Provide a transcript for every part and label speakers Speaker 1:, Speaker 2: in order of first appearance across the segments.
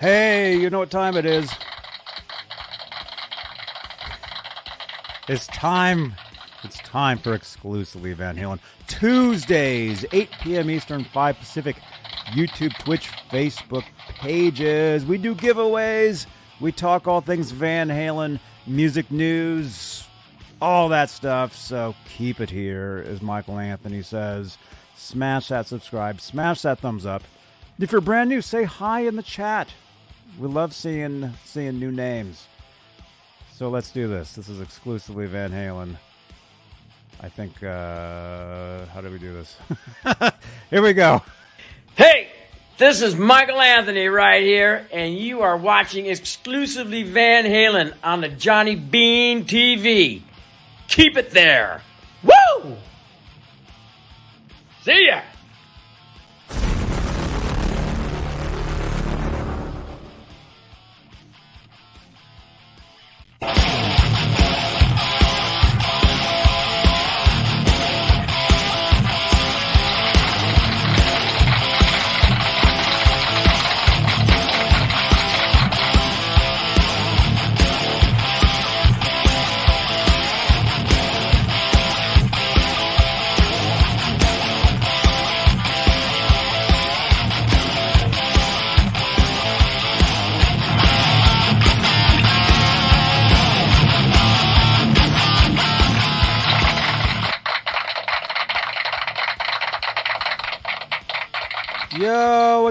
Speaker 1: Hey, you know what time it is? It's time. It's time for exclusively Van Halen. Tuesdays, 8 p.m. Eastern, 5 Pacific. YouTube, Twitch, Facebook pages. We do giveaways. We talk all things Van Halen, music news, all that stuff. So keep it here, as Michael Anthony says. Smash that subscribe, smash that thumbs up. If you're brand new, say hi in the chat. We love seeing seeing new names. So let's do this. This is exclusively Van Halen. I think. Uh, how do we do this? here we go.
Speaker 2: Hey, this is Michael Anthony right here, and you are watching exclusively Van Halen on the Johnny Bean TV. Keep it there. Woo! See ya!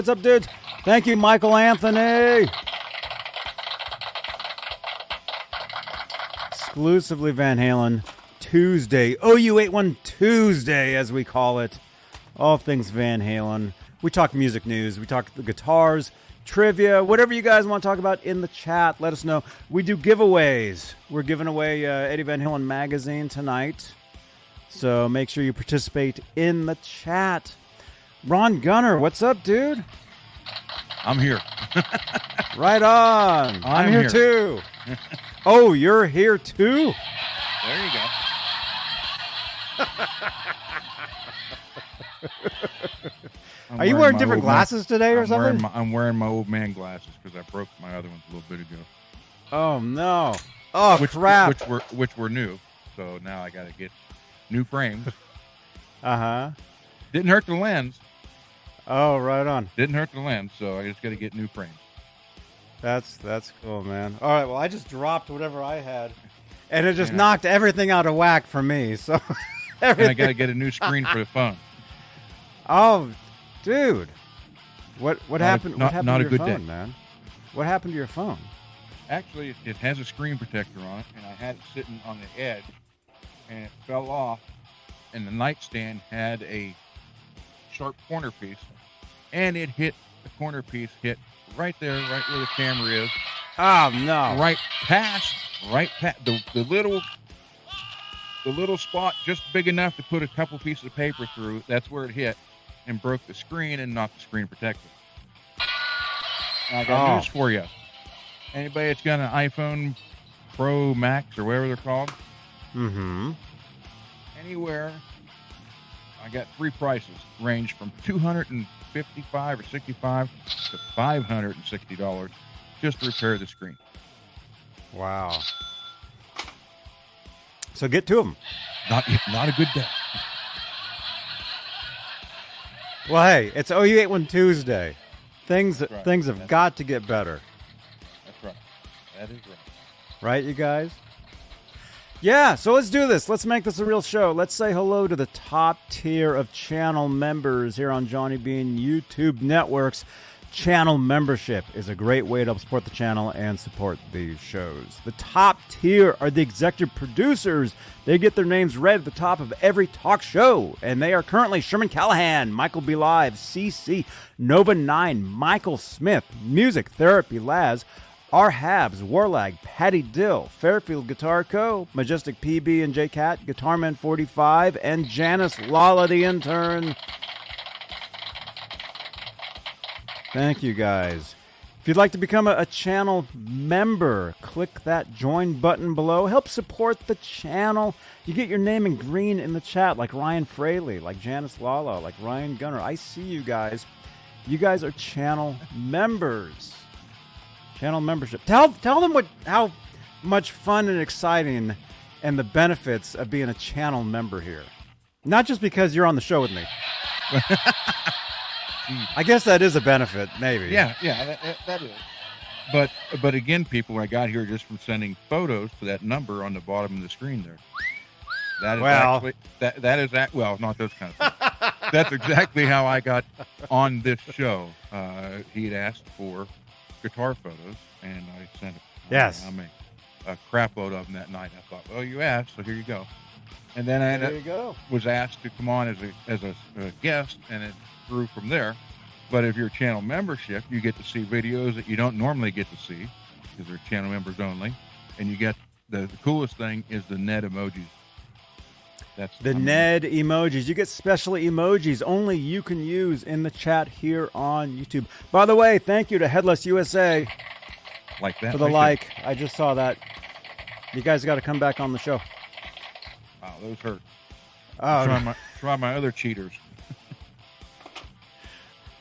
Speaker 1: What's up, dude? Thank you, Michael Anthony. Exclusively Van Halen Tuesday. OU81 Tuesday, as we call it. All things Van Halen. We talk music news, we talk the guitars, trivia, whatever you guys want to talk about in the chat. Let us know. We do giveaways. We're giving away uh, Eddie Van Halen magazine tonight. So make sure you participate in the chat. Ron Gunner, what's up, dude?
Speaker 3: I'm here.
Speaker 1: Right on. I'm,
Speaker 3: I'm
Speaker 1: here,
Speaker 3: here.
Speaker 1: too. oh, you're here too?
Speaker 3: There you go.
Speaker 1: Are you
Speaker 3: wearing
Speaker 1: wearing different
Speaker 3: old man-
Speaker 1: glasses today or
Speaker 3: I'm wearing
Speaker 1: something?
Speaker 3: my- I'm wearing my old man glasses because I broke my other ones a little bit ago.
Speaker 1: Oh no. Oh
Speaker 3: which,
Speaker 1: crap.
Speaker 3: Which were which were new. So now I got to get new frames.
Speaker 1: Uh huh.
Speaker 3: Didn't hurt the lens.
Speaker 1: Oh, right on.
Speaker 3: Didn't hurt the lens. So I just got to get new frames.
Speaker 1: That's that's cool, man. All right. Well, I just dropped whatever I had, and it just
Speaker 3: Yeah.
Speaker 1: knocked everything out of whack for me. So
Speaker 3: And I got to get a new screen for the phone.
Speaker 1: oh, dude. What what
Speaker 3: Not a-
Speaker 1: happened?
Speaker 3: not-
Speaker 1: what happened
Speaker 3: not
Speaker 1: to
Speaker 3: a
Speaker 1: your
Speaker 3: good
Speaker 1: phone,
Speaker 3: day.
Speaker 1: man? What happened to your phone?
Speaker 3: Actually, it has a screen protector on it, and I had it sitting on the edge, and it fell off, and the nightstand had a sharp corner piece, and it hit the corner piece hit right there, right where the camera is,
Speaker 1: Oh no.
Speaker 3: right past, right past the, the little, the little spot just big enough to put a couple pieces of paper through. That's where it hit, and broke the screen and knocked the screen protector. I got
Speaker 1: Oh.
Speaker 3: news for you. Anybody that's got an iPhone Pro Max or whatever they're called,
Speaker 1: Mm-hmm.
Speaker 3: anywhere, I got three prices, range from two hundred and fifty-five or sixty-five to five hundred and sixty dollars, just to repair the screen.
Speaker 1: Wow. So get to them.
Speaker 3: Not not a good day.
Speaker 1: Well, hey, it's OU81 Tuesday. Things
Speaker 3: right.
Speaker 1: things have
Speaker 3: That's-
Speaker 1: got to get better,
Speaker 3: That's right. That is right.
Speaker 1: right, you guys? Yeah, so let's do this. Let's make this a real show. Let's say hello to the top tier of channel members here on Johnny Bean YouTube networks. Channel membership is a great way to help support the channel and support these shows. The top tier are the executive producers. They get their names read at the top of every talk show, and they are currently Sherman Callahan, Michael B. Live, CC, Nova 9, Michael Smith, Music Therapy Laz, R. Habs, Warlag, Patty Dill, Fairfield Guitar Co., Majestic PB and J Cat, Guitarman 45, and Janice Lala, the intern. Thank you guys. If you'd like to become a, a channel member, click that join button below. Help support the channel. You get your name in green in the chat, like Ryan Fraley, like Janice Lala, like Ryan Gunner. I see you guys. You guys are channel members. Channel membership. Tell tell them what how much fun and exciting and the benefits of being a channel member here. Not just because you're on the show with me. I guess that is a benefit, maybe.
Speaker 3: Yeah, yeah, that, that, that is. But but again, people, I got here just from sending photos to that number on the bottom of the screen there. That is
Speaker 1: Well-
Speaker 3: actually that that is that well, not those kind of things. That's exactly how I got on this show. Uh, he had asked for guitar photos, and I sent.
Speaker 1: Yes.
Speaker 3: I mean, a crap load of them that night. I thought, well, you asked, so here you go. And then I
Speaker 1: There you go.
Speaker 3: was asked to come on as a as a, a guest, and it grew from there. But if you're channel membership, you get to see videos that you don't normally get to see because they're channel members only, and you get the, the coolest thing is the net emojis. That's
Speaker 1: The
Speaker 3: I
Speaker 1: Ned emojis. You get special emojis only you can use in the chat here on YouTube. By the way, thank you to Headless USA
Speaker 3: like that
Speaker 1: for the
Speaker 3: right there.
Speaker 1: like. I just saw that. You guys got to come back on the show.
Speaker 3: Wow, those hurt.
Speaker 1: Oh,
Speaker 3: try my try my other cheaters.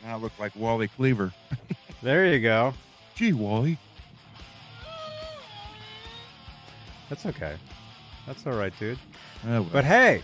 Speaker 3: now I look like Wally Cleaver.
Speaker 1: there you go.
Speaker 3: Gee, Wally.
Speaker 1: That's okay. That's all right, dude.
Speaker 3: Oh, well.
Speaker 1: But hey,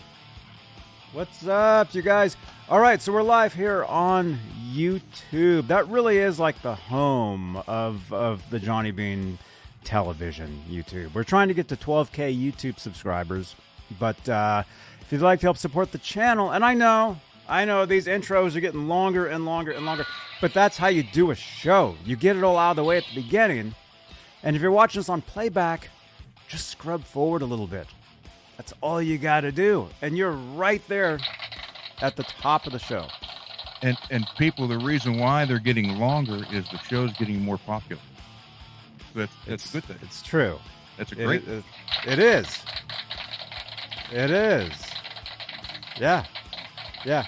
Speaker 1: what's up, you guys? All right, so we're live here on YouTube. That really is like the home of of the Johnny Bean television YouTube. We're trying to get to 12k YouTube subscribers, but uh, if you'd like to help support the channel, and I know, I know these intros are getting longer and longer and longer, but that's how you do a show. You get it all out of the way at the beginning, and if you're watching this on playback, just scrub forward a little bit. That's all you got to do. And you're right there at the top of the show.
Speaker 3: and and people, the reason why they're getting longer is the show's getting more popular. That's that's a good thing.
Speaker 1: It's true.
Speaker 3: That's a
Speaker 1: It-
Speaker 3: great.
Speaker 1: it- it is. It is. Yeah. Yeah.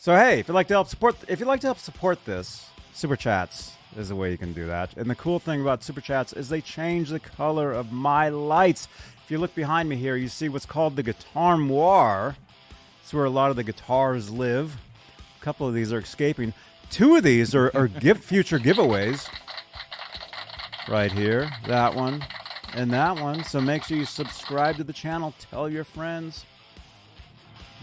Speaker 1: So hey, if you'd like to help support if you'd like to help support this, super chats is the way you can do that. And the cool thing about super chats is they change the color of my lights. If you look behind me here, you see what's called the Guitar Noir. It's where a lot of the guitars live. A couple of these are escaping. Two of these are, are give, future giveaways. Right here, that one, and that one. So make sure you subscribe to the channel. Tell your friends.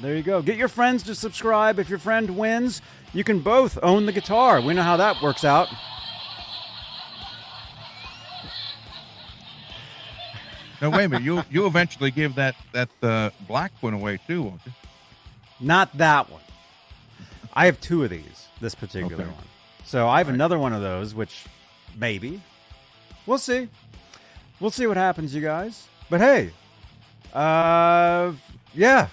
Speaker 1: There you go. Get your friends to subscribe. If your friend wins, you can both own the guitar. We know how that works out.
Speaker 3: No, wait a minute. You'll you'll eventually give that that uh, black one away too, won't you?
Speaker 1: Not that one. I have two of these, this particular
Speaker 3: Okay.
Speaker 1: one. So I have another one of those, which maybe. We'll see. We'll see what happens, you guys. But hey, uh, yeah.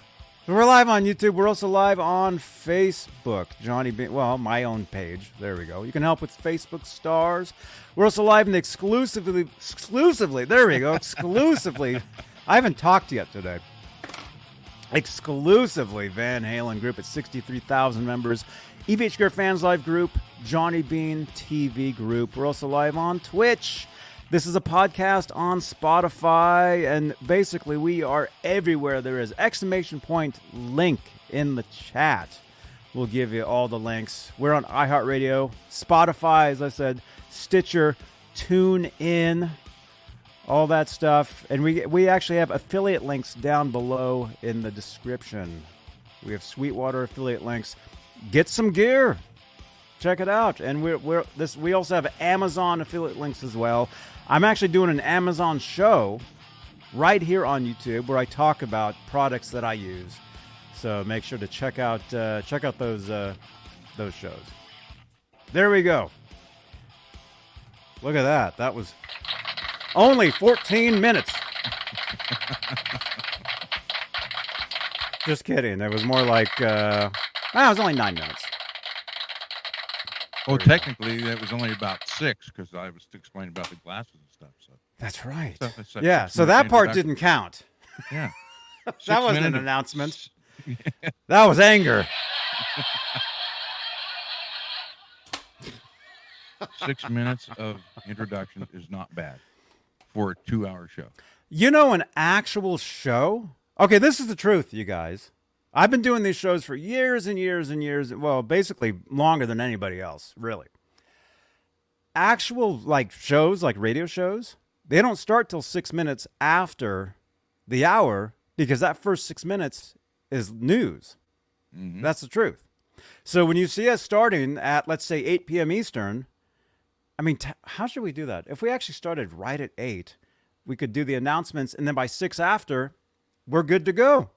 Speaker 1: We're live on YouTube. We're also live on Facebook. Johnny B. Well, my own page. There we go. You can help with Facebook stars. We're also live in the exclusively, exclusively. There we go. Exclusively. I haven't talked yet today exclusively Van Halen group at 63,000 members. EVH Gear Fans Live group, Johnny Bean TV group. We're also live on Twitch. This is a podcast on Spotify, and basically we are everywhere. There is exclamation point link in the chat. We'll give you all the links. We're on iHeartRadio, Spotify, as I said, Stitcher, Tune In all that stuff. And we we actually have affiliate links down below in the description. We have Sweetwater affiliate links. Get some gear. Check it out. And we're, we're this we also have Amazon affiliate links as well. I'm actually doing an Amazon show right here on YouTube where I talk about products that I use. So make sure to check out uh, check out those uh, those shows. There we go. Look at that. That was only 14 minutes. Just kidding. It was more like, uh, ah, it was only nine minutes.
Speaker 3: Well, technically, that was only about six because I was explaining about the glasses and stuff. So,
Speaker 1: That's right.
Speaker 3: So a
Speaker 1: yeah, so that part didn't count.
Speaker 3: yeah,
Speaker 1: That wasn't an announcement. That was anger.
Speaker 3: Six minutes of introduction is not bad for a two-hour show.
Speaker 1: You know, an actual show? Okay, this is the truth, you guys. I've been doing these shows for years and years and years. Well, basically longer than anybody else, really. actual like shows, like radio shows, they don't start till six minutes after the hour because that first six minutes is news.
Speaker 3: Mhm.
Speaker 1: That's the truth. So when you see us starting at let's say 8 p.m. Eastern, I mean, t- how should we do that? If we actually started right at eight, we could do the announcements, and then by six after, we're good to go.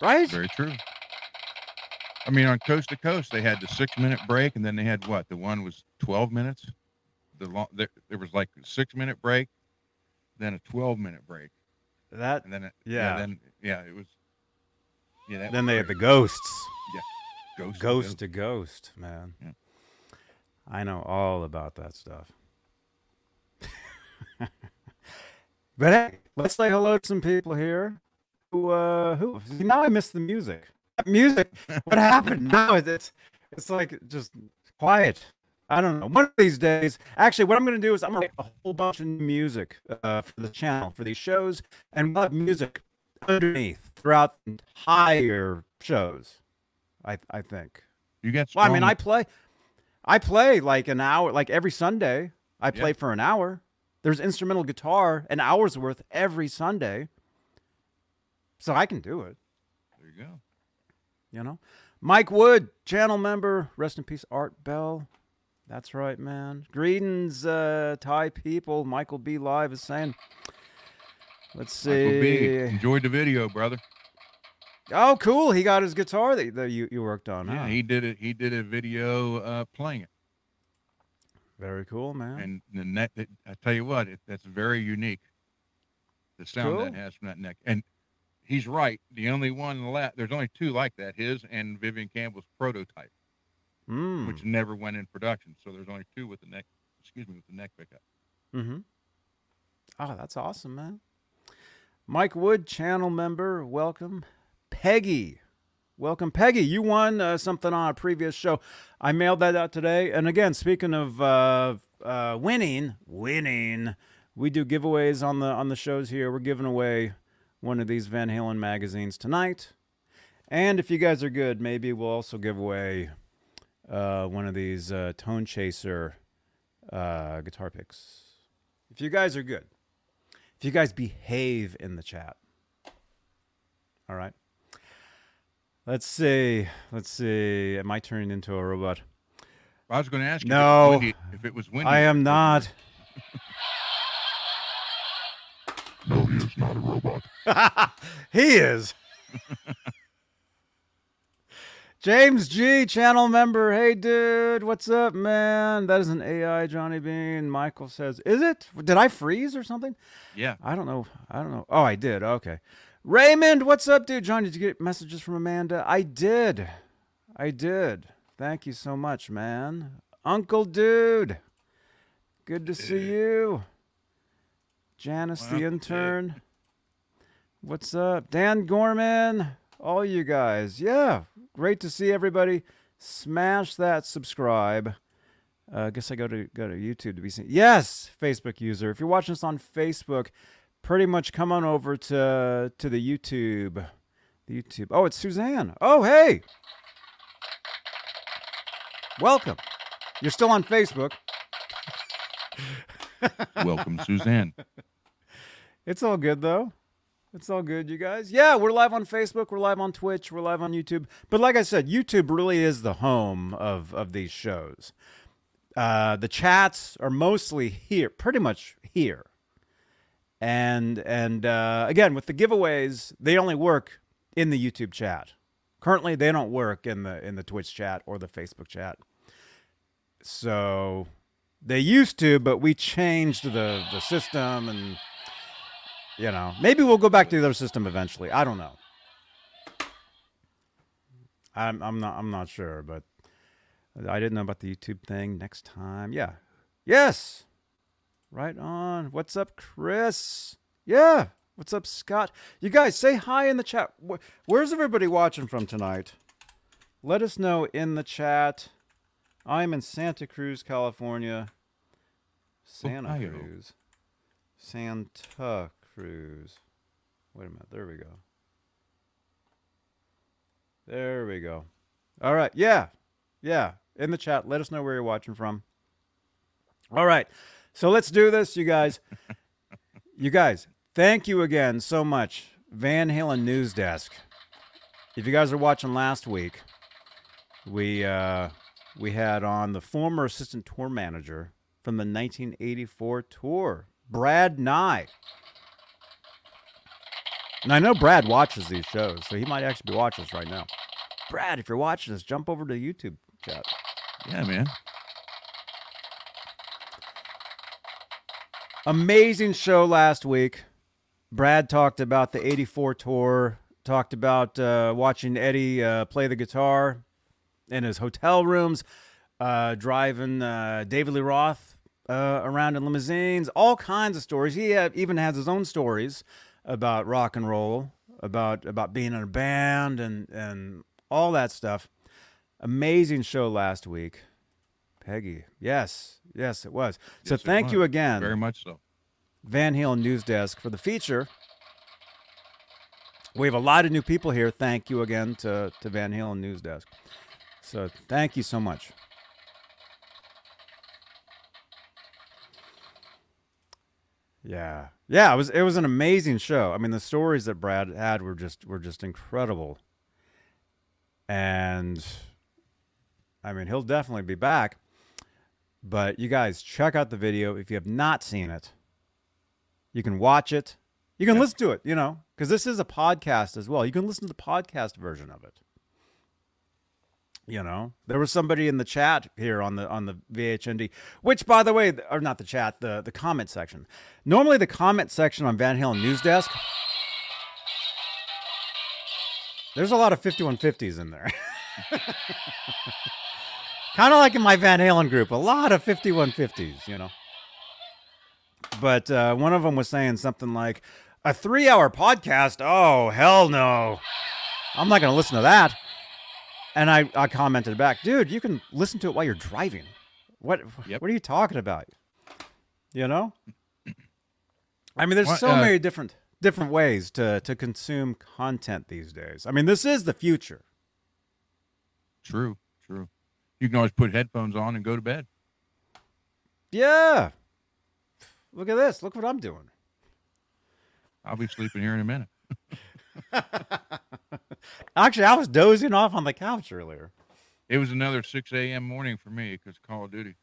Speaker 1: Right?
Speaker 3: Very true. I mean, on Coast to Coast, they had the six minute break, and then they had what? The one was 12 minutes. The long, there, there was like a six minute break, then a 12 minute break,
Speaker 1: That.
Speaker 3: and then it,
Speaker 1: Yeah.
Speaker 3: then yeah, it was. Yeah, that
Speaker 1: Then
Speaker 3: was
Speaker 1: they had the
Speaker 3: great.
Speaker 1: ghosts.
Speaker 3: ghost, to
Speaker 1: Ghost to ghost, man.
Speaker 3: Yeah.
Speaker 1: I know all about that stuff. but hey, let's say hello to some people here. Who? Uh, who? See, now I miss the music. Music. What happened? Now it's it's, it's like just quiet. I don't know. One of these days, actually, what I'm going to do is I'm going to make a whole bunch of music uh, for the channel for these shows, and we'll have music underneath throughout the entire shows. I I think.
Speaker 3: You got.
Speaker 1: Well, I mean, I play, I play like an hour, like every Sunday. I
Speaker 3: Yeah.
Speaker 1: play for an hour. There's instrumental guitar, an hour's worth every Sunday. So I can do it,
Speaker 3: There you go.
Speaker 1: you know. Mike Wood, channel member, rest in peace, Art Bell. That's right, man. Greetings, uh, Thai people. Michael B. Live is saying. Let's see.
Speaker 3: Michael B. Enjoyed the video, brother.
Speaker 1: Oh, cool. He got his guitar that, that you, you worked on, huh?
Speaker 3: Yeah, he did it. He did a video uh, playing it,
Speaker 1: Very cool, man.
Speaker 3: and the. It, I tell you what, it, that's very unique. The sound that has from that neck, and he's right. The only one left. There's only two like that. His and Vivian Campbell's prototype,
Speaker 1: Mm.
Speaker 3: which never went in production. So there's only two with the neck. Excuse me, with the neck pickup.
Speaker 1: Mm-hmm. Oh, that's awesome, man. Mike Wood, channel member, welcome. Peggy, welcome, Peggy. You won uh, something on a previous show. I mailed that out today. And again, speaking of uh, uh, winning, winning, we do giveaways on the on the shows here. We're giving away one of these Van Halen magazines tonight. And if you guys are good, maybe we'll also give away uh, one of these uh, Tone Chaser uh, guitar picks. If you guys are good, if you guys behave in the chat. All right. Let's see. Let's see. Am I turning into a robot?
Speaker 3: I was going to ask you
Speaker 1: No.
Speaker 3: if, it was windy, if it was windy.
Speaker 1: I am not.
Speaker 3: No, he is not a robot.
Speaker 1: he is. James G, channel member. Hey, dude, what's up, man? That is an AI, Johnny Bean. Michael says, "Is it? Did I freeze or something?
Speaker 3: Yeah.
Speaker 1: I don't know. I don't know. Oh, I did. Okay. Raymond, what's up, dude? John, did you get messages from Amanda? I did. I did. Thank you so much, man. Uncle Dude, good to see you. Janice, the
Speaker 3: Uncle Dude.
Speaker 1: intern. What's up? Dan Gorman, all you guys. Yeah, great to see everybody. Smash that subscribe. Uh, I guess I go to go to YouTube to be seen. Yes, Facebook user. If you're watching us on Facebook, pretty much come on over to to the YouTube. The YouTube. Oh, it's Suzanne. Oh, hey. Welcome. You're still on Facebook.
Speaker 3: Welcome, Suzanne.
Speaker 1: It's all good though. It's all good, you guys. Yeah, we're live on Facebook, we're live on Twitch, we're live on YouTube. But like I said, YouTube really is the home of of these shows. Uh, the chats are mostly here, pretty much here. And and uh, again, with the giveaways, they only work in the YouTube chat. Currently, they don't work in the in the Twitch chat or the Facebook chat. So they used to, but we changed the the system and you know, maybe we'll go back to the other system eventually. I don't know. I'm I'm not I'm not sure, but I didn't know about the YouTube thing. Next time, yeah, yes, right on. What's up, Chris? Yeah, what's up, Scott? You guys say hi in the chat. Where's everybody watching from tonight? Let us know in the chat. I'm in Santa Cruz, California. Santa
Speaker 3: Ohio.
Speaker 1: Cruz. Santa Wait a minute. There we go. There we go. All right. Yeah. Yeah. In the chat, let us know where you're watching from. All right. So let's do this, you guys. you guys, thank you again so much. Van Halen News Desk. If you guys are watching last week, we uh, we had on the former assistant tour manager from the 1984 tour, Brad Nye. And I know Brad watches these shows, so he might actually be watching us right now. Brad, if you're watching us, jump over to the YouTube chat.
Speaker 3: Yeah, man.
Speaker 1: Amazing show last week. Brad talked about the 84 tour, talked about uh, watching Eddie uh, play the guitar in his hotel rooms, uh, driving uh, David Lee Roth uh, around in limousines, all kinds of stories. He had, even has his own stories about rock and roll, about about being in a band and and all that stuff. Amazing show last week. Peggy, yes, yes, it was. So
Speaker 3: Yes, it
Speaker 1: thank you again.
Speaker 3: Very much so.
Speaker 1: Van Halen News Desk for the feature. We have a lot of new people here. Thank you again to, to Van Halen News Desk. So thank you so much. Yeah. Yeah, it was it was an amazing show. I mean the stories that Brad had were just were just incredible. And I mean he'll definitely be back. But you guys check out the video if you have not seen it. You can watch it. You can listen to it, you know, because this is a podcast as well. You can listen to the podcast version of it. You know, there was somebody in the chat here on the on the VHND, which, by the way, or not the chat, the the comment section. Normally, the comment section on Van Halen News Desk, there's a lot of 5150s in there. kind of like in my Van Halen group, a lot of 5150s, you know but uh, one of them was saying something like a three-hour podcast. Oh hell no! I'm not going to listen to that. And I, I commented back, dude, you can listen to it while you're driving. What
Speaker 3: Yep.
Speaker 1: what are you talking about? You know? I mean, there's
Speaker 3: What,
Speaker 1: so
Speaker 3: uh,
Speaker 1: many different different ways to to consume content these days. I mean, this is the future.
Speaker 3: True, true. You can always put headphones on and go to bed.
Speaker 1: Yeah. Look at this. Look what I'm doing.
Speaker 3: I'll be sleeping here in a minute.
Speaker 1: Actually, I was dozing off on the couch earlier.
Speaker 3: It was another 6 a.m. morning for me because Call of Duty.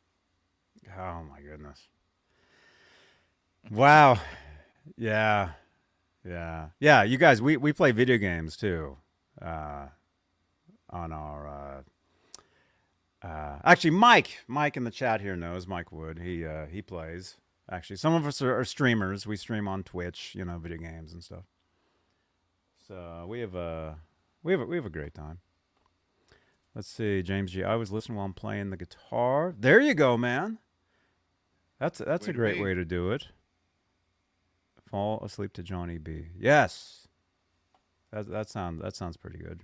Speaker 1: Oh my goodness. Wow. Yeah. Yeah. Yeah, you guys we we play video games too. Uh on our uh uh actually Mike, Mike in the chat here knows Mike Wood. He uh he plays. Actually, some of us are, are streamers. We stream on Twitch, you know, video games and stuff. So, we have a we have a, we have a great time. Let's see, James G. I was listening while I'm playing the guitar. There you go, man. That's that's
Speaker 3: Way
Speaker 1: a great way to do it. Fall asleep to Johnny B. Yes. That that sounds that sounds pretty good.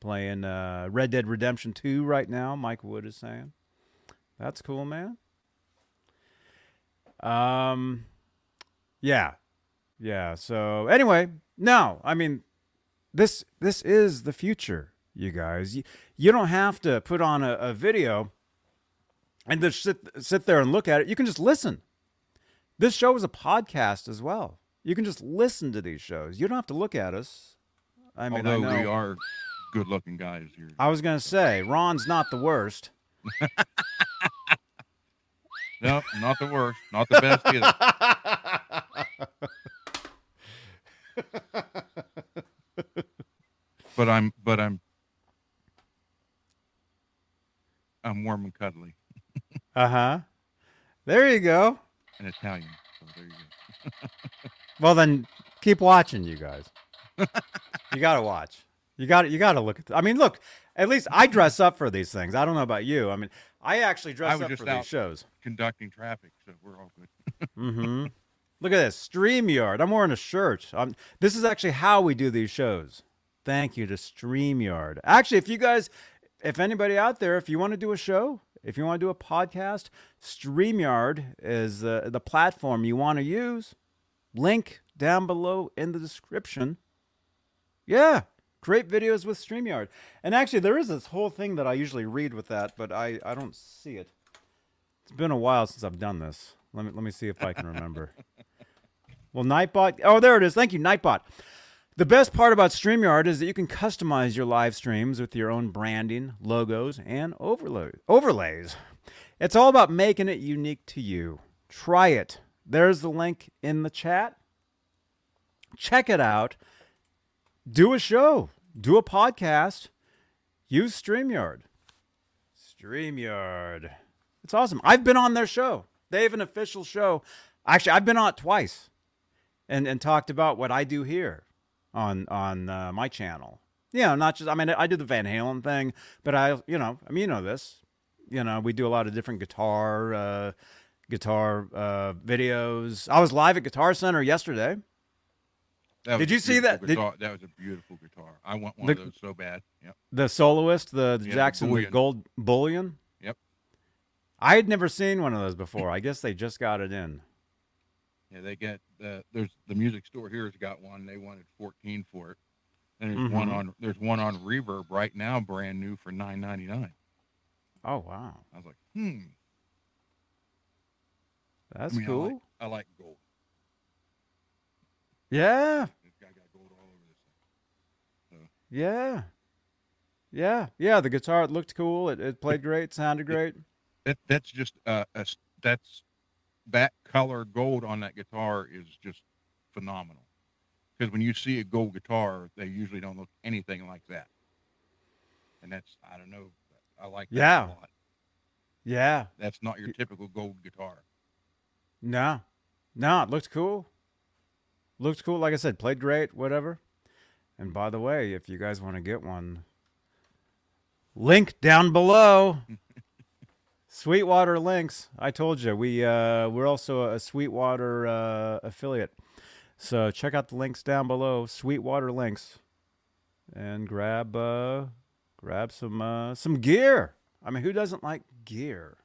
Speaker 1: Playing uh, Red Dead Redemption 2 right now, Mike Wood is saying. That's cool, man. Um yeah. Yeah, so anyway, no, I mean this this is the future, you guys. You, you don't have to put on a, a video and just sit sit there and look at it. You can just listen. This show is a podcast as well. You can just listen to these shows. You don't have to look at us. I mean, I
Speaker 3: Although
Speaker 1: know.
Speaker 3: we are good looking guys here.
Speaker 1: I was gonna say Ron's not the worst.
Speaker 3: No, not the worst, not the best either. but I'm but I'm I'm warm and cuddly
Speaker 1: Uh huh. There you go.
Speaker 3: and Italian. So there you go.
Speaker 1: Well, then keep watching, you guys. you gotta watch. You got You got to look at. I mean, look. At least I dress up for these things. I don't know about you. I mean, I actually dress
Speaker 3: I
Speaker 1: up
Speaker 3: just
Speaker 1: for these shows.
Speaker 3: Conducting traffic, so we're all good.
Speaker 1: Mm-hmm. Look at this StreamYard. I'm wearing a shirt. Um, this is actually how we do these shows. Thank you to StreamYard. Actually, if you guys, if anybody out there, if you want to do a show, if you want to do a podcast, StreamYard is uh, the platform you want to use. Link down below in the description. Yeah, create videos with StreamYard. And actually, there is this whole thing that I usually read with that, but I, I don't see it. It's been a while since I've done this. Let me let me see if I can remember. well, Nightbot. Oh, there it is. Thank you, Nightbot. The best part about StreamYard is that you can customize your live streams with your own branding, logos, and overlays. It's all about making it unique to you. Try it. There's the link in the chat. Check it out. Do a show, do a podcast, use StreamYard. StreamYard. It's awesome. I've been on their show. They have an official show. Actually, I've been on it twice and, and talked about what I do here on on uh, my channel. You know, not just I mean I do the Van Halen thing, but I you know I mean you know this. You know, we do a lot of different guitar uh, guitar uh, videos. I was live at Guitar Center yesterday. Did you see that? Did-
Speaker 3: that was a beautiful guitar. I want one
Speaker 1: The-
Speaker 3: of those so bad. Yep.
Speaker 1: The soloist, the, the
Speaker 3: Yeah,
Speaker 1: Jackson the. Gold Bullion.
Speaker 3: Yep.
Speaker 1: I had never seen one of those before. I guess they just got it in.
Speaker 3: Yeah, they get the there's the music store here has got one. They wanted 14 for it. And there's one
Speaker 1: Mhm.
Speaker 3: on there's one on Reverb right now, brand new for 9.99.
Speaker 1: Oh wow,
Speaker 3: I was like, hmm,
Speaker 1: that's
Speaker 3: I mean, I
Speaker 1: cool.
Speaker 3: like, I like gold.
Speaker 1: Yeah,
Speaker 3: This guy got gold all over this thing.
Speaker 1: yeah, yeah, yeah. The guitar it looked cool. It, it played great. Sounded great.
Speaker 3: That that's just uh, a that's that color gold on that guitar is just phenomenal. Because when you see a gold guitar, they usually don't look anything like that. And that's I don't know. I like that
Speaker 1: Yeah.
Speaker 3: a lot.
Speaker 1: Yeah.
Speaker 3: That's not your typical gold guitar.
Speaker 1: No, no. It looked cool. Looked cool. Like I said, played great. Whatever. And by the way, if you guys want to get one, link down below. Hmm. Sweetwater links. I told you we uh, we're also a Sweetwater uh, affiliate, so check out the links down below. Sweetwater links, and grab uh, grab some uh, some gear. I mean, who doesn't like gear?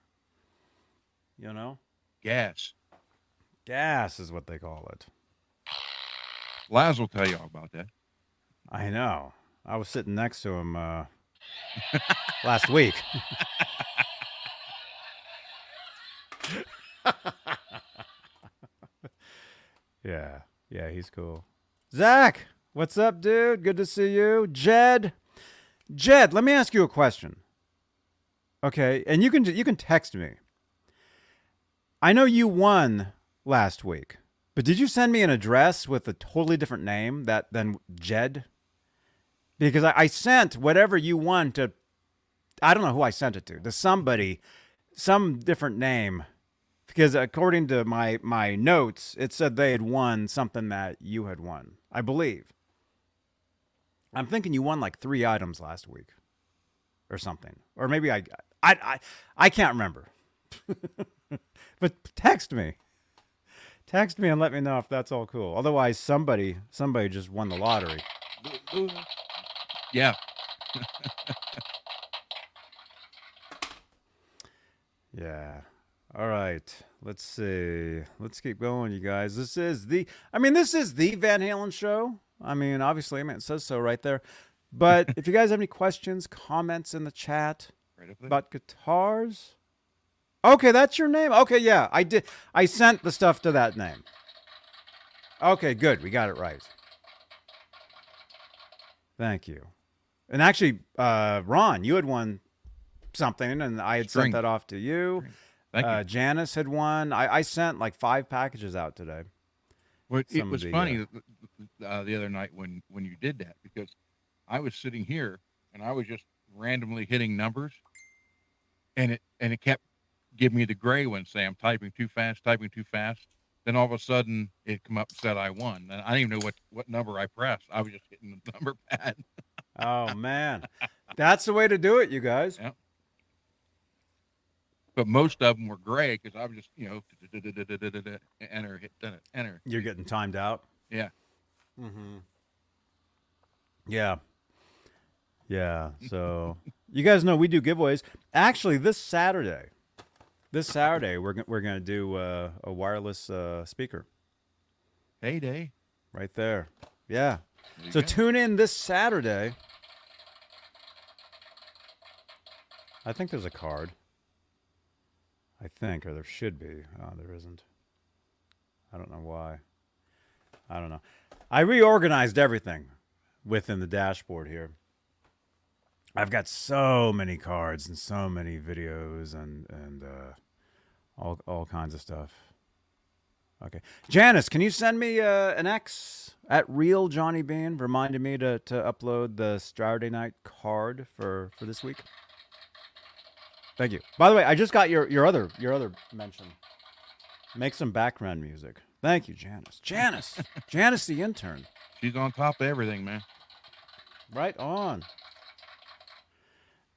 Speaker 1: You know,
Speaker 3: Gas.
Speaker 1: gas is what they call it.
Speaker 3: Laz will tell you all about that.
Speaker 1: I know. I was sitting next to him uh, last week. yeah, yeah, he's cool. Zach, what's up, dude? Good to see you. Jed, Jed, let me ask you a question. Okay, and you can you can text me. I know you won last week, but did you send me an address with a totally different name that than Jed? Because I, I sent whatever you won to I don't know who I sent it to. To somebody, some different name. Because according to my my notes, it said they had won something that you had won. I believe. I'm thinking you won like three items last week, or something, or maybe I I I, I can't remember. but text me. Text me and let me know if that's all cool. Otherwise, somebody somebody just won the lottery.
Speaker 3: Yeah.
Speaker 1: Yeah. All right. Let's see. Let's keep going, you guys. This is the I mean, this is the Van Halen show. I mean, obviously, I mean it says so right there. But if you guys have any questions, comments in the chat
Speaker 3: Right
Speaker 1: about guitars. Okay, that's your name. Okay, yeah. I did I sent the stuff to that name. Okay, good. We got it right. Thank you. And actually, uh, Ron, you had won something, and I had
Speaker 3: String.
Speaker 1: sent that off to you.
Speaker 3: You.
Speaker 1: Uh, Janice had won. I, I sent like five packages out today.
Speaker 3: Well, it
Speaker 1: some
Speaker 3: was
Speaker 1: the,
Speaker 3: funny uh, uh, the other night when when you did that because I was sitting here and I was just randomly hitting numbers, and it and it kept giving me the gray one, saying I'm typing too fast, typing too fast. Then all of a sudden it come up and said I won, and I didn't even know what what number I pressed. I was just hitting the number pad.
Speaker 1: Oh man, that's the way to do it, you guys.
Speaker 3: Yeah. But most of them were gray because I was just you know enter hit done it enter.
Speaker 1: You're getting timed out.
Speaker 3: Yeah.
Speaker 1: Mm-hmm. Yeah. Yeah. So you guys know we do giveaways. Actually, this Saturday, this Saturday we're we're gonna do uh, a wireless uh, speaker
Speaker 3: Heyday.
Speaker 1: right there. Yeah.
Speaker 3: There
Speaker 1: So
Speaker 3: go.
Speaker 1: tune in this Saturday. I think there's a card. I think, or there should be. Oh, there isn't. I don't know why. I don't know. I reorganized everything within the dashboard here. I've got so many cards and so many videos and and uh, all all kinds of stuff. Okay, Janice, can you send me uh, an X at real Johnny Bean, reminding me to to upload the Saturday night card for for this week? Thank you. By the way, I just got your your other your other mention. Make some background music. Thank you, Janice. Janice, Janice, the intern.
Speaker 3: She's on top of everything, man.
Speaker 1: Right on.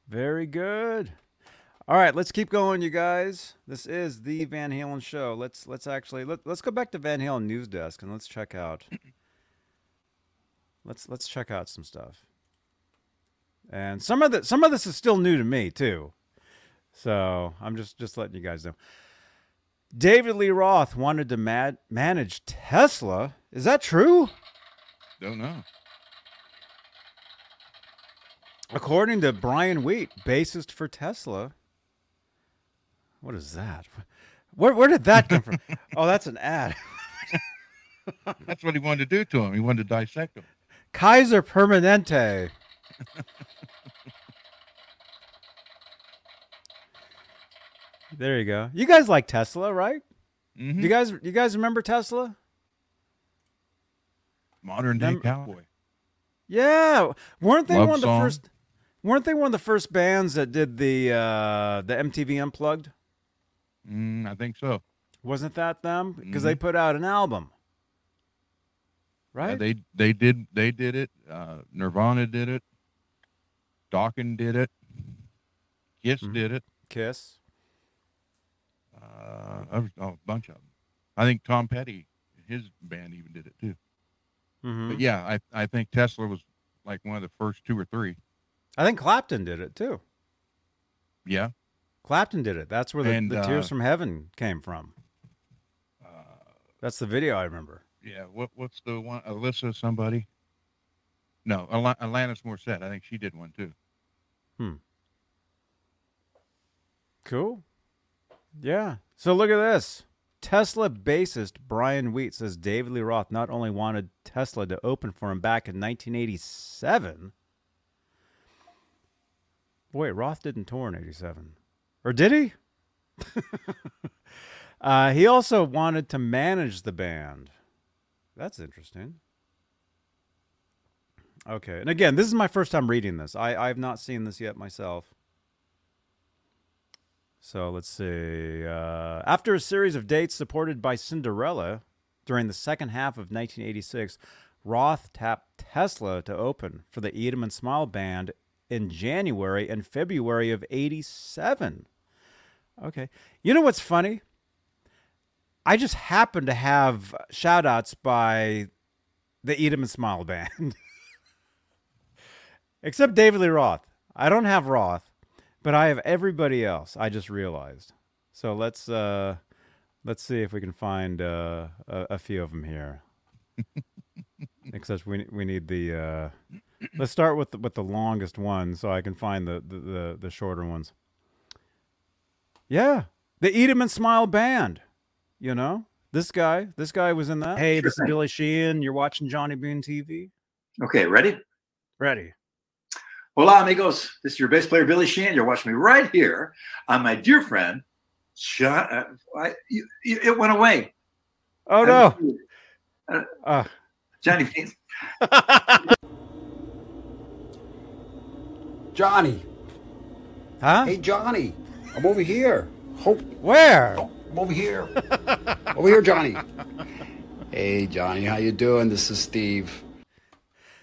Speaker 1: Very good. All right, let's keep going, you guys. This is the Van Halen show. Let's let's actually let, let's go back to Van Halen news desk and let's check out. Let's let's check out some stuff. And some of the some of this is still new to me too. So I'm just just letting you guys know. David Lee Roth wanted to mad- manage Tesla. Is that true?
Speaker 3: Don't know.
Speaker 1: According to Brian Wheat, bassist for Tesla. What is that? Where where did that come from? oh, that's an ad.
Speaker 3: That's what he wanted to do to him. He wanted to dissect him.
Speaker 1: Kaiser Permanente. there you go. You guys like Tesla, right?
Speaker 3: Mhm.
Speaker 1: You guys you guys remember Tesla?
Speaker 3: Modern day
Speaker 1: Mem-
Speaker 3: cowboy.
Speaker 1: Yeah, weren't they
Speaker 3: Love
Speaker 1: one of the
Speaker 3: song.
Speaker 1: first? Weren't they one of the first bands that did the uh, the MTV Unplugged?
Speaker 3: Mm, I think so.
Speaker 1: Wasn't that them? Because they put out an album,
Speaker 3: Yeah,
Speaker 1: right?
Speaker 3: they they did they did it. Uh, Nirvana did it. Dawkins did it. Kiss
Speaker 1: Mhm.
Speaker 3: did it.
Speaker 1: Kiss.
Speaker 3: Uh, a, a bunch of them. I think Tom Petty, his band, even did it too.
Speaker 1: hmm
Speaker 3: But yeah, I I think Tesla was like one of the first two or three.
Speaker 1: I think Clapton did it too.
Speaker 3: Yeah.
Speaker 1: Clapton did it. That's where the,
Speaker 3: And,
Speaker 1: the Tears
Speaker 3: uh,
Speaker 1: from Heaven came from.
Speaker 3: Uh,
Speaker 1: That's the video I remember.
Speaker 3: yeah. What what's the one? Alyssa somebody? No, Al- Alanis Morissette. I think she did one too. Hmm.
Speaker 1: Cool. Yeah. So look at this. Tesla bassist Brian Wheat says David Lee Roth not only wanted Tesla to open for him back in 1987. Wait, Roth didn't tour in 87. Or did he? uh, he also wanted to manage the band. That's interesting. Okay. And again, this is my first time reading this. I, I have not seen this yet myself. So let's see. Uh, after a series of dates supported by Cinderella during the second half of 1986, Roth tapped Tesla to open for the Eat 'Em and Smile Band in January and February of 87. Okay. You know what's funny? I just happen to have shout outs by the Eat 'Em and Smile Band. Except David Lee Roth. I don't have Roth, but I have everybody else. I just realized. So let's uh let's see if we can find uh, a, a few of them here. Except we we need the uh let's start with the, with the longest one so I can find the the, the, the shorter ones. Yeah. The Eat 'Em and Smile band. You know? This guy, this guy was in that. Hey, this is Billy Sheehan. You're watching Johnny Bean TV.
Speaker 4: Okay, ready?
Speaker 1: Ready.
Speaker 4: Hola, amigos. This is your bass player, Billy Sheehan. You're watching me right here on my dear friend, John. Uh, I, you, you, it went away.
Speaker 1: Oh no. Uh,
Speaker 4: Johnny Bean.
Speaker 5: Johnny.
Speaker 1: huh?
Speaker 5: Hey, Johnny. I'm over here. Hope
Speaker 1: Where?
Speaker 5: I'm over here. over here, Johnny. Hey, Johnny. How you doing? This is Steve.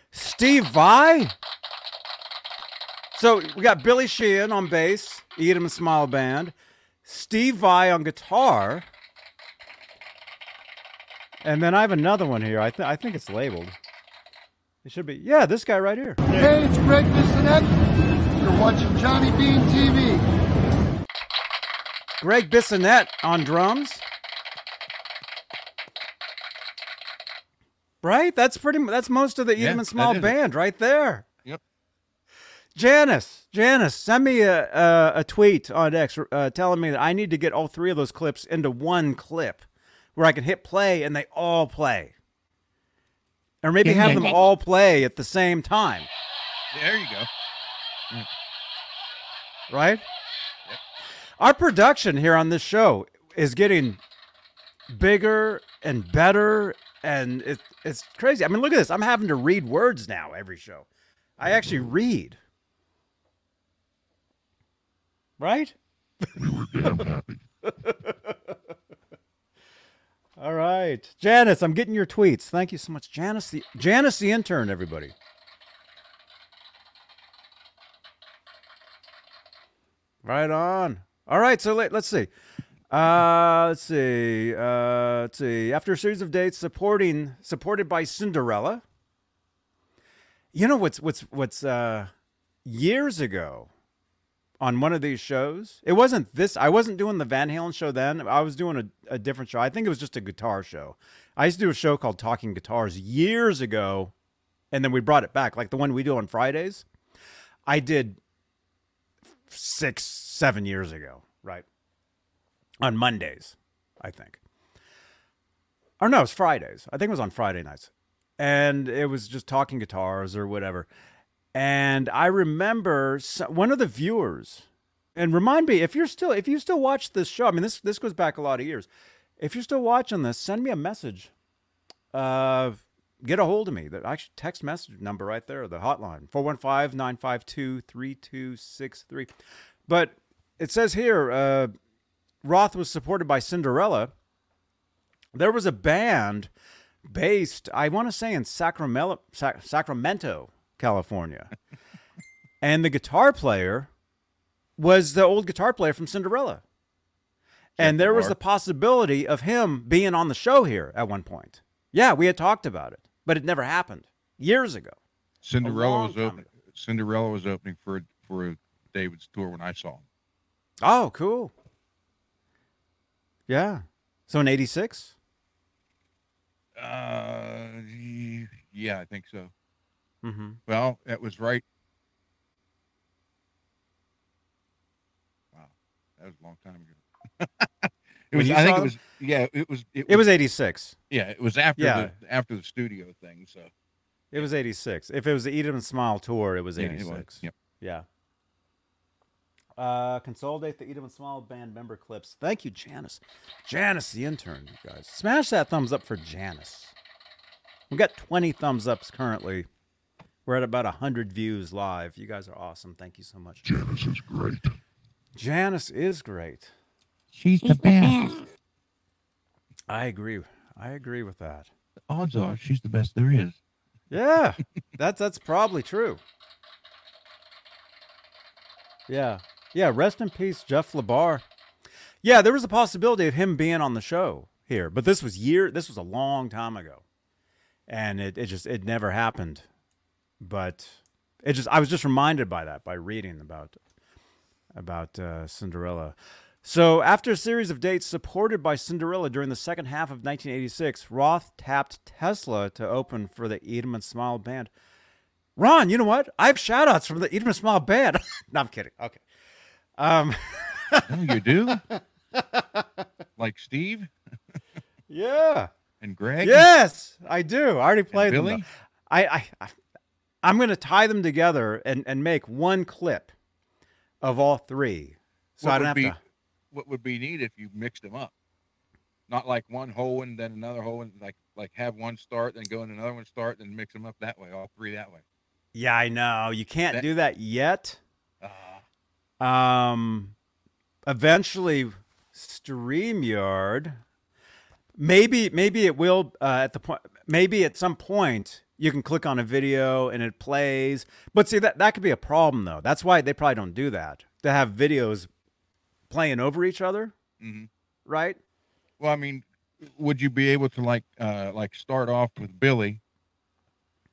Speaker 1: Steve Vai? So we got Billy Sheehan on bass, Eat 'Em and Smile Band, Steve Vai on guitar, and then I have another one here. I, th- I think it's labeled. It should be. Yeah, this guy right here.
Speaker 6: Hey, it's Greg Bissonette. You're watching Johnny Bean TV.
Speaker 1: Greg Bissonette on drums. Right? That's pretty. That's most of the
Speaker 3: Yeah,
Speaker 1: Eat 'Em
Speaker 3: and
Speaker 1: Smile band right there.
Speaker 3: Yep.
Speaker 1: Janice, Janice, send me a a, a tweet on X uh, telling me that I need to get all three of those clips into one clip where I can hit play and they all play. Or maybe have them all play at the same time,
Speaker 3: There you go.
Speaker 1: right? Our production here on this show is getting bigger and better and it, it's crazy. I mean, look at this. I'm having to read words now every show. I actually read. Right? All right. Janice, I'm getting your tweets. Thank you so much. Janice the Janice the intern, everybody. Right on. All right, so let, let's see. Uh, let's see. Uh, let's see. After a series of dates supporting supported by Cinderella. You know what's what's what's uh years ago on one of these shows. It wasn't this. I wasn't doing the Van Halen show then. I was doing a, a different show. I think it was just a guitar show. I used to do a show called Talking Guitars years ago, and then we brought it back, like the one we do on Fridays. I did six, seven years ago, right? On Mondays, I think. Or no, it was Fridays. I think it was on Friday nights. And it was just talking guitars or whatever. And I remember one of the viewers, and remind me if you're still if you still watch this show. I mean, this this goes back a lot of years. If you're still watching this, send me a message. Uh, get a hold of me. The actually text message number right there, the hotline 415-952-3263. But it says here, uh, Roth was supported by Cinderella. There was a band based, I want to say, in Sacramento, Sac- Sacramento, California, and the guitar player was the old guitar player from Cinderella. And there was the possibility of him being on the show here at one point. Yeah, we had talked about it, but it never happened years ago.
Speaker 3: Cinderella was opening. Cinderella was opening for for David's tour when I saw him.
Speaker 1: Oh, cool. Yeah. So in 86?
Speaker 3: Uh, yeah, I think so.
Speaker 1: Mm-hmm.
Speaker 3: Well, that was right. Wow, that was a long time ago. it was. I think it was. Yeah, it was. It was.
Speaker 1: It was 86.
Speaker 3: Yeah, it was after
Speaker 1: Yeah.
Speaker 3: the after the studio thing. So
Speaker 1: It was 86. If it was the Eat 'em and Smile tour, it was
Speaker 3: yeah,
Speaker 1: 86.
Speaker 3: it was. Yep.
Speaker 1: Yeah. Uh, consolidate the Eat 'em and Smile band member clips. Thank you, Janice. Janice, the intern, you guys. Smash that thumbs up for Janice. We've got 20 thumbs ups currently. We're at about 100 views live. You guys are awesome. Thank you so much. Janice is great. Janice is great.
Speaker 7: She's the best.
Speaker 1: I agree. I agree with that.
Speaker 7: Odds are she's the best there is.
Speaker 1: Yeah, that's that's probably true. Yeah, yeah. Rest in peace, Jeff Labar. Yeah, there was a possibility of him being on the show here, but this was year. This was a long time ago, and it, it just it never happened. But it just I was just reminded by that by reading about about uh, Cinderella. So, after a series of dates supported by Cinderella during the second half of 1986, Roth tapped Tesla to open for the Eat 'em and Smile band. Ron, you know what? I have shout outs from the Eat 'em and Smile band. no, I'm kidding. Okay. Um,
Speaker 3: Oh, you do? like Steve
Speaker 1: yeah.
Speaker 3: and Greg?
Speaker 1: Yes, I do. I already played them.
Speaker 3: Billy?
Speaker 1: I, I, I I'm going to tie them together and, and make one clip of all three. So
Speaker 3: What
Speaker 1: I don't
Speaker 3: would
Speaker 1: have
Speaker 3: be-
Speaker 1: to.
Speaker 3: What would be neat if you mixed them up? Not like one hole and then another hole and like like have one start, then go in another one start, then mix them up that way, all three that way.
Speaker 1: Yeah, I know. You can't
Speaker 3: That-
Speaker 1: do that yet.
Speaker 3: Ah,
Speaker 1: Um, eventually, Streamyard. Maybe, maybe it will uh, at the point. Maybe at some point you can click on a video and it plays. But see that that could be a problem though. That's why they probably don't do that. To have videos playing over each other,
Speaker 3: mhm.
Speaker 1: right?
Speaker 3: Well, I mean, would you be able to like uh like start off with Billy,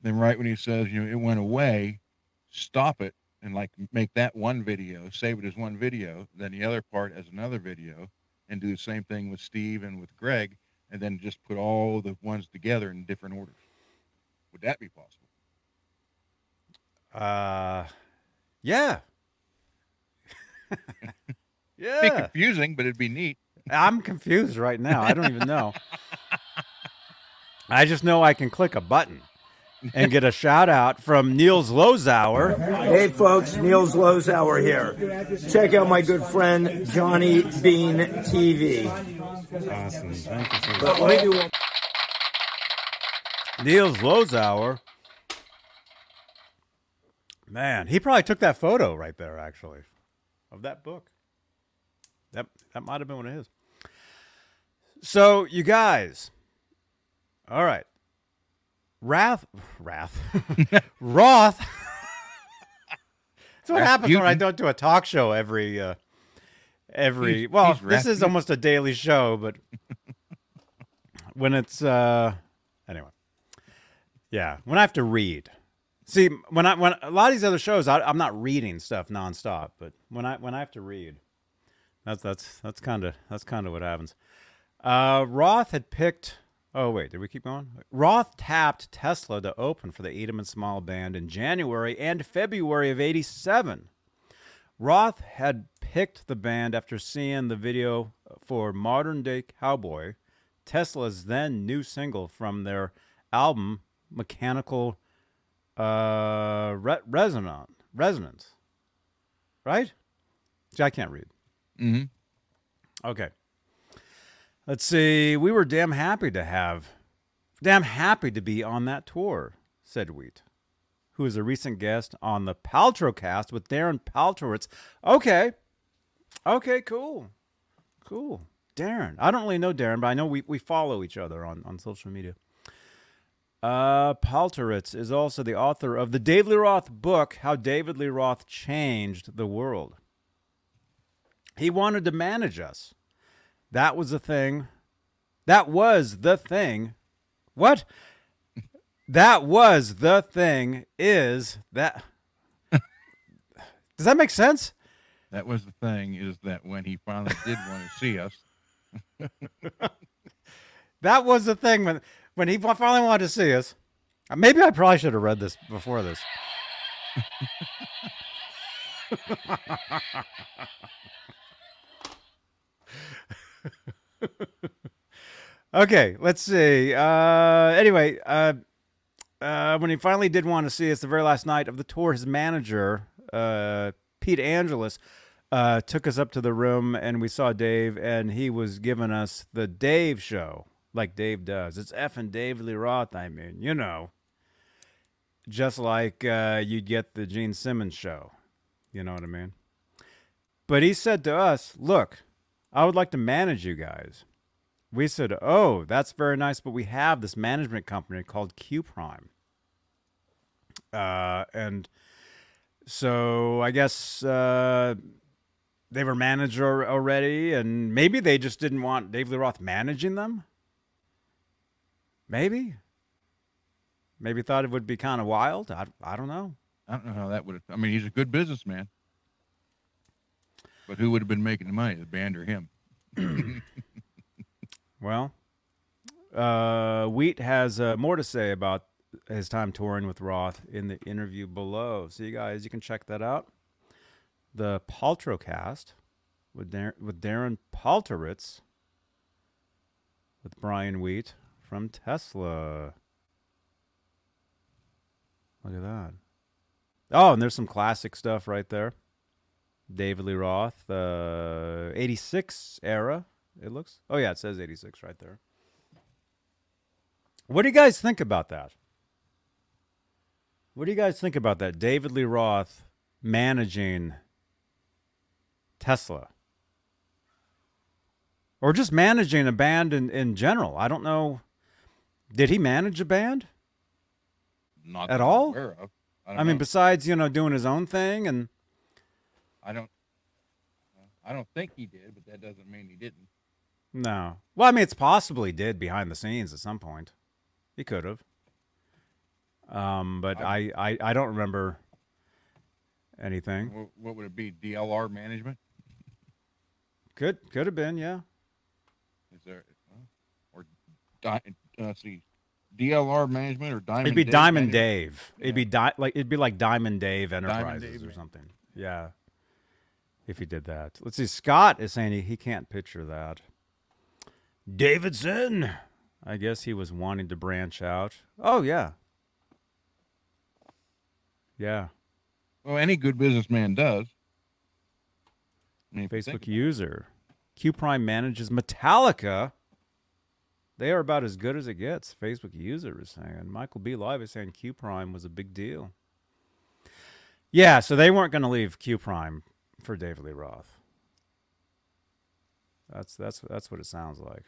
Speaker 3: then right when he says you know it went away, stop it and like make that one video, save it as one video, then the other part as another video, and do the same thing with Steve and with Greg, and then just put all the ones together in different orders. Would that be possible?
Speaker 1: Uh, yeah, yeah.
Speaker 3: Be
Speaker 1: Yeah.
Speaker 3: confusing, but it'd be neat.
Speaker 1: I'm confused right now. I don't even know. I just know I can click a button and get a shout out from Neil Zlozower.
Speaker 8: Hey folks, Neil Zlozower here. Check out my good friend Johnny Bean TV.
Speaker 1: Awesome. Thank you so
Speaker 8: But let me do one.
Speaker 1: Neil Zlozower. Man, he probably took that photo right there, actually, of that book. That that might have been one of his. So, you guys, all right, Wrath, Wrath, Roth. That's what happens when I don't do a talk show every uh, every.
Speaker 3: He's-
Speaker 1: well,
Speaker 3: he's
Speaker 1: this is
Speaker 3: Rasputin.
Speaker 1: almost a daily show, but when it's uh, anyway, yeah, when I have to read. See, when I when a lot of these other shows, I, I'm not reading stuff nonstop, but when I when I have to read, that's that's that's kind of that's kind of what happens. Uh, Roth had picked. Oh wait, did we keep going? Roth tapped Tesla to open for the Eat 'Em and Smile Band in January and February of '87. Roth had picked the band after seeing the video for Modern Day Cowboy, Tesla's then new single from their album Mechanical uh, Re- Resonant Resonance. Right? See, I can't read.
Speaker 3: Mm-hmm.
Speaker 1: Okay. Let's see. We were damn happy to have, damn happy to be on that tour, said Wheat, who is a recent guest on the Paltrocast with Darren Paltrowitz. Okay. Okay, cool. Cool. Darren. I don't really know Darren, but I know we, we follow each other on, on social media. Uh, Paltrowitz is also the author of the David Lee Roth book, How David Lee Roth Changed the World. He wanted to manage us. That was the thing. That was the thing. What? That was the thing. Is that. Does that make sense?
Speaker 3: That was the thing is that when he finally did want to see us,
Speaker 1: That was the thing when when he finally wanted to see us. Uh, Maybe I probably should have read this before this. okay, let's see. Uh, anyway, uh, uh, when he finally did want to see us the very last night of the tour, his manager, uh, Pete Angelus, uh, took us up to the room and we saw Dave, and he was giving us the Dave show, like Dave does. It's effing Dave Lee Roth, I mean, you know. Just like uh, you'd get the Gene Simmons show. You know what I mean? But he said to us, Look, I would like to manage you guys. We said, Oh, that's very nice, but we have this management company called Q Prime. Uh, and so I guess uh, they were managed al- already, and maybe they just didn't want Dave Lee Roth managing them. Maybe. Maybe thought it would be kind of wild. I, I don't know.
Speaker 3: I don't know how that would have. I mean, he's a good businessman, but who would have been making the money, the band or him?
Speaker 1: Well, uh, Wheat has uh, more to say about his time touring with Roth in the interview below. So you guys, you can check that out. The Paltrocast with Dar- with Darren Paltrowitz with Brian Wheat from Tesla. Look at that. Oh, and there's some classic stuff right there. David Lee Roth, uh, 86 era, it looks. Oh, yeah, it says 86 right there. What do you guys think about that? What do you guys think about that? David Lee Roth managing Tesla. Or just managing a band in, in general. I don't know. Did he manage a band?
Speaker 3: Not
Speaker 1: At all?
Speaker 3: I,
Speaker 1: I mean, besides, you know, doing his own thing and
Speaker 3: I don't. I don't think he did, but that doesn't mean he didn't.
Speaker 1: No. Well, I mean, it's possible he did behind the scenes at some point. He could have. Um, but I, I, I don't remember anything.
Speaker 3: What, what would it be? DLR management?
Speaker 1: Could could have been, yeah.
Speaker 3: Is there? Or uh, let's see, DLR management or Diamond?
Speaker 1: It'd be
Speaker 3: Dave
Speaker 1: Diamond
Speaker 3: management?
Speaker 1: Dave. It'd be di- like it'd be like Diamond Dave Enterprises
Speaker 3: Dave
Speaker 1: or
Speaker 3: man.
Speaker 1: something. Yeah. if he did that. Let's see. Scott is saying he, he can't picture that. Davidson. I guess he was wanting to branch out. Oh yeah. Yeah.
Speaker 3: Well, any good businessman does. I mean, if you think
Speaker 1: Facebook user. Q Prime manages Metallica. They are about as good as it gets. Facebook user is saying. Michael B. Live is saying Q Prime was a big deal. Yeah, so they weren't going to leave Q Prime for David Lee Roth. That's that's that's what it sounds like.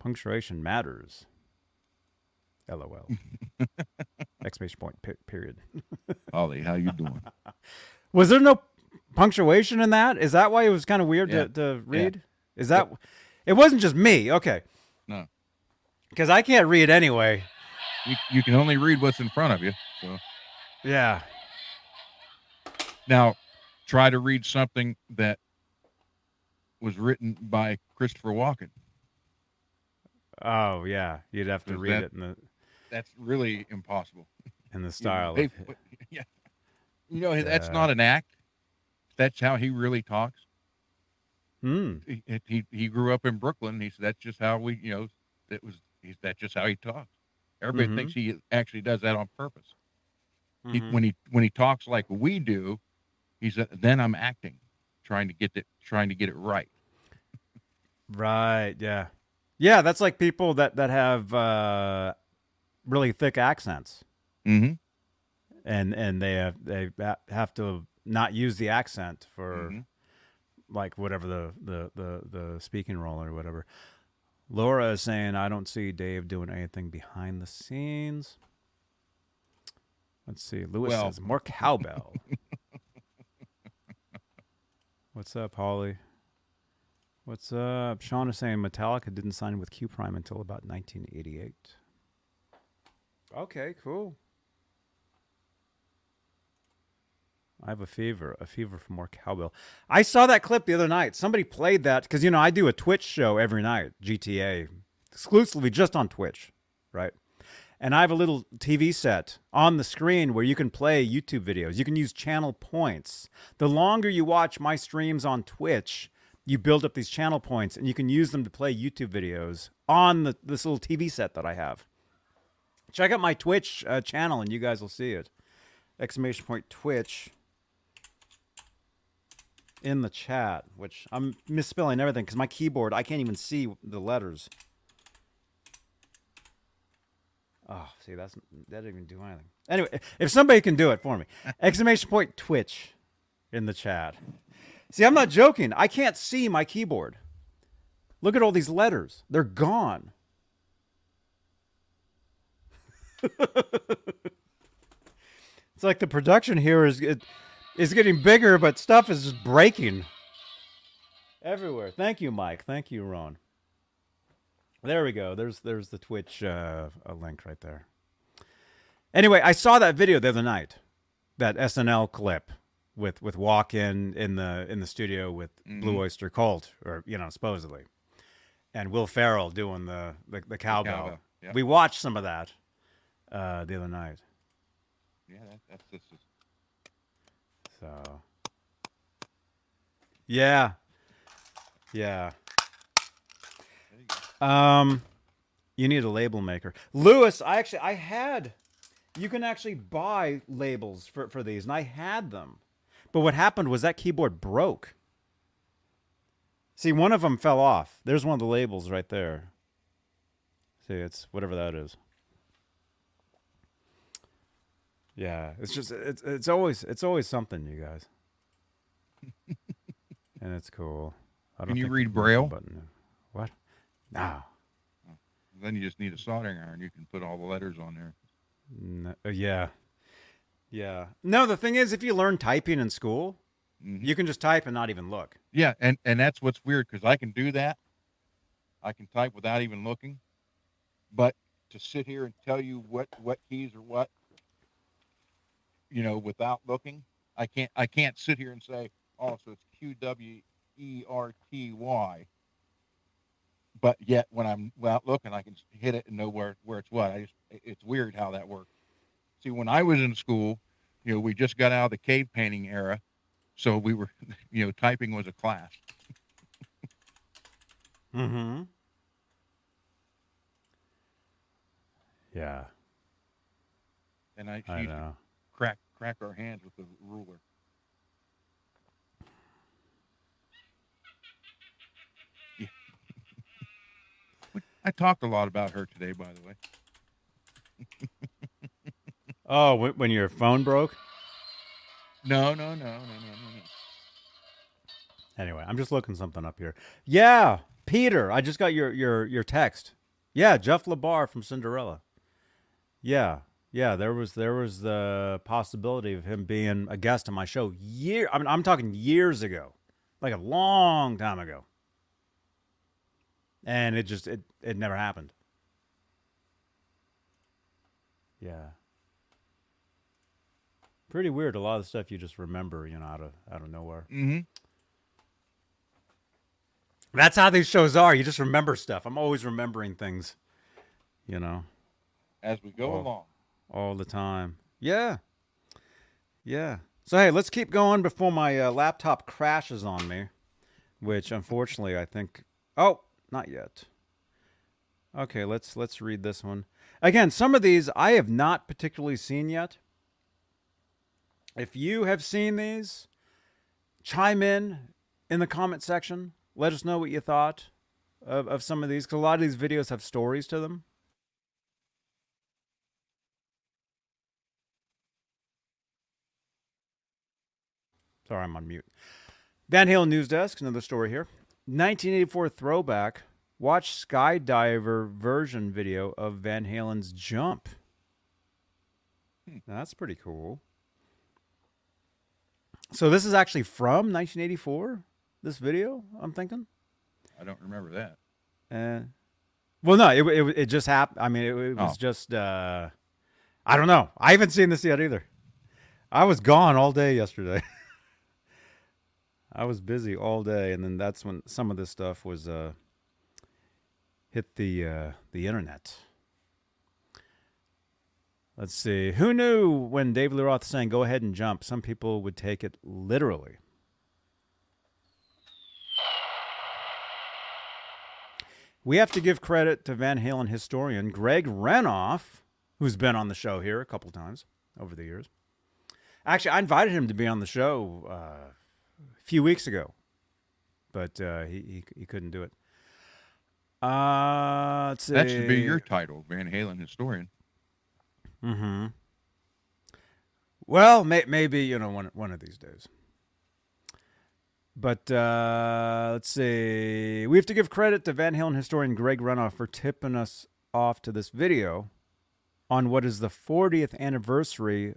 Speaker 1: Punctuation matters. LOL. Exclamation point. pe- period.
Speaker 3: Ollie, how you doing?
Speaker 1: Was there no punctuation in that? Is that why it was kind of weird
Speaker 3: Yeah.
Speaker 1: to, to read? Is that it wasn't just me? Okay. Because I can't read anyway.
Speaker 3: you, you can only read what's in front of you. So
Speaker 1: Yeah.
Speaker 3: now, try to read something that was written by Christopher Walken.
Speaker 1: Oh yeah. You'd have to read
Speaker 3: that-
Speaker 1: it in the
Speaker 3: That's really impossible.
Speaker 1: in the
Speaker 3: You know,
Speaker 1: style.
Speaker 3: they-
Speaker 1: of,
Speaker 3: yeah, you know that's
Speaker 1: Yeah.
Speaker 3: not an act. That's how he really talks.
Speaker 1: Hmm.
Speaker 3: He, he he grew up in Brooklyn. He said that's just how we, you know, that was he's that's just how he talks. Everybody
Speaker 1: Mhm.
Speaker 3: thinks he actually does that on purpose. He,
Speaker 1: Mhm.
Speaker 3: when he when he talks like we do, he said, "Then I'm acting, trying to get it, trying to get it right."
Speaker 1: Right. Yeah. Yeah. That's like people that that have uh, really thick accents,
Speaker 3: Mm-hmm.
Speaker 1: and and they have they have to not use the accent for.
Speaker 3: Mhm.
Speaker 1: like whatever the, the the the speaking role or whatever. Laura is saying I don't see Dave doing anything behind the scenes. Let's see. Lewis
Speaker 3: Well-
Speaker 1: says more cowbell. What's up, Holly? What's up? Sean is saying Metallica didn't sign with Q Prime until about 1988. Okay, cool. I have a fever, a fever for more cowbell. I saw that clip the other night. Somebody played that because you know I do a Twitch show every night, GTA, exclusively just on Twitch, right? And I have a little TV set on the screen where you can play YouTube videos. You can use channel points. The longer you watch my streams on Twitch, you build up these channel points, and you can use them to play YouTube videos on the, this little TV set that I have. Check out my Twitch uh, channel, and you guys will see it. Exclamation point Twitch in the chat, which I'm misspelling everything because my keyboard, I can't even see the letters. Oh, see, that's that didn't even do anything. Anyway, if somebody can do it for me, exclamation point Twitch in the chat. See, I'm not joking. I can't see my keyboard. Look at all these letters; they're gone. it's like the production here is it, is getting bigger, but stuff is just breaking everywhere. Thank you, Mike. Thank you, Ron. There we go. There's there's the Twitch uh, link right there. Anyway, I saw that video the other night, that SNL clip with with Walken in the in the studio with Blue Oyster Cult, or you know supposedly, and Will Ferrell doing the the, the cowbell.
Speaker 3: cowbell, yeah.
Speaker 1: We watched some of that uh, the other night.
Speaker 3: Yeah, that, that's is
Speaker 1: So, yeah, yeah. Um, you need a label maker, Lewis. I actually I had. You can actually buy labels for for these, and I had them, but what happened was that keyboard broke. See, one of them fell off. There's one of the labels right there. See, it's whatever that is. Yeah, it's just it's it's always it's always something, you guys. and it's cool. I
Speaker 3: Can you read Braille?
Speaker 1: Button. What? No.
Speaker 3: then you just need a soldering iron. You can put all the letters on there.
Speaker 1: no. uh, Yeah. Yeah. No, the thing is, if you learn typing in school,
Speaker 3: Mhm.
Speaker 1: you can just type and not even look.
Speaker 3: Yeah, and and that's what's weird because I can do that. I can type without even looking, but to sit here and tell you what what keys are what, you know, without looking, I can't. I can't sit here and say, oh, so it's Q W E R T Y. But yet, when I'm without looking, I can hit it and know where where it's what. I just it's weird how that works. See, when I was in school, you know, we just got out of the cave painting era, So we were, you know, typing was a class.
Speaker 1: Mm-hmm. Yeah,
Speaker 3: And I,
Speaker 1: I
Speaker 3: she'd
Speaker 1: know.
Speaker 3: Crack our hands with the ruler. Yeah. I talked a lot about her today, by the way.
Speaker 1: Oh, when, your phone broke?
Speaker 3: No, no, no, no, no, no, no.
Speaker 1: Anyway, I'm just looking something up here. Yeah, Peter, I just got your your your text. Yeah, Jeff LaBar from Cinderella. Yeah, yeah, there was there was the possibility of him being a guest on my show. Year, I mean, I'm talking years ago, like a long time ago, and it just it it never happened. Yeah. Pretty weird. A lot of the stuff you just remember, you know, out of out of nowhere.
Speaker 3: Mm-hmm.
Speaker 1: That's how these shows are. You just remember stuff. I'm always remembering things, you know,
Speaker 3: As we go
Speaker 1: Oh.
Speaker 3: along.
Speaker 1: All the time. Yeah. Yeah. So, hey, let's keep going before my uh, laptop crashes on me, which unfortunately I think. Oh, not yet. Okay, let's let's read this one. Again, some of these I have not particularly seen yet. If you have seen these, chime in in the comment section. Let us know what you thought of, of some of these, because a lot of these videos have stories to them. Sorry, I'm on mute. Van Halen News Desk, another story here. 1984 throwback. Watch Skydiver version video of Van Halen's Jump. Now, that's pretty cool. So this is actually from 1984. This video, I'm thinking.
Speaker 3: I don't remember that.
Speaker 1: Uh, well, no, it it, it just happened. I mean, it, it was
Speaker 3: Oh.
Speaker 1: just. Uh, I don't know. I haven't seen this yet either. I was gone all day yesterday. I was busy all day, and then that's when some of this stuff was uh, hit the uh, the internet. Let's see. Who knew when David Lee Roth saying "Go ahead and jump"? Some people would take it literally. We have to give credit to Van Halen historian Greg Renoff, who's been on the show here a couple times over the years. Actually, I invited him to be on the show uh, a few weeks ago, but uh, he, he he couldn't do it. Uh, let's see.
Speaker 3: That should be your title, Van Halen historian.
Speaker 1: Mm-hmm. Well, may, maybe you know one one of these days. But uh, let's see. We have to give credit to Van Halen historian Greg Renoff for tipping us off to this video on what is the 40th anniversary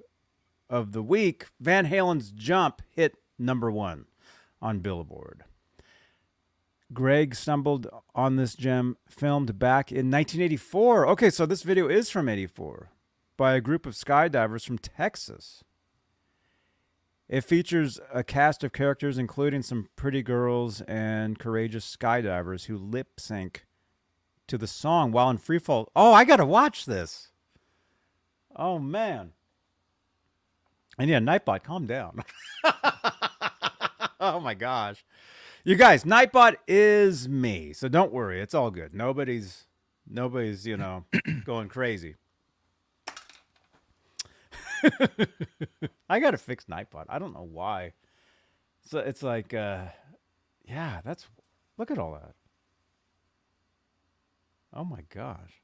Speaker 1: of the week. Van Halen's Jump hit number one on Billboard. Greg stumbled on this gem filmed back in 1984. Okay, so this video is from 84 by a group of skydivers from Texas. It features a cast of characters, including some pretty girls and courageous skydivers who lip sync to the song while in free fall. Oh, I got to watch this. Oh, man. And yeah, Nightbot, calm down. oh, my gosh. You guys, Nightbot is me. So don't worry. It's all good. Nobody's, nobody's, you know, going crazy. I gotta fix Nightbot. I don't know why. So it's like, uh, yeah, that's look at all that. Oh my gosh!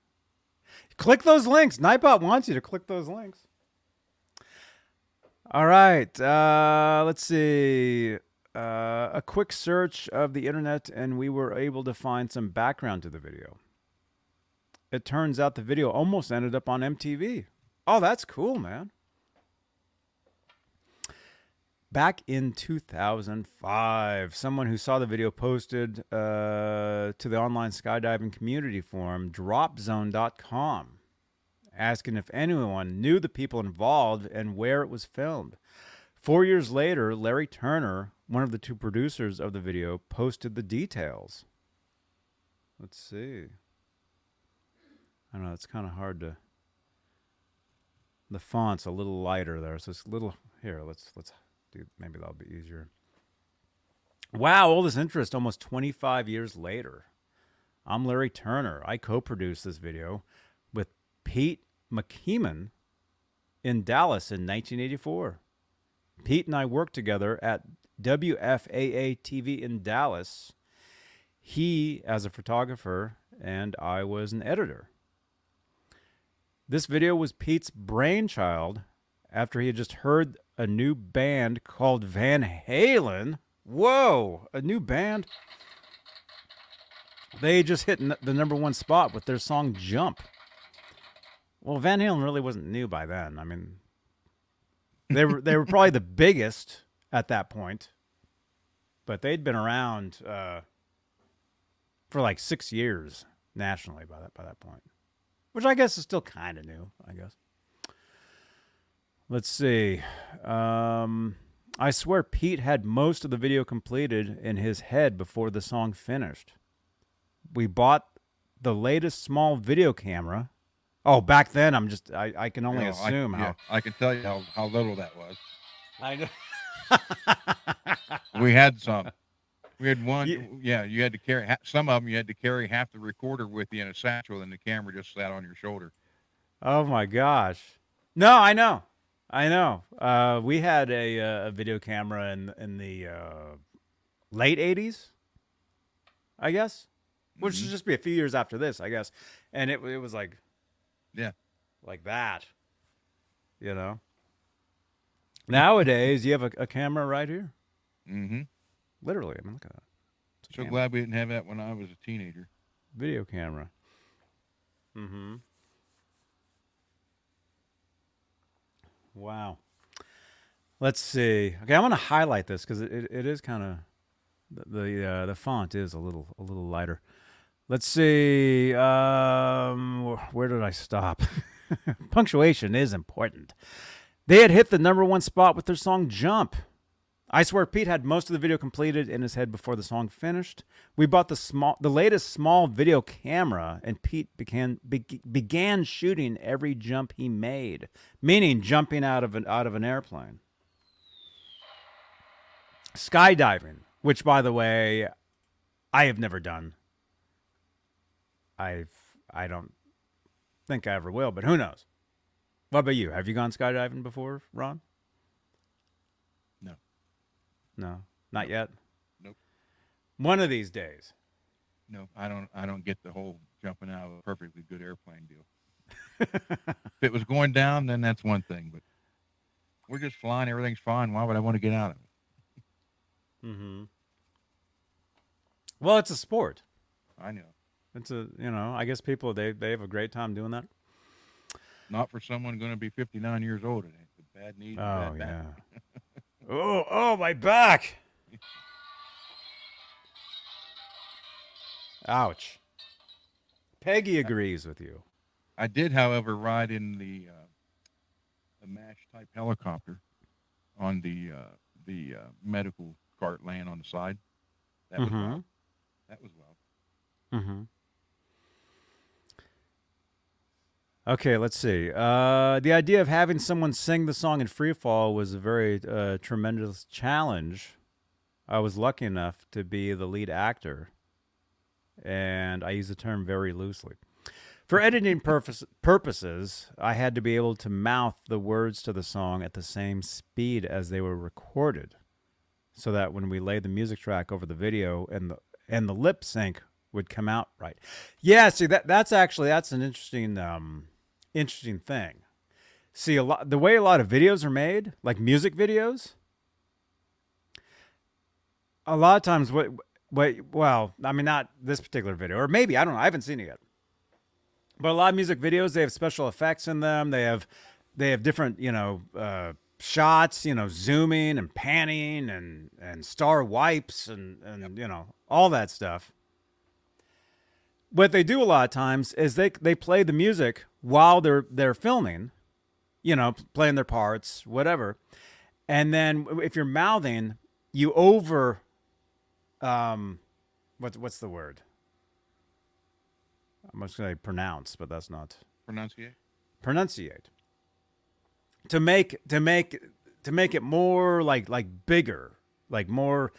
Speaker 1: Click those links. Nightbot wants you to click those links. All right. Uh, let's see. Uh, a quick search of the internet, and we were able to find some background to the video. It turns out the video almost ended up on MTV. Oh, that's cool, man. Back in 2005, someone who saw the video posted uh, to the online skydiving community forum, dropzone.com, asking if anyone knew the people involved and where it was filmed. Four years later, Larry Turner, one of the two producers of the video, posted the details. Let's see. I don't know, it's kind of hard to. The font's a little lighter there, so it's a little. Here, let's let's do maybe that'll be easier. Wow, all this interest almost 25 years later. I'm Larry Turner. I co-produced this video with Pete McKeeman in Dallas in 1984. Pete and I worked together at WFAA TV in Dallas. He as a photographer and I was an editor. This video was Pete's brainchild after he had just heard a new band called Van Halen. Whoa, a new band? They just hit n- the number one spot with their song Jump. Well, Van Halen really wasn't new by then. I mean, they were they were probably the biggest at that point, but they'd been around uh, for like six years nationally by that by that point, which I guess is still kind of new. I guess. Let's see. Um, I swear Pete had most of the video completed in his head before the song finished. We bought the latest small video camera. Oh, back then I'm just I, I can only
Speaker 3: You know, I-
Speaker 1: assume
Speaker 3: yeah,
Speaker 1: how
Speaker 3: I can tell you how, how little that was.
Speaker 1: I know.
Speaker 3: We had some. We had one.
Speaker 1: You-
Speaker 3: yeah, you had to carry ha- some of them. You had to carry half the recorder with you in a satchel, and the camera just sat on your shoulder.
Speaker 1: Oh my gosh. No, I know. I know. Uh, we had a, uh, a video camera in in the uh, late '80s, I guess, which should just be a few years after this, I guess. And it it was like,
Speaker 3: Yeah.
Speaker 1: like that, you know. Nowadays, you have a, a camera right here,
Speaker 3: Mm-hmm.
Speaker 1: literally. I mean, look at that.
Speaker 3: So
Speaker 1: camera.
Speaker 3: glad we didn't have that when I was a teenager.
Speaker 1: video camera. Mm-hmm. Wow. Let's see. Okay, I'm going to highlight this because it, it, it is kind of the the, uh, the font is a little a little lighter. Let's see. Um, where did I stop? Punctuation is important. They had hit the number one spot with their song "Jump." I swear Pete had most of the video completed in his head before the song finished. We bought the small the latest small video camera and Pete began be, began shooting every jump he made, meaning jumping out of an out of an airplane. Skydiving, which by the way, I have never done. I've I don't think I ever will, but who knows? What about you? Have you gone skydiving before, Ron?
Speaker 3: No.
Speaker 1: No, not yet.
Speaker 3: Nope.
Speaker 1: One of these days.
Speaker 3: No, I don't. I don't get the whole jumping out of a perfectly good airplane deal. if it was going down, then that's one thing. But we're just flying. Everything's fine. Why would I want to get out of it?
Speaker 1: Mm-hmm. Well, it's a sport.
Speaker 3: I know.
Speaker 1: It's a you know. I guess people they they have a great time doing that.
Speaker 3: Not for someone going to be 59 years old. It ain't with bad knees.
Speaker 1: Oh
Speaker 3: bad
Speaker 1: yeah. oh oh my back. Ouch. Peggy agrees with you.
Speaker 3: I did, however, ride in the uh, the MASH type helicopter on the uh, the uh, medical cart laying on the side. That was
Speaker 1: Mhm.
Speaker 3: wild. That was wild.
Speaker 1: Mm-hmm. Okay, let's see. Uh, the idea of having someone sing the song in free fall was a very uh, tremendous challenge. I was lucky enough to be the lead actor, and I use the term very loosely. For editing purpose, purposes, I had to be able to mouth the words to the song at the same speed as they were recorded, so that when we laid the music track over the video and the and the lip sync would come out right. Yeah, see that that's actually that's an interesting um interesting thing. See a lot the way a lot of videos are made, like music videos, a lot of times what what well, I mean not this particular video or maybe I don't know, I haven't seen it yet. But a lot of music videos they have special effects in them. They have they have different, you know, uh shots, you know, zooming and panning and and star wipes and and you know, all that stuff what they do a lot of times is they they play the music while they're they're filming, you know, playing their parts, whatever. And then if you're mouthing, you over um what what's the word? I'm just gonna say pronounce, but that's not
Speaker 3: Pronunciate.
Speaker 1: pronunciate. To make to make to make it more like like bigger, like more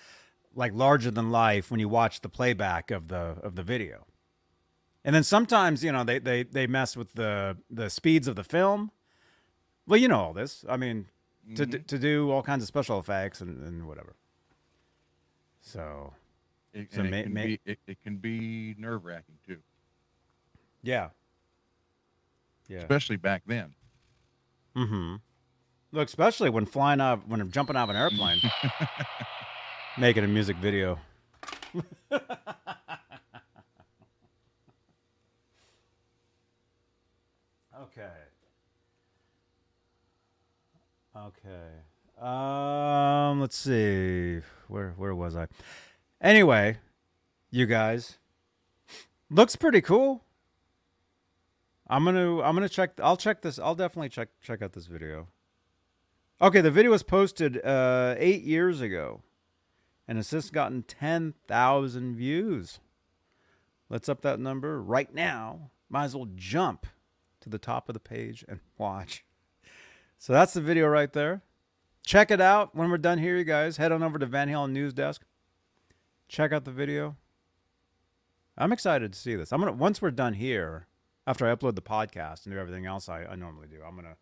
Speaker 1: like larger than life when you watch the playback of the of the video. And then sometimes, you know, they they they mess with the the speeds of the film. Well, you know all this. I mean, to
Speaker 3: Mhm.
Speaker 1: to do all kinds of special effects and, and whatever. So,
Speaker 3: It,
Speaker 1: So may-
Speaker 3: it, can
Speaker 1: may-
Speaker 3: be, it, it can be nerve wracking too,
Speaker 1: yeah. Yeah.
Speaker 3: especially back then.
Speaker 1: Mm-hmm. Look, especially when flying out, when I'm jumping out of an airplane, making a music video. okay. Okay. Um, let's see. Where where was I? Anyway, you guys, looks pretty cool. I'm gonna I'm gonna check. I'll check this. I'll definitely check check out this video. Okay, the video was posted uh, eight years ago, and it's just gotten ten thousand views. Let's up that number right now. Might as well jump to the top of the page and watch. So that's the video right there. Check it out when we're done here, you guys. Head on over to Van Halen News Desk. Check out the video. I'm excited to see this. I'm gonna once we're done here, after I upload the podcast and do everything else I, I normally do, I'm gonna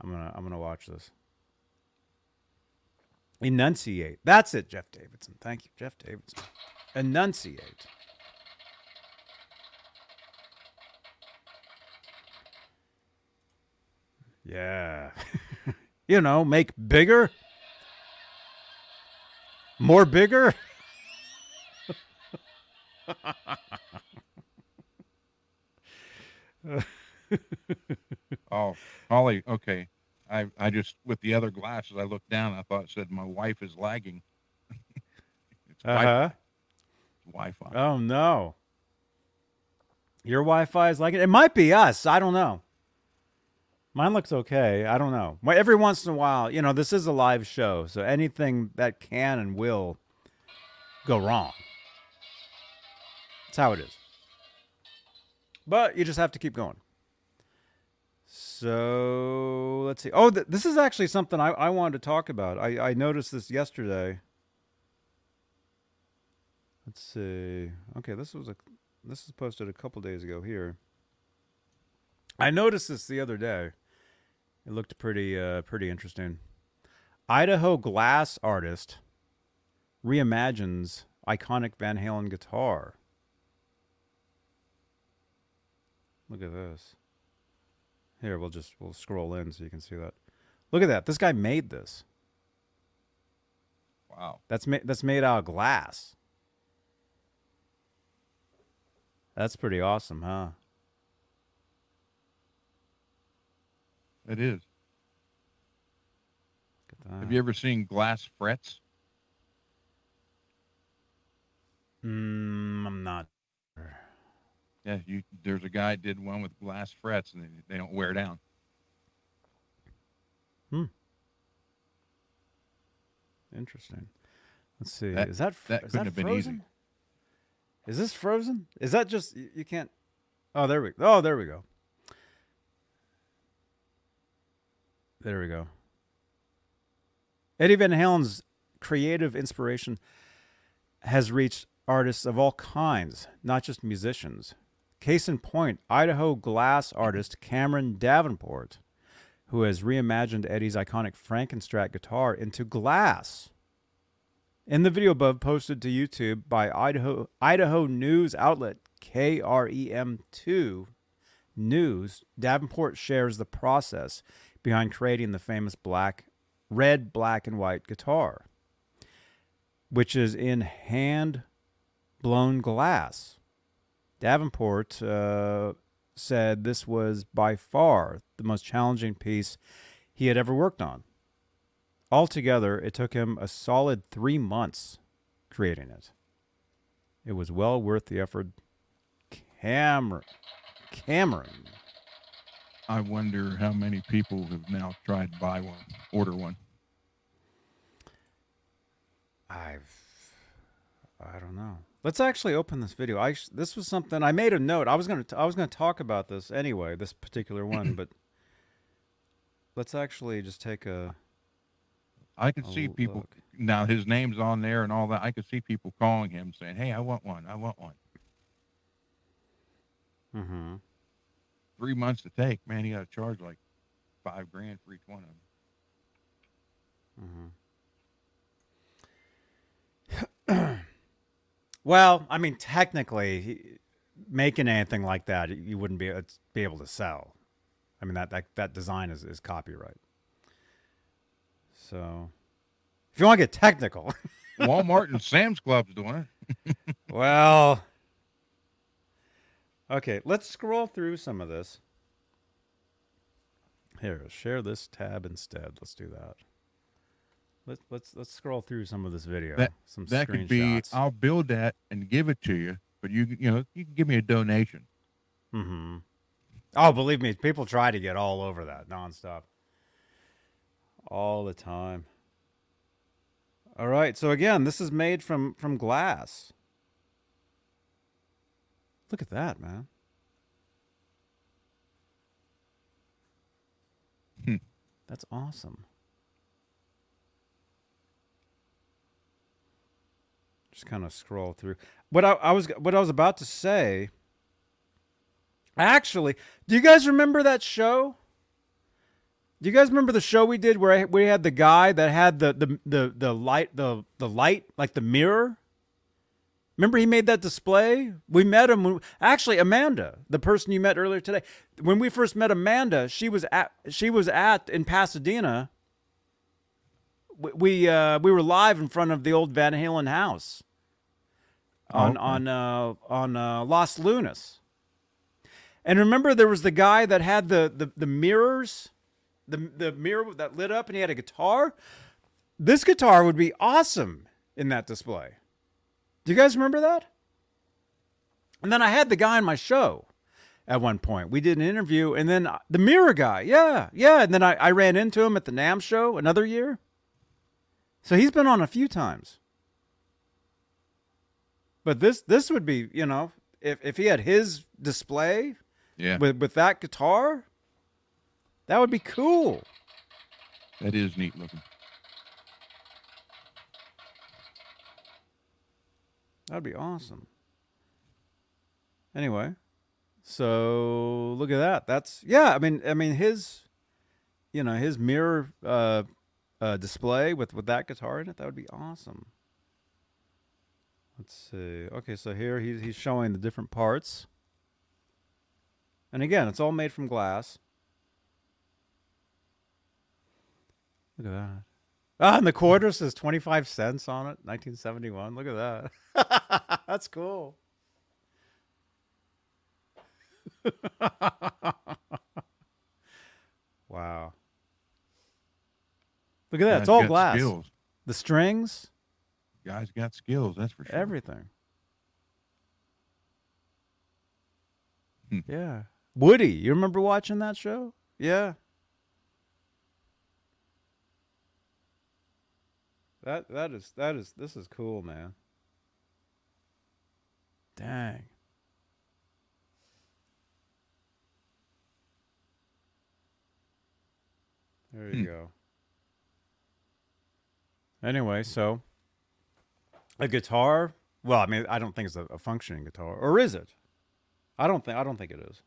Speaker 1: I'm gonna I'm gonna watch this. Enunciate. That's it, Jeff Davidson. Thank you, Jeff Davidson. Enunciate. Yeah. you know, make bigger. More bigger.
Speaker 3: Oh, Holly. Okay, I I just with the other glasses, I looked down. I thought it said my wife is lagging. it's
Speaker 1: Uh huh.
Speaker 3: Wi-Fi.
Speaker 1: Oh no. Your Wi-Fi is like it. It might be us. I don't know. Mine looks okay. I don't know. Every once in a while, you know, this is a live show, so anything that can and will go wrong. That's how it is. But you just have to keep going. So let's see. Oh, th- this is actually something I, I wanted to talk about. I, I noticed this yesterday. Let's see. Okay, this was a this is posted a couple days ago here. I noticed this the other day. It looked pretty uh pretty interesting. Idaho glass artist reimagines iconic Van Halen guitar. Look at this. Here, we'll just we'll scroll in so you can see that. Look at that. This guy made this.
Speaker 3: Wow.
Speaker 1: That's made that's made out of glass. That's pretty awesome, huh?
Speaker 3: It is.
Speaker 1: Look at that.
Speaker 3: Have you ever seen glass frets?
Speaker 1: Mm, I'm not.
Speaker 3: Yeah, you. There's a guy did one with glass frets, and they, they don't wear down. Hmm.
Speaker 1: Interesting. Let's see.
Speaker 3: That-
Speaker 1: is that
Speaker 3: that
Speaker 1: is
Speaker 3: couldn't
Speaker 1: that
Speaker 3: have been easy.
Speaker 1: frozen? Is this frozen? Is that just you, you can't? Oh, there we. Oh, there we go. There we go. Eddie Van Halen's creative inspiration has reached artists of all kinds, not just musicians. Case in point, Idaho glass artist Cameron Davenport, who has reimagined Eddie's iconic Frankenstrat guitar into glass. In the video above posted to YouTube by Idaho Idaho news outlet KREM2 News, Davenport shares the process behind creating the famous black red, black and white guitar, which is in hand blown glass. Davenport uh, said this was by far the most challenging piece he had ever worked on. Altogether, it took him a solid three months creating it. It was well worth the effort. Cameron. Cameron.
Speaker 3: I wonder how many people have now tried to buy one, order one.
Speaker 1: I've. I don't know. Let's actually open this video. I this was something I made a note. I was gonna I was gonna talk about this anyway, this particular one, but let's actually just take a
Speaker 3: I could see people
Speaker 1: look.
Speaker 3: now. His name's on there and all that. I could see people calling him saying, "Hey, I want one. I want one."
Speaker 1: Mm-hmm.
Speaker 3: Three months to take, man. You got to charge like five grand for each one of them. Mm-hmm.
Speaker 1: Well, I mean, technically, making anything like that, you wouldn't be uh, be able to sell. I mean, that that, that design is, is copyright. So, if you want to get technical,
Speaker 3: Walmart and Sam's Club's doing it.
Speaker 1: well, okay, let's scroll through some of this. Here, share this tab instead. Let's do that. Let's let's let's scroll through some of this video.
Speaker 3: That
Speaker 1: some
Speaker 3: that could be.
Speaker 1: screenshots.
Speaker 3: I'll build that and give it to you, but you you know you can give me a donation.
Speaker 1: Mm-hmm. Oh, believe me, people try to get all over that nonstop, all the time. All right, so again, this is made from from glass. Look at that, man.
Speaker 3: Hmm.
Speaker 1: That's awesome. Just kind of scroll through. What I, I was what I was about to say. Actually, do you guys remember that show? Do you guys remember the show we did where I, we had the guy that had the, the the the light the the light like the mirror? Remember he made that display? We met him when, actually Amanda, the person you met earlier today. When we first met Amanda, she was at she was at in Pasadena. We we, uh, we were live in front of the old Van Halen house on
Speaker 3: Okay.
Speaker 1: on uh, on uh, Las Lunas. And remember, there was the guy that had the the, the mirrors, the the mirror that lit up, and he had a guitar. This guitar would be awesome in that display. Do you guys remember that? And then I had the guy on my show at one point. We did an interview, and then uh, the mirror guy, yeah, yeah. And then I, I ran into him at the NAMM show another year. So he's been on a few times. But this this would be, you know, if if he had his display
Speaker 3: Yeah,
Speaker 1: with with that guitar, that would be cool.
Speaker 3: that is neat looking.
Speaker 1: That'd be awesome. Anyway, so look at that. That's yeah. I mean, I mean his, you know, his mirror uh, uh, display with with that guitar in it. That would be awesome. Let's see. Okay, so here he's he's showing the different parts. And again, it's all made from glass. Look at that. Ah, and the quarter says 25 cents on it, 1971. Look at that. That's cool. wow. Look at that. It's all glass.
Speaker 3: Skills.
Speaker 1: The strings,
Speaker 3: Guys got skills. That's for sure.
Speaker 1: everything.
Speaker 3: Hmm.
Speaker 1: Yeah. Woody, you remember watching that show? Yeah. That that is that is this is cool, man. Dang. There you
Speaker 3: Hmm.
Speaker 1: go. Anyway, so a guitar. Well, I mean, I don't think it's a, a functioning guitar, or is it? I don't think. I don't think it is.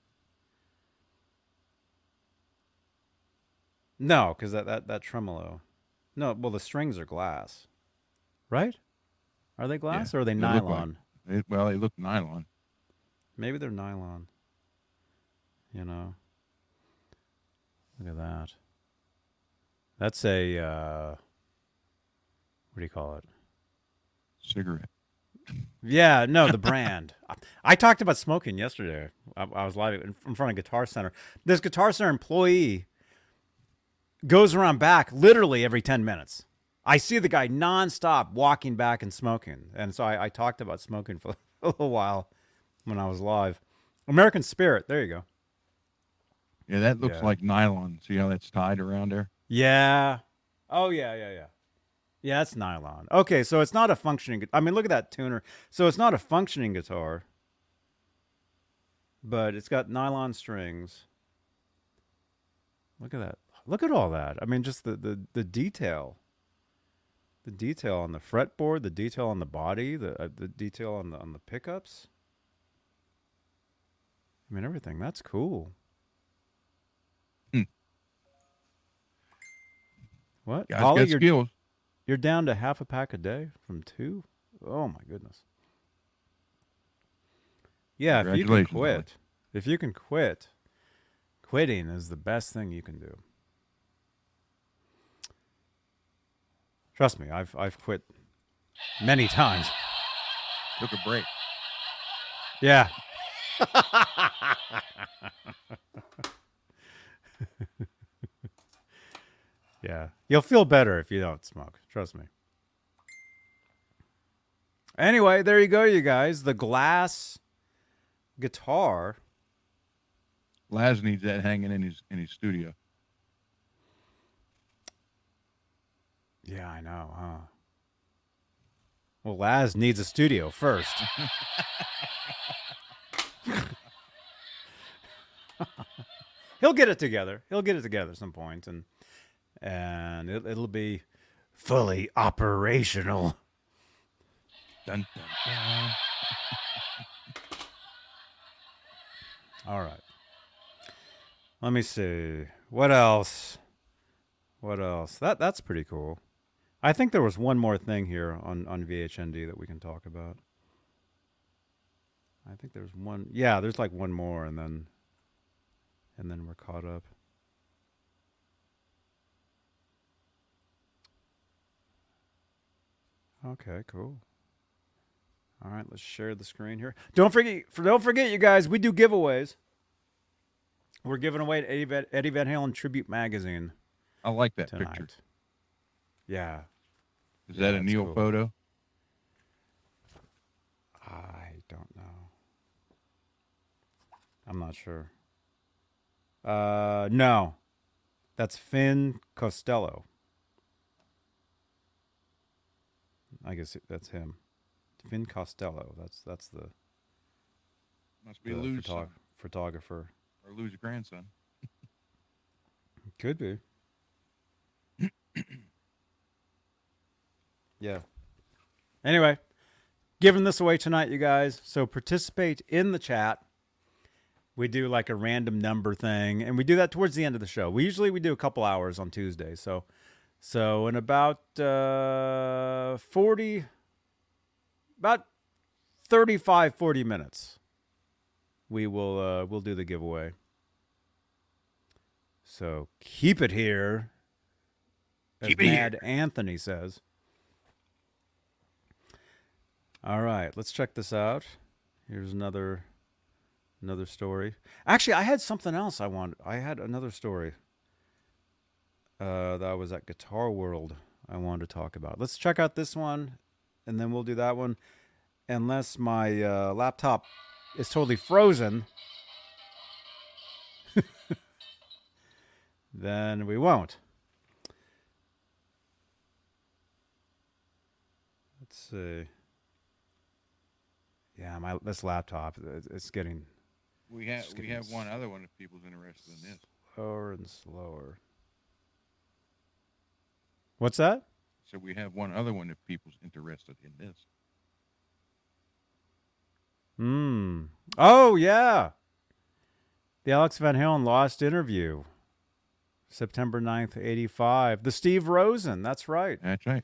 Speaker 1: No, because that, that that tremolo. No, well, the strings are glass, right? Are they glass or are they
Speaker 3: they like-
Speaker 1: nylon?
Speaker 3: It, well, they look nylon.
Speaker 1: Maybe they're nylon. You know. Look at that. That's a uh what do you call it?
Speaker 3: Cigarette.
Speaker 1: Yeah, no, the brand. I, I talked about smoking yesterday. I, I was live in, in front of Guitar Center. This Guitar Center employee goes around back literally every 10 minutes. I see the guy nonstop walking back and smoking. And so I, I talked about smoking for a little while when I was live. American Spirit. There you go.
Speaker 3: Yeah, that looks
Speaker 1: Yeah.
Speaker 3: like nylon. See how that's tied around there?
Speaker 1: Yeah. Oh yeah, yeah, yeah. Yeah, it's nylon. Okay, so it's not a functioning. I mean, look at that tuner. So it's not a functioning guitar, but it's got nylon strings. Look at that. Look at all that. I mean, just the the, the detail The detail on the fretboard, the detail on the body, the uh, the detail on the on the pickups. I mean everything. That's cool.
Speaker 3: Hmm.
Speaker 1: What?
Speaker 3: Guys
Speaker 1: Holly, you're,
Speaker 3: skills.
Speaker 1: you're down to half a pack a day from two? Oh my goodness. Yeah, if you can
Speaker 3: Holly.
Speaker 1: quit, if you can quit, quitting is the best thing you can do. Trust me, I've I've quit many times.
Speaker 3: Took a break.
Speaker 1: Yeah. yeah. You'll feel better if you don't smoke. Trust me. Anyway, there you go, you guys. The glass guitar.
Speaker 3: Laz needs that hanging in his in his studio.
Speaker 1: Yeah, I know, huh? Well, Laz needs a studio first. He'll get it together. He'll get it together at some point, and and it, it'll be fully operational.
Speaker 3: Dun, dun, dun.
Speaker 1: All right. Let me see. What else? What else? That that's pretty cool. I think there was one more thing here on on VHND that we can talk about. I think there's one. Yeah, there's like one more, and then and then we're caught up. Okay, cool. All right, let's share the screen here. Don't forget, for don't forget, you guys, we do giveaways. We're giving away Eddie Van, Eddie Van Halen tribute magazine
Speaker 3: I like that
Speaker 1: tonight.
Speaker 3: picture.
Speaker 1: Yeah,
Speaker 3: Is
Speaker 1: Yeah,
Speaker 3: that a Neil
Speaker 1: cool.
Speaker 3: photo?
Speaker 1: I don't know. I'm not sure. Uh, no, that's Fin Costello. I guess that's him. Fin Costello. That's that's the,
Speaker 3: Must be
Speaker 1: the
Speaker 3: Lou's
Speaker 1: photog- photographer.
Speaker 3: or Lou's grandson.
Speaker 1: Could be. yeah. Anyway, giving this away tonight, you guys. So participate in the chat. We do like a random number thing, and we do that towards the end of the show. We usually we do a couple hours on Tuesday. So, so in about uh, forty, about 35, 40 minutes, we will uh, we'll do the giveaway. So keep it here. As
Speaker 3: Keep it here.
Speaker 1: Mad Anthony says. All right, let's check this out. Here's another another story. Actually, I had something else I want. I had another story. Uh, that was at Guitar World. I wanted to talk about. Let's check out this one, and then we'll do that one. Unless my uh, laptop is totally frozen, then we won't. Let's see. Yeah, my this laptop it's- it's getting
Speaker 3: We have we have one other one if people's interested in this.
Speaker 1: slower and slower. What's that?
Speaker 3: So we have one other one if people's interested in this.
Speaker 1: Hmm. Oh yeah. The Alex Van Halen lost interview. September 9th, 85. The Steve Rosen. That's right.
Speaker 3: That's right.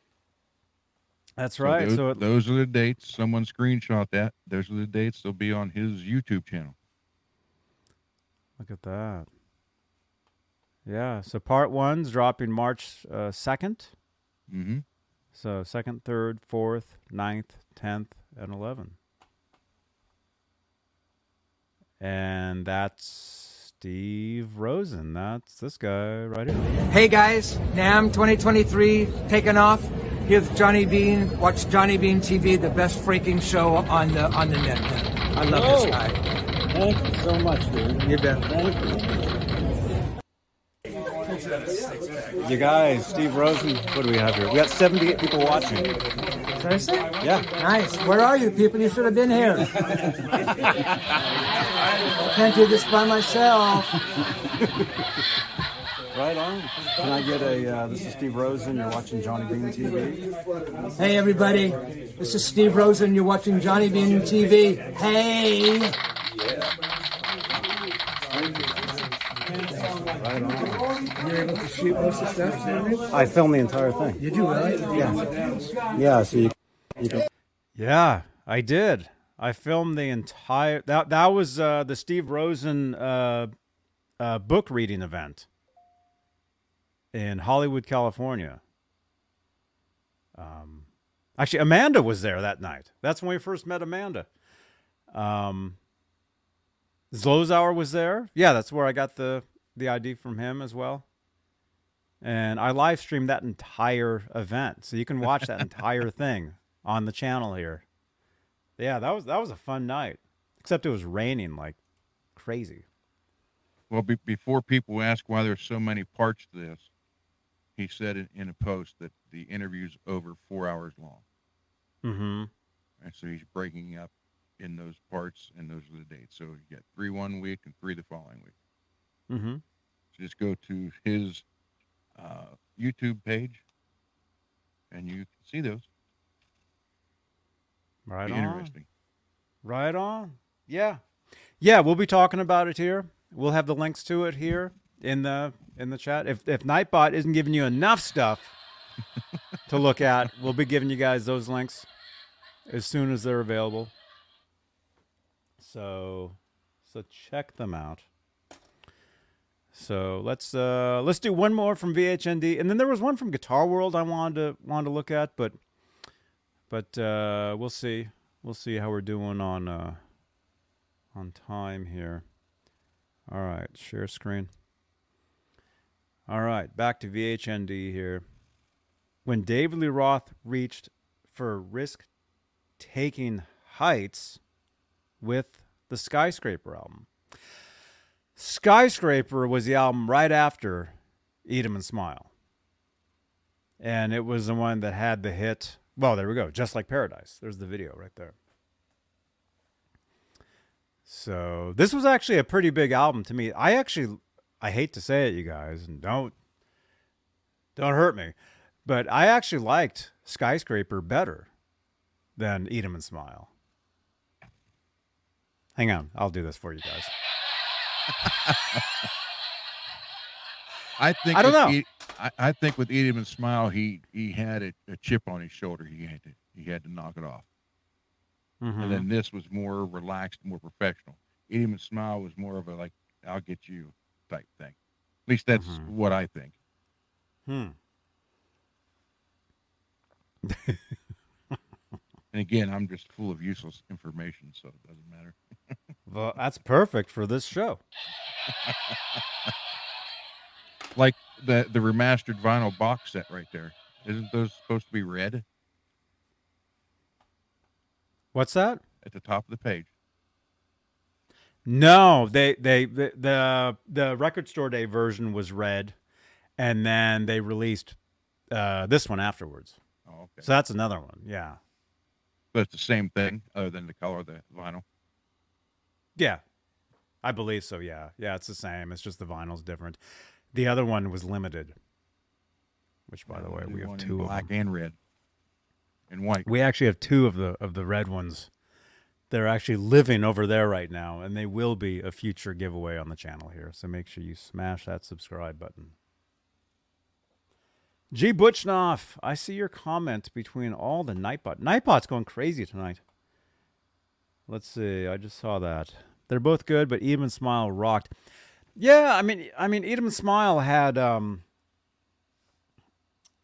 Speaker 1: That's
Speaker 3: So
Speaker 1: right.
Speaker 3: Those,
Speaker 1: So it,
Speaker 3: those are the dates. Someone screenshot that. Those are the dates. They'll be on his YouTube channel.
Speaker 1: look at that. Yeah. So part one's dropping March uh, 2nd.
Speaker 3: Mm-hmm.
Speaker 1: So second, third, fourth, ninth, tenth, and eleven. And that's Steve Rosen. That's this guy right here.
Speaker 8: Hey guys, NAMM 2023 taking off. Here's Johnny Bean. Watch Johnny Bean TV, the best freaking show on the on the net. I love this guy.
Speaker 9: Thank you so much, dude.
Speaker 8: You bet.
Speaker 9: Thank you.
Speaker 1: You guys, Steve Rosen. What do we have here? We got 78 people watching.
Speaker 8: Seriously?
Speaker 1: Yeah.
Speaker 8: Nice. Where are you people? You should have been here. I Can't do this by myself.
Speaker 1: Right on. Can I get a? Uh, this is Steve Rosen. You're watching Johnny Bean TV.
Speaker 8: Hey, everybody. This is Steve Rosen. You're watching Johnny Bean TV. Hey.
Speaker 1: Right on.
Speaker 8: You're able to shoot most of the stuff, Sammy?
Speaker 1: I filmed the entire thing.
Speaker 8: You do, really?
Speaker 1: Yeah. Yeah. So you, you can. Yeah, I did. I filmed the entire. That that was uh, the Steve Rosen uh, uh, book reading event in Hollywood, California. Um, actually, Amanda was there that night. That's when we first met Amanda. Um, Zlozower was there. Yeah, that's where I got the the ID from him as well. And I live streamed that entire event, so you can watch that entire thing on the channel here. Yeah, that was that was a fun night. Except it was raining like crazy.
Speaker 3: Well, be, before people ask why there's so many parts to this, he said in, in a post that the interview's over four hours long,
Speaker 1: Mm-hmm.
Speaker 3: and so he's breaking up in those parts, and those are the dates. So you get three one week and three the following week.
Speaker 1: Mm-hmm.
Speaker 3: So just go to his uh, YouTube page, and you can see those.
Speaker 1: Right
Speaker 3: Be
Speaker 1: on.
Speaker 3: interesting.
Speaker 1: Right on. Yeah. Yeah, we'll be talking about it here. We'll have the links to it here in the in the chat. If if Nightbot isn't giving you enough stuff to look at, we'll be giving you guys those links as soon as they're available. So so check them out. So let's uh let's do one more from VHND and then there was one from Guitar World I wanted to wanted to look at, but but uh we'll see. We'll see how we're doing on uh on time here. All right, share screen. All right, back to VHND here. When David Lee Roth reached for risk taking heights with the Skyscraper album. Skyscraper was the album right after Eat 'em and Smile. And it was the one that had the hit. Well, there we go. Just like Paradise. There's the video right there. So this was actually a pretty big album to me. I actually, I hate to say it, you guys, and don't, don't hurt me, but I actually liked Skyscraper better than Eat 'em and Smile. Hang on, I'll do this for you guys.
Speaker 3: I think
Speaker 1: I don't
Speaker 3: with
Speaker 1: know.
Speaker 3: Eat- I, I think with Eat 'em and Smile, he he had a, a chip on his shoulder. He had to he had to knock it off.
Speaker 1: Mhm.
Speaker 3: And then this was more relaxed, more professional. Eat 'em and Smile was more of a like I'll get you type thing. At least that's
Speaker 1: Mhm.
Speaker 3: what I think.
Speaker 1: Hmm.
Speaker 3: And again, I'm just full of useless information, so it doesn't matter.
Speaker 1: Well, that's perfect for this show.
Speaker 3: Like the the remastered vinyl box set right there. Isn't those supposed to be red
Speaker 1: What's that?
Speaker 3: at the top of the page?
Speaker 1: No, they they the the, the record store day version was red, and then they released uh, this one afterwards.
Speaker 3: Oh, okay.
Speaker 1: So that's another one. Yeah,
Speaker 3: But it's the same thing, other than the color of the vinyl.
Speaker 1: yeah, I believe so. Yeah, yeah, it's the same. It's just the vinyl's different. The other one was limited. Which, by the way, we have two of
Speaker 3: black and red and white.
Speaker 1: We actually have two of the of the red ones. They're actually living over there right now, and they will be a future giveaway on the channel here. So make sure you smash that subscribe button. G Butchnoff, I see your comment between all the Nightbot. Nightbot's going crazy tonight. Let's see. I just saw that. They're both good, but Even Smile rocked. Yeah, I mean, I mean, Even Smile had um,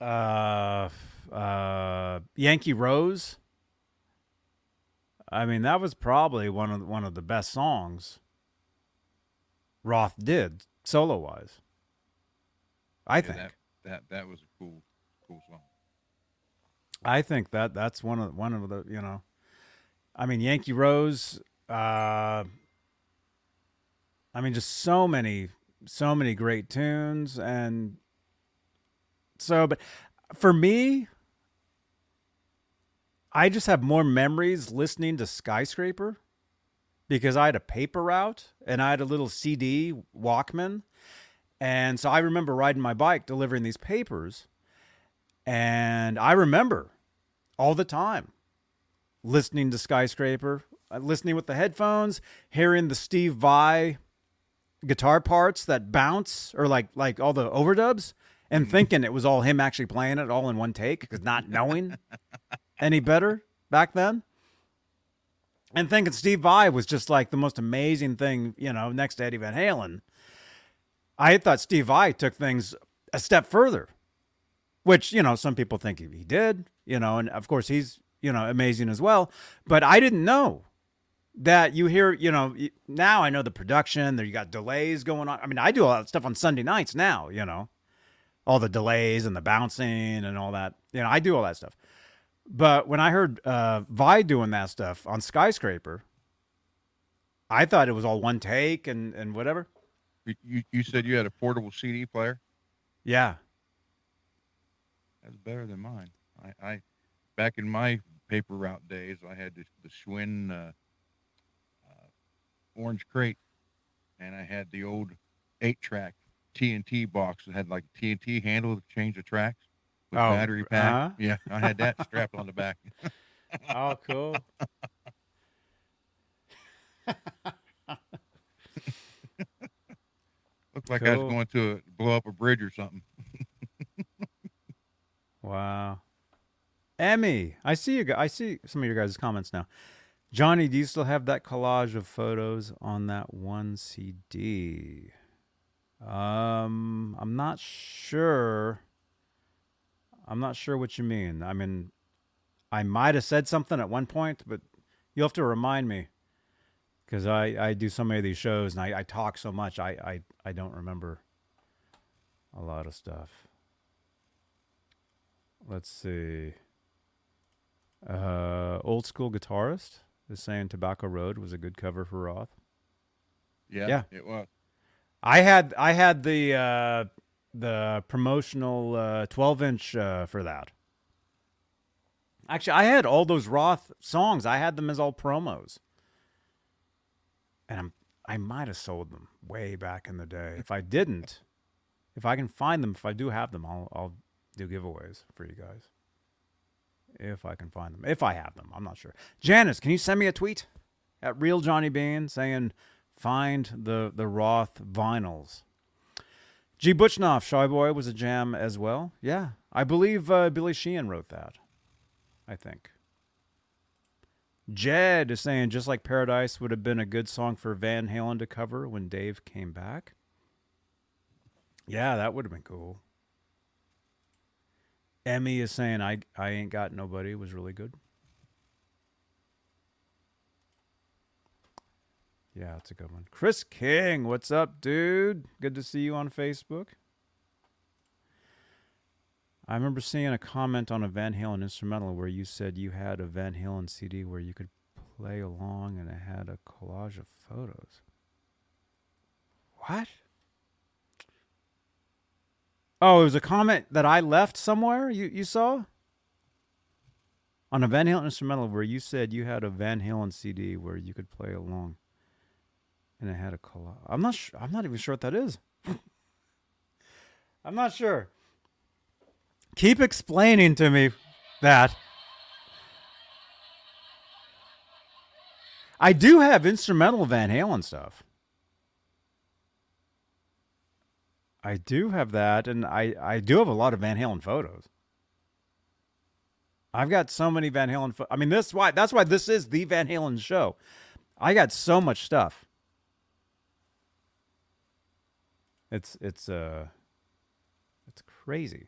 Speaker 1: uh, uh, Yankee Rose. I mean, that was probably one of one of the best songs Roth did solo wise. I
Speaker 3: Yeah,
Speaker 1: think.
Speaker 3: that, that that was a cool cool song.
Speaker 1: I think that that's one of one of the you know, I mean Yankee Rose. Uh, I mean, just so many, so many great tunes, and so. But for me, I just have more memories listening to Skyscraper because I had a paper route and I had a little CD Walkman, And so I remember riding my bike delivering these papers. And I remember all the time listening to Skyscraper, uh, listening with the headphones, hearing the Steve Vai guitar parts that bounce or like like all the overdubs and thinking it was all him actually playing it all in one take because not knowing any better back then and thinking Steve Vai was just like the most amazing thing, you know, next to Eddie Van Halen. I thought Steve Vai took things a step further, which, you know, some people think he did, you know, and of course he's, you know, amazing as well. But I didn't know that you hear, you know, now I know the production, there you got delays going on. I mean, I do all that stuff on Sunday nights now, you know, all the delays and the bouncing and all that. You know, I do all that stuff. But when I heard uh, Vai doing that stuff on Skyscraper, I thought it was all one take and, and whatever.
Speaker 3: You you said you had a portable CD player.
Speaker 1: Yeah.
Speaker 3: That's better than mine. I, I back in my paper route days, I had the, the Schwinn uh, uh, orange crate, and I had the old eight track TNT box that had like a TNT handle to change the tracks with
Speaker 1: Oh,
Speaker 3: battery pack.
Speaker 1: uh-huh.
Speaker 3: Yeah, I had that strapped on the back.
Speaker 1: Oh, cool.
Speaker 3: Looked like I was going to blow up a bridge or something.
Speaker 1: Wow. Emmy, I see you. gu- I see some of your guys' comments now. Johnny, do you still have that collage of photos on that one CD? Um, I'm not sure. I'm not sure what you mean. I mean, I might have said something at one point, but you'll have to remind me because I, I do so many of these shows and I, I talk so much. I, I, I don't remember a lot of stuff. Let's see. Uh, old school guitarist is saying Tobacco Road was a good cover for Roth.
Speaker 3: Yeah,
Speaker 1: Yeah.
Speaker 3: it was.
Speaker 1: I had I had the uh, the promotional uh, 12 inch uh, for that. Actually, I had all those Roth songs. I had them as all promos, and I'm I might have sold them way back in the day. If I didn't, if I can find them, if I do have them, I'll I'll do giveaways for you guys. If I can find them, if I have them, I'm not sure. Janice, can you send me a tweet at Real Johnny Bean saying find the the Roth vinyls? G. Butchnoff, Shy Boy was a jam as well. Yeah, I believe uh, Billy Sheehan wrote that. I think. Jed is saying just like Paradise would have been a good song for Van Halen to cover when Dave came back. Yeah, that would have been cool. Emmy is saying I I ain't got nobody was really good. Yeah, it's a good one. Chris King, what's up, dude? Good to see you on Facebook. I remember seeing a comment on a Van Halen instrumental where you said you had a Van Halen CD where you could play along and it had a collage of photos. What? Oh, it was a comment that I left somewhere. You you saw on a Van Halen instrumental where you said you had a Van Halen CD where you could play along, and it had a collage. I'm not sure. I'm not even sure what that is. I'm not sure. Keep explaining to me that. I do have instrumental Van Halen stuff. I do have that, and I, I do have a lot of Van Halen photos. I've got so many Van Halen. Fo- I mean, this why that's why this is the Van Halen show. I got so much stuff. It's it's uh, it's crazy.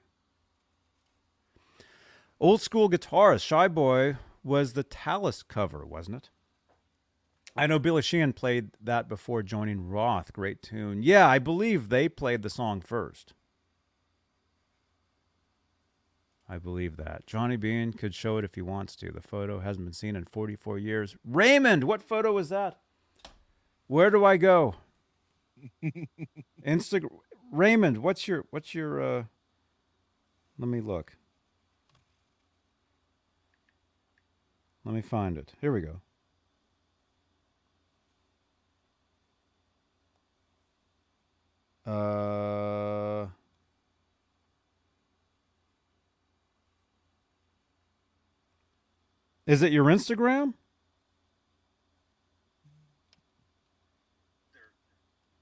Speaker 1: Old school guitarist Shy Boy was the Talas cover, wasn't it? I know Billy Sheehan played that before joining Roth. Great tune. Yeah, I believe they played the song first. I believe that. Johnny Bean could show it if he wants to. The photo hasn't been seen in 44 years. Raymond, what photo is that? Where do I go? Instagram Raymond, what's your what's your uh let me look. Let me find it. Here we go. Uh Is it your Instagram?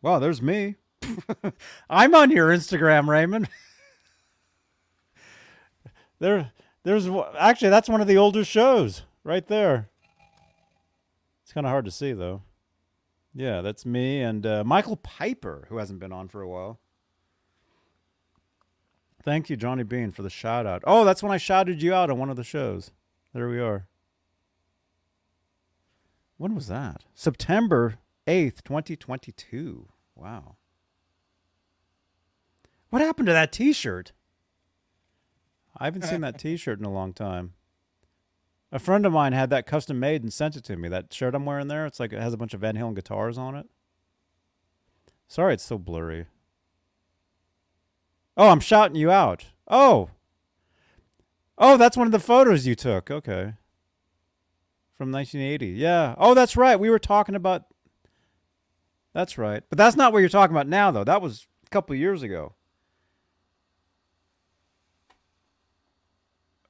Speaker 1: Wow, there's me. I'm on your Instagram, Raymond. there, there's actually that's one of the older shows right there. It's kind of hard to see though. Yeah, that's me and uh, Michael Piper, who hasn't been on for a while. Thank you, Johnny Bean, for the shout out. Oh, that's when I shouted you out on one of the shows. There we are. When was that? September 8th, 2022. Wow. What happened to that t shirt? I haven't seen that t shirt in a long time. A friend of mine had that custom made and sent it to me. That shirt I'm wearing there, it's like it has a bunch of Van Halen guitars on it. Sorry, it's so blurry. Oh, I'm shouting you out. Oh. Oh, that's one of the photos you took. Okay. From 1980. Yeah. Oh, that's right. We were talking about. That's right. But that's not what you're talking about now, though. That was a couple years ago.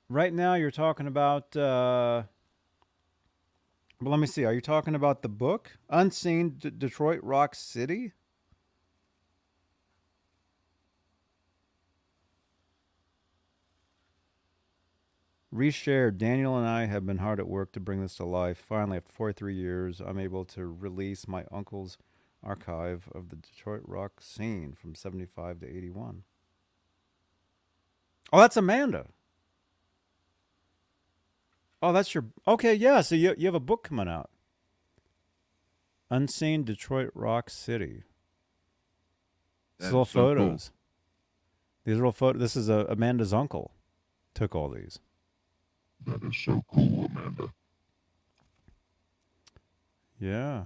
Speaker 1: Right now, you're talking about. Uh, well, let me see. Are you talking about the book Unseen D- Detroit Rock City? Reshared. Daniel and I have been hard at work to bring this to life. Finally, after 43 years, I'm able to release my uncle's archive of the Detroit rock scene from 75 to 81. Oh, that's Amanda. Oh, that's your. Okay, yeah. So you, you have a book coming out Unseen Detroit Rock City. These
Speaker 3: That
Speaker 1: are all
Speaker 3: is so cool.
Speaker 1: photos. These are all photos. This is uh Amanda's uncle. Took all these.
Speaker 10: That is so cool, Amanda.
Speaker 1: Yeah.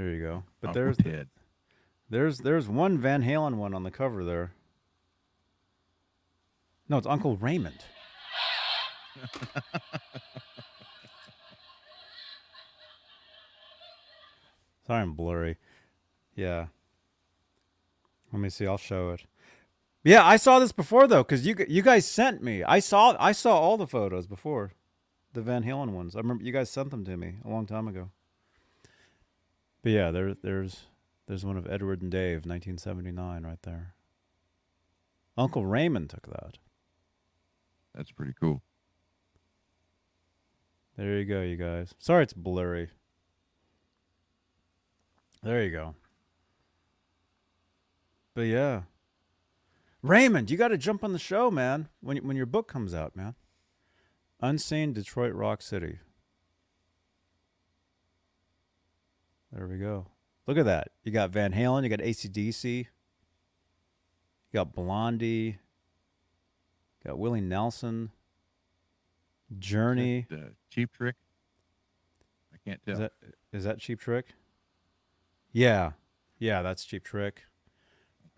Speaker 1: There you go. But
Speaker 3: Uncle
Speaker 1: there's
Speaker 3: Ted.
Speaker 1: there's there's one Van Halen one on the cover there. No, it's Uncle Raymond. Sorry, I'm blurry. Yeah. Let me see. I'll show it. Yeah, I saw this before though, because you you guys sent me. I saw I saw all the photos before, the Van Halen ones. I remember you guys sent them to me a long time ago. But yeah, there there's there's one of Edward and Dave, 1979, right there. Uncle Raymond took that.
Speaker 3: That's pretty cool.
Speaker 1: There you go, you guys. Sorry, it's blurry. There you go. But yeah, Raymond, you got to jump on the show, man. When when your book comes out, man. Unseen Detroit Rock City. There we go. Look at that. You got Van Halen. You got ACDC. You got Blondie. You got Willie Nelson. Journey.
Speaker 3: That, uh, cheap trick. I can't tell.
Speaker 1: Is that is that Cheap Trick? Yeah, yeah, that's Cheap Trick,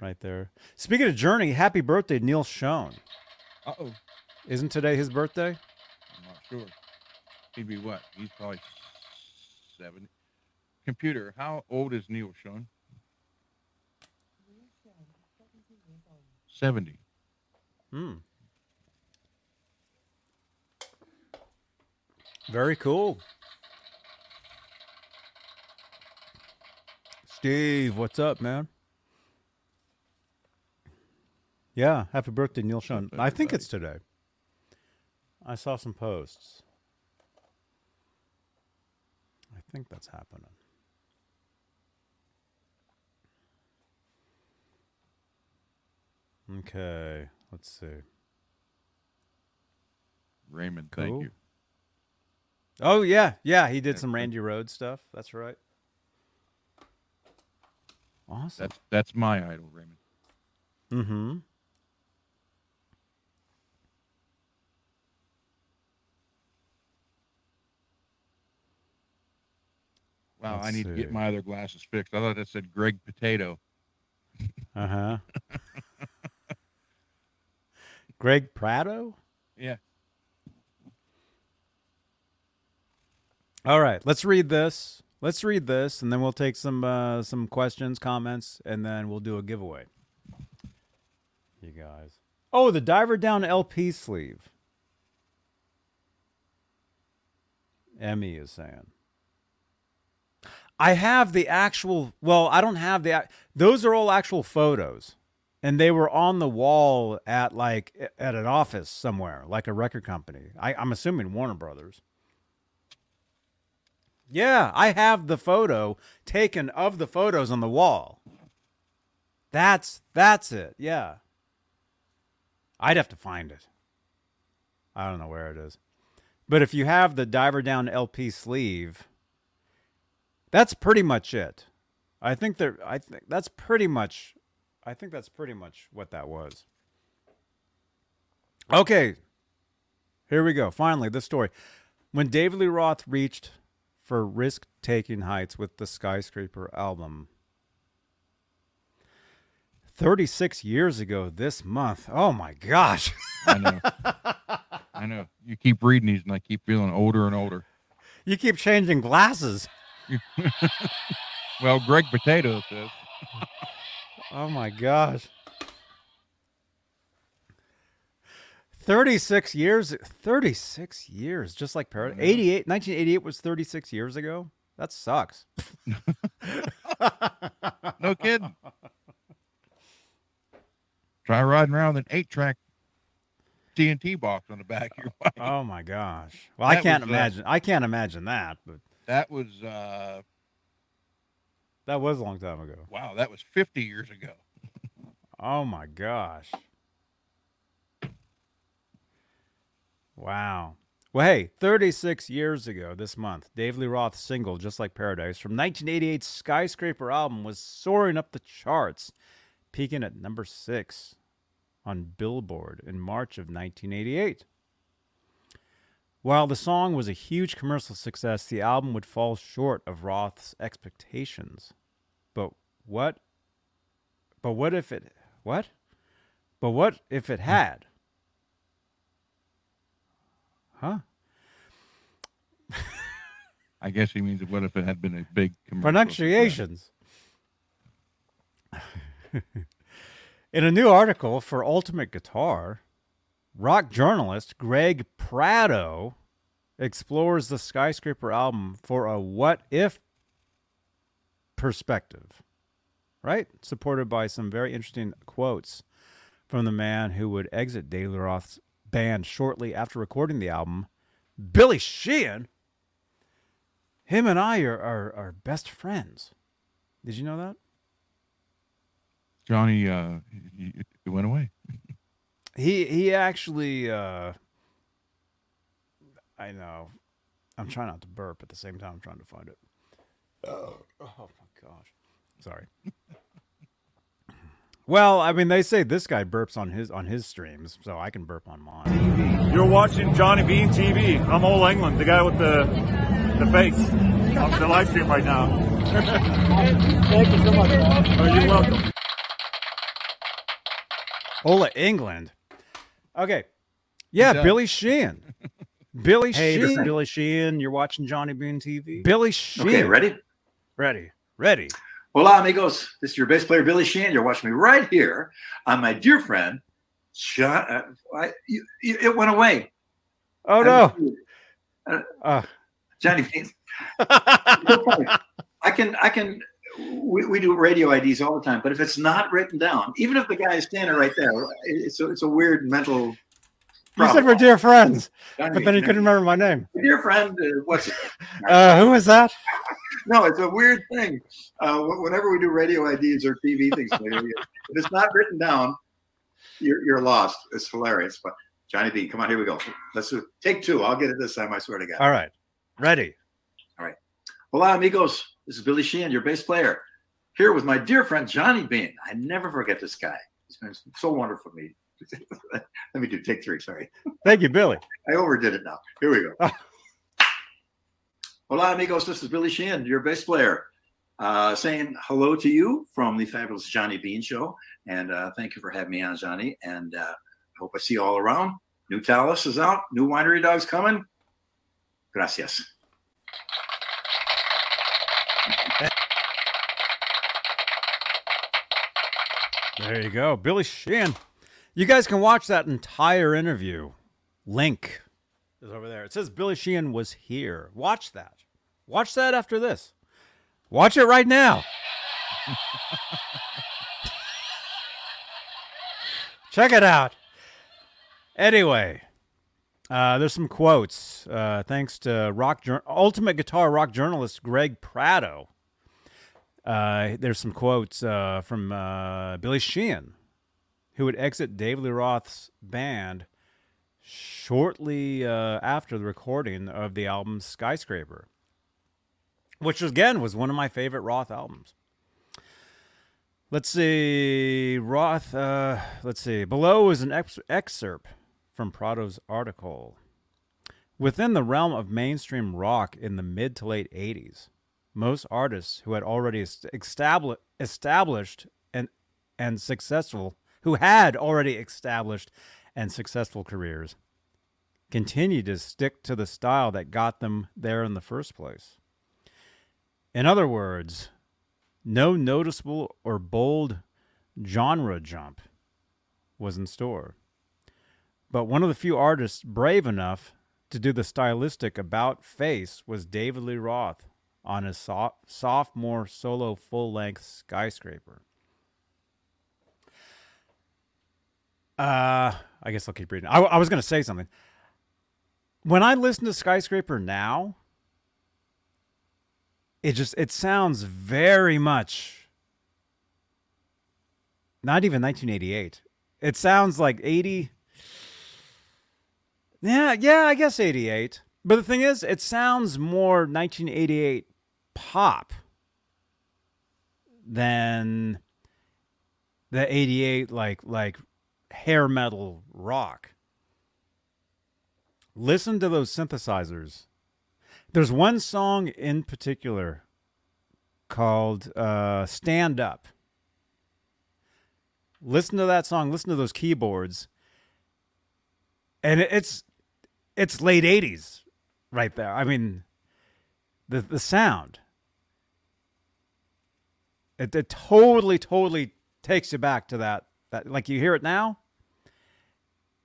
Speaker 1: right there. Speaking of Journey, happy birthday, Neal Schon.
Speaker 3: Uh oh.
Speaker 1: Isn't today his birthday?
Speaker 3: I'm not sure. He'd be what? He's probably seventy. Computer, how old is Neal Schon? Seventy.
Speaker 1: Hmm. Very cool. Steve, what's up, man? Yeah, happy birthday, Neil
Speaker 3: up,
Speaker 1: I think it's today. I saw some posts. I think that's happening. Okay, let's see.
Speaker 3: Raymond,
Speaker 1: Cool.
Speaker 3: thank you.
Speaker 1: Oh yeah, yeah, he did some. Randy Rhoads stuff. That's right. Awesome.
Speaker 3: That's that's my idol, Raymond.
Speaker 1: Mm-hmm.
Speaker 3: Wow, I
Speaker 1: Let's
Speaker 3: need to get my other glasses fixed. I thought that said Greg Potato.
Speaker 1: Uh huh. Greg Prato.
Speaker 3: Yeah.
Speaker 1: All right, let's read this. Let's read this, and then we'll take some uh, some questions, comments, and then we'll do a giveaway. You guys. Oh, the Diver Down LP sleeve. Emmy is saying. I have the actual. Well, I don't have the. Those are all actual photos, and they were on the wall at like at an office somewhere, like a record company. I, I'm assuming Warner Brothers. Yeah, I have the photo taken of the photos on the wall. That's that's it. Yeah. I'd have to find it. I don't know where it is. But if you have the Diver Down LP sleeve, that's pretty much it. I think there I think that's pretty much I think that's pretty much what that was. Okay. Here we go. Finally, this story. When David Lee Roth reached for risk taking heights with the Skyscraper album. 36 years ago this month. Oh my gosh.
Speaker 3: I know. I know. You keep reading these, and I keep feeling older and older.
Speaker 1: You keep changing glasses.
Speaker 3: Well, Greg Potato says.
Speaker 1: Oh my gosh. 36 years 36 years just like Paradise. 88 1988 was 36 years ago. That sucks.
Speaker 3: No kidding. Try riding around an eight-track TNT box on the back of your bike.
Speaker 1: Oh my gosh. Well, I can't
Speaker 3: was, uh,
Speaker 1: imagine. I can't imagine that, but
Speaker 3: That was uh,
Speaker 1: that was a long time ago.
Speaker 3: wow. That was 50 years ago.
Speaker 1: Oh my gosh. Wow. Well, hey, 36 years ago this month, Dave Lee Roth's single, Just Like Paradise, from 1988's Skyscraper album was soaring up the charts, peaking at number six on Billboard in March of 1988. While the song was a huge commercial success, the album would fall short of Roth's expectations. But what but what if it what? But what if it hmm. had? Huh?
Speaker 3: I guess he means what if it had been a big commercial
Speaker 1: Pronunciations. In a new article for Ultimate Guitar, rock journalist Greg Prato explores the Skyscraper album for a what if perspective, right? Supported by some very interesting quotes from the man who would exit Lee Roth's band shortly after recording the album, Billy Sheehan. Him and I are, are, are best friends. Did you know that?
Speaker 3: Johnny, uh, he went away.
Speaker 1: He he actually uh I know. I'm trying not to burp at the same time I'm trying to find it. Oh, oh my gosh. Sorry. well, I mean they say this guy burps on his on his streams, so I can burp on mine.
Speaker 11: You're watching Johnny Bean TV. I'm Ola Englund, the guy with the the face on the live stream right now.
Speaker 9: Thank you so much. man.
Speaker 11: Oh, you're welcome.
Speaker 1: Ola Englund. Okay. Yeah. Billy Sheehan. Billy
Speaker 4: Hey,
Speaker 1: Sheehan.
Speaker 4: listen.
Speaker 1: Billy Sheehan, you're watching Johnny Bean TV. Billy Sheehan.
Speaker 4: Okay, ready?
Speaker 1: Ready. Ready.
Speaker 4: Hola, amigos. This is your bass player, Billy Sheehan. You're watching me right here on my dear friend, John. Uh, I, you, you, it went away.
Speaker 1: Oh no.
Speaker 4: Uh,
Speaker 1: Uh,
Speaker 4: Johnny Bean. I can, I can. We, we do radio IDs all the time, but if it's not written down, even if the guy is standing right there, it's a, it's a weird mental.
Speaker 1: you said
Speaker 4: problem.
Speaker 1: we're dear friends, but then you couldn't remember my name.
Speaker 4: Dear friend, uh, what's?
Speaker 1: Uh, who is that?
Speaker 4: No, it's a weird thing. Uh, whenever we do radio IDs or TV things, if it's not written down, you're, you're lost. It's hilarious. But Johnny B, come on, here we go. Let's do take two. I'll get it this time. I swear to God.
Speaker 1: All right. Ready. All right.
Speaker 4: Hola, amigos. This is Billy Sheehan, your bass player, here with my dear friend Johnny Bean. I never forget this guy. He's been so wonderful to me. Let me do take three. Sorry,
Speaker 1: Thank you, Billy.
Speaker 4: I overdid it now. Here we go. Hola, amigos. This is Billy Sheehan, your bass player, uh, saying hello to you from the fabulous Johnny Bean Show. And uh, thank you for having me on, Johnny. And uh, I hope I see you all around. New Talas is out. New winery dogs coming. Gracias.
Speaker 1: There you go. Billy Sheehan. You guys can watch that entire interview. Link is over there. It says Billy Sheehan was here. Watch that. Watch that after this. Watch it right now. Check it out. Anyway, uh, there's some quotes. Uh, thanks to rock jour- ultimate guitar rock journalist Greg Prato. Uh, there's some quotes uh, from uh, Billy Sheehan, who would exit Dave Lee Roth's band shortly uh, after the recording of the album Skyscraper, which again was one of my favorite Roth albums. Let's see, Roth. Uh, let's see. Below is an ex- excerpt from Prato's article. Within the realm of mainstream rock in the mid to late 80s, most artists who had already established, established and, and successful, who had already established and successful careers, continued to stick to the style that got them there in the first place. In other words, no noticeable or bold genre jump was in store. But one of the few artists brave enough to do the stylistic about face was David Lee Roth on his so- sophomore solo full length skyscraper. Uh, I guess I'll keep reading. I, I was going to say something. When I listen to Skyscraper now, it just it sounds very much not even 1988. It sounds like 80 Yeah, yeah, I guess 88. But the thing is, it sounds more 1988 pop than the 88 like like hair metal rock. Listen to those synthesizers. There's one song in particular called uh, Stand Up. Listen to that song, listen to those keyboards. And it's it's late 80s right there. I mean the the sound it, it totally totally takes you back to that that like you hear it now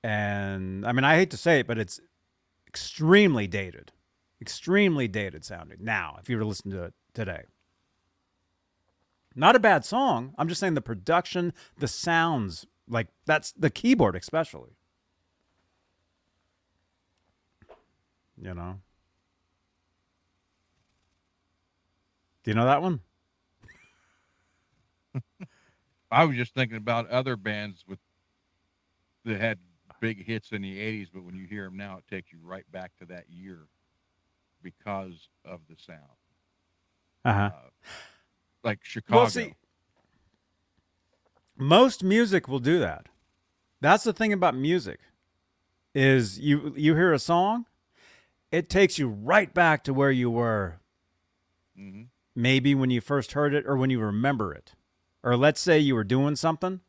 Speaker 1: and I mean I hate to say it but it's extremely dated extremely dated sounding now if you were to listen to it today. Not a bad song. I'm just saying the production, the sounds, like that's the keyboard especially. You know. Do you know that one?
Speaker 3: I was just thinking about other bands with that had big hits in the 80s, but when you hear them now, it takes you right back to that year because of the sound.
Speaker 1: Uh-huh.
Speaker 3: Uh, like Chicago.
Speaker 1: Well, see, most music will do that. That's the thing about music is you you hear a song, it takes you right back to where you were.
Speaker 3: hmm
Speaker 1: Maybe when you first heard it or when you remember it. Or let's say you were doing something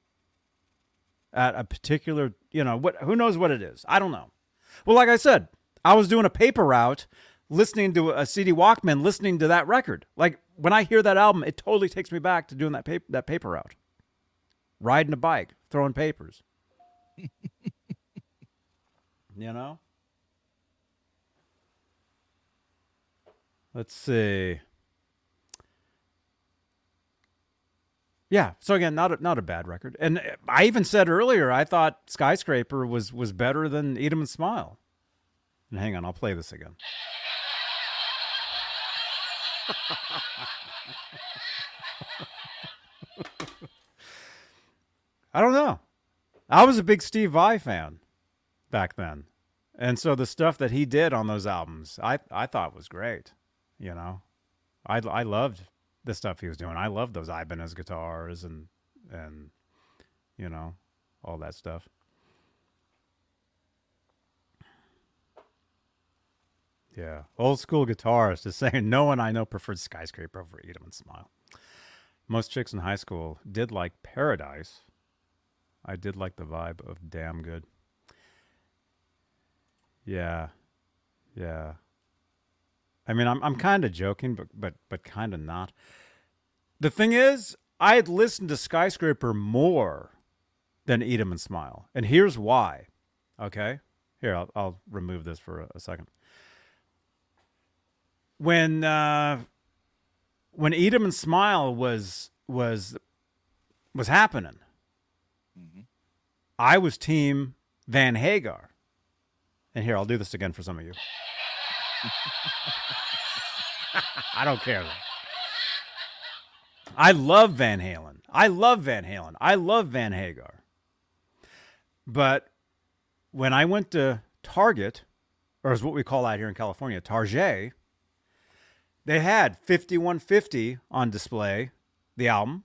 Speaker 1: at a particular, you know, what who knows what it is. I don't know. Well, like I said, I was doing a paper route listening to a CD Walkman, listening to that record. Like when I hear that album, it totally takes me back to doing that paper that paper route. Riding a bike, throwing papers. you know? Let's see. Yeah, so again, not a, not a bad record. And I even said earlier I thought Skyscraper was was better than Eat 'em and Smile. And hang on, I'll play this again. I don't know. I was a big Steve Vai fan back then. And so the stuff that he did on those albums, I I thought was great. You know, I I loved the stuff he was doing. I loved those Ibanez guitars and and you know all that stuff. Yeah, old school guitarist is saying no one I know preferred skyscraper over Eat 'em and Smile. Most chicks in high school did like Paradise. I did like the vibe of Damn Good. Yeah, yeah. I mean, I'm I'm kind of joking, but but but kind of not. The thing is, I had listened to Skyscraper more than Eat 'em and Smile, and here's why. Okay, Here, I'll, I'll remove this for a, a second. When uh, when Eat 'em and Smile was was was happening, I was team Van Hagar. And here, I'll do this again for some of you. I don't care. I love Van Halen. I love Van Halen. I love Van Hagar. But when I went to Target, or as what we call out here in California, Target, they had 5150 on display, the album,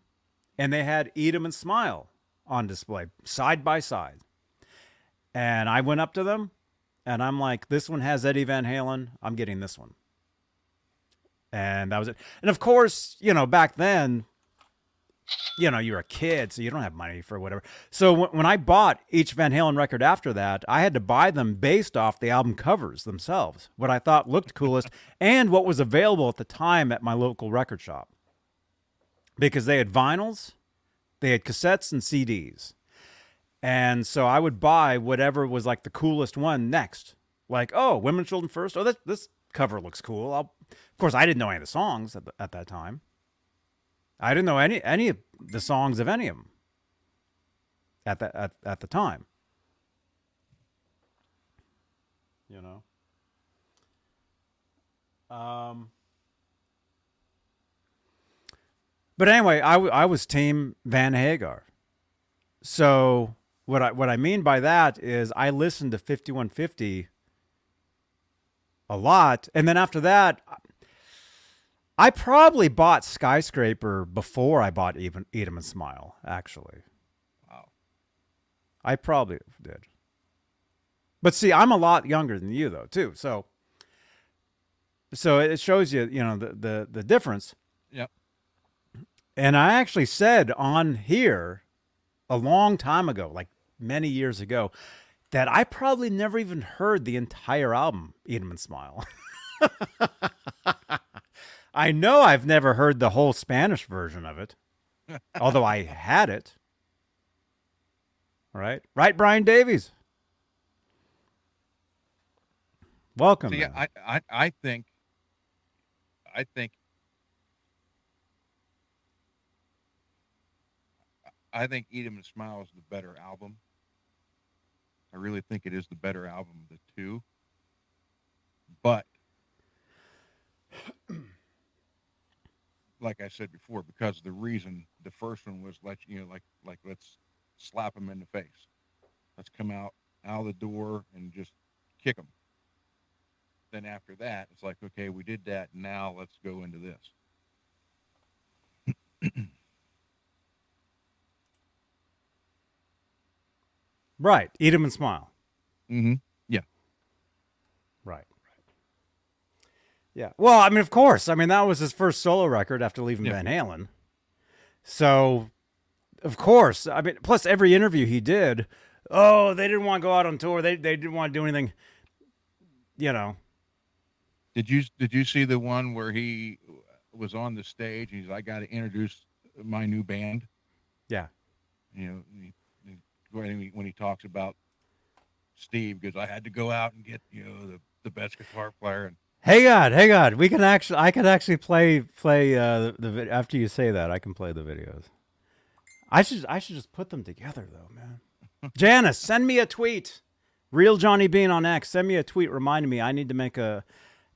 Speaker 1: and they had Eat 'em and Smile on display, side by side. And I went up to them and I'm like, this one has Eddie Van Halen. I'm getting this one. And that was it. And of course, you know, back then, you know, you're a kid, so you don't have money for whatever. So w- when I bought each Van Halen record after that, I had to buy them based off the album covers themselves, what I thought looked coolest, and what was available at the time at my local record shop. Because they had vinyls, they had cassettes and CDs. And so I would buy whatever was like the coolest one next. Like, oh, Women, Children First. Oh, this, this cover looks cool. I'll, of course, I didn't know any of the songs at, the, at that time. I didn't know any any of the songs of any of them at the at, at the time. You know. Um. But anyway, I, w- I was team Van Hagar. So what I what I mean by that is I listened to 5150 a lot and then after that I probably bought Skyscraper before I bought even Eat 'em and Smile actually.
Speaker 3: Wow.
Speaker 1: I probably did. But see, I'm a lot younger than you though, too. So so it shows you, you know, the the, the difference.
Speaker 3: Yep.
Speaker 1: And I actually said on here a long time ago, like many years ago, that I probably never even heard the entire album, Eat 'em and Smile. I know I've never heard the whole Spanish version of it, although I had it. Right? Right, Brian Davies? Welcome.
Speaker 3: See,
Speaker 1: man.
Speaker 3: I, I, I think, I think, I think Eat 'em and Smile is the better album. I really think it is the better album of the two. But, like I said before, because the reason the first one was let you know, like, like let's slap them in the face. Let's come out out of the door and just kick them then after that, it's like, okay, we did that. Now let's go into this.
Speaker 1: right. Eat 'em and Smile.
Speaker 3: Mm-hmm. Yeah.
Speaker 1: Right. Yeah. Well, I mean, of course. I mean, that was his first solo record after leaving
Speaker 3: Yeah.
Speaker 1: Van Halen. So, of course. I mean, plus every interview he did, oh, they didn't want to go out on tour. They they didn't want to do anything. You know.
Speaker 3: Did you did you see the one where he was on the stage? He's like, I got to introduce my new band.
Speaker 1: Yeah.
Speaker 3: You know, he- when he, when he talks about Steve, because I had to go out and get you know the, the best guitar player, and
Speaker 1: Hang on, hang on. We can actually, I can actually play play uh, the, the after you say that. I can play the videos. I should I should just put them together though, man. Janice, send me a tweet. Real Johnny Bean on X. Send me a tweet reminding me I need to make a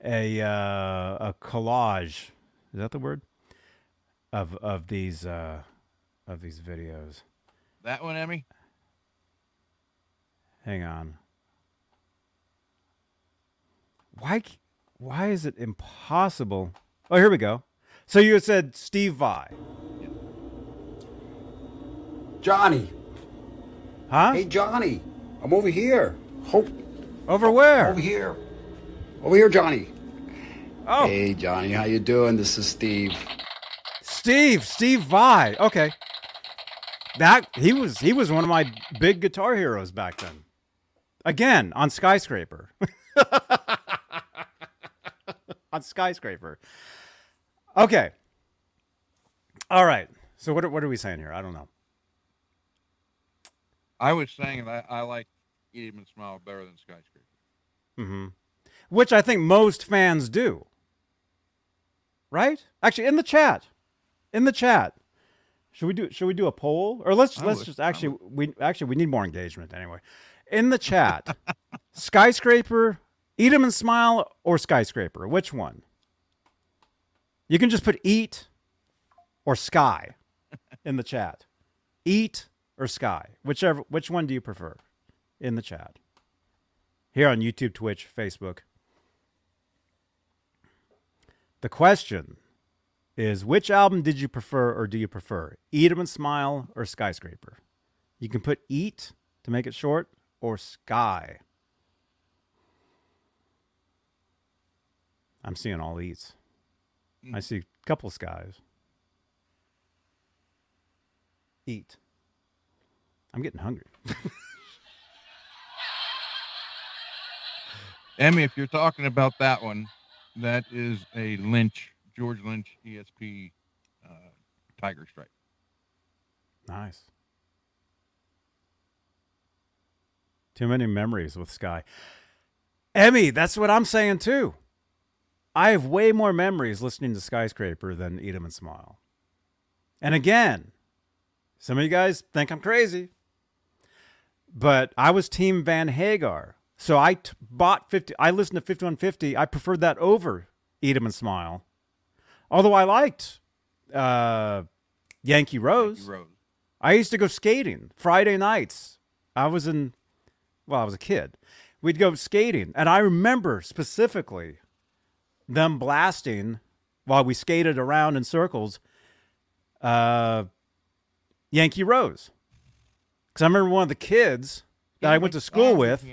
Speaker 1: a uh, a collage. Is that the word? Of of these uh, of these videos.
Speaker 3: that one, Emmy.
Speaker 1: Hang on. Why why is it impossible? Oh, here we go. So you said Steve Vai.
Speaker 5: Johnny.
Speaker 1: Huh?
Speaker 5: Hey, Johnny. I'm over here. Hope.
Speaker 1: Over where?
Speaker 5: Over here. Over here, Johnny.
Speaker 1: Oh.
Speaker 5: Hey, Johnny. How you doing? This is Steve.
Speaker 1: Steve, Steve Vai. Okay. That he was he was one of my big guitar heroes back then. Again, on Skyscraper. on Skyscraper. Okay. All right. So what are, what are we saying here? I don't know.
Speaker 3: I was saying that I like Eat and Smile better than Skyscraper.
Speaker 1: Mm-hmm. Which I think most fans do. Right? Actually, in the chat, in the chat, should we do should we do a poll or let's
Speaker 3: I
Speaker 1: let's
Speaker 3: would.
Speaker 1: just actually we actually we need more engagement anyway. In the chat, skyscraper, eat 'em and smile, or skyscraper. Which one? You can just put eat or sky in the chat. Eat or sky, whichever. Which one do you prefer? In the chat here on YouTube, Twitch, Facebook. The question is which album did you prefer or do you prefer? Eat 'em and Smile or Skyscraper? You can put Eat to make it short or Sky. I'm seeing all eats. I see a couple skies. Eat. I'm getting hungry.
Speaker 3: Emmy, if you're talking about that one, that is a Lynch, George Lynch ESP uh, Tiger Stripe.
Speaker 1: Nice. Too many memories with Sky. Emmy, that's what I'm saying too. I have way more memories listening to Skyscraper than Eat 'em and Smile. And again, some of you guys think I'm crazy, but I was Team Van Hagar. So I t- bought 50. I listened to 5150. I preferred that over Eat 'em and Smile. Although I liked uh, Yankee Rose.
Speaker 3: Yankee Rose.
Speaker 1: I used to go skating Friday nights. I was in, well, I was a kid. We'd go skating. And I remember specifically them blasting while we skated around in circles uh, Yankee Rose. Because I remember one of the kids that I went to school with.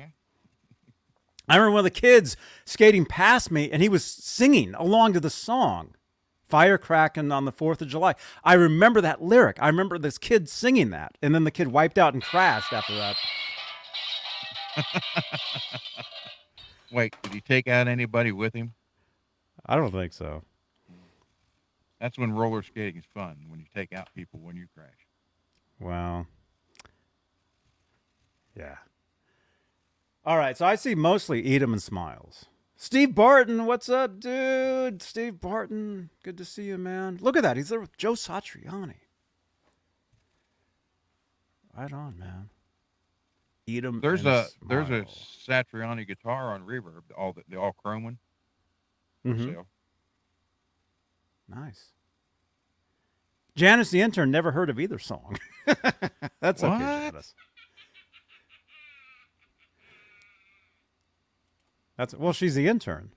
Speaker 1: I remember one of the kids skating past me and he was singing along to the song Firecracking on the 4th of July. I remember that lyric. I remember this kid singing that. And then the kid wiped out and crashed after that.
Speaker 3: Wait, did he take out anybody with him?
Speaker 1: I don't think so.
Speaker 3: That's when roller skating is fun, when you take out people when you crash.
Speaker 1: Wow. Yeah. All right. So I see mostly 'em and smiles. Steve Barton, what's up, dude? Steve Barton, good to see you, man. Look at that. He's there with Joe Satriani. Right on, man. Eat 'em.
Speaker 3: There's a there's a. Satriani guitar on Reverb, all the, the all chrome one.
Speaker 1: Mhm. Nice. Janice the intern never heard of either song. That's okay, Janice. That's well, she's the intern.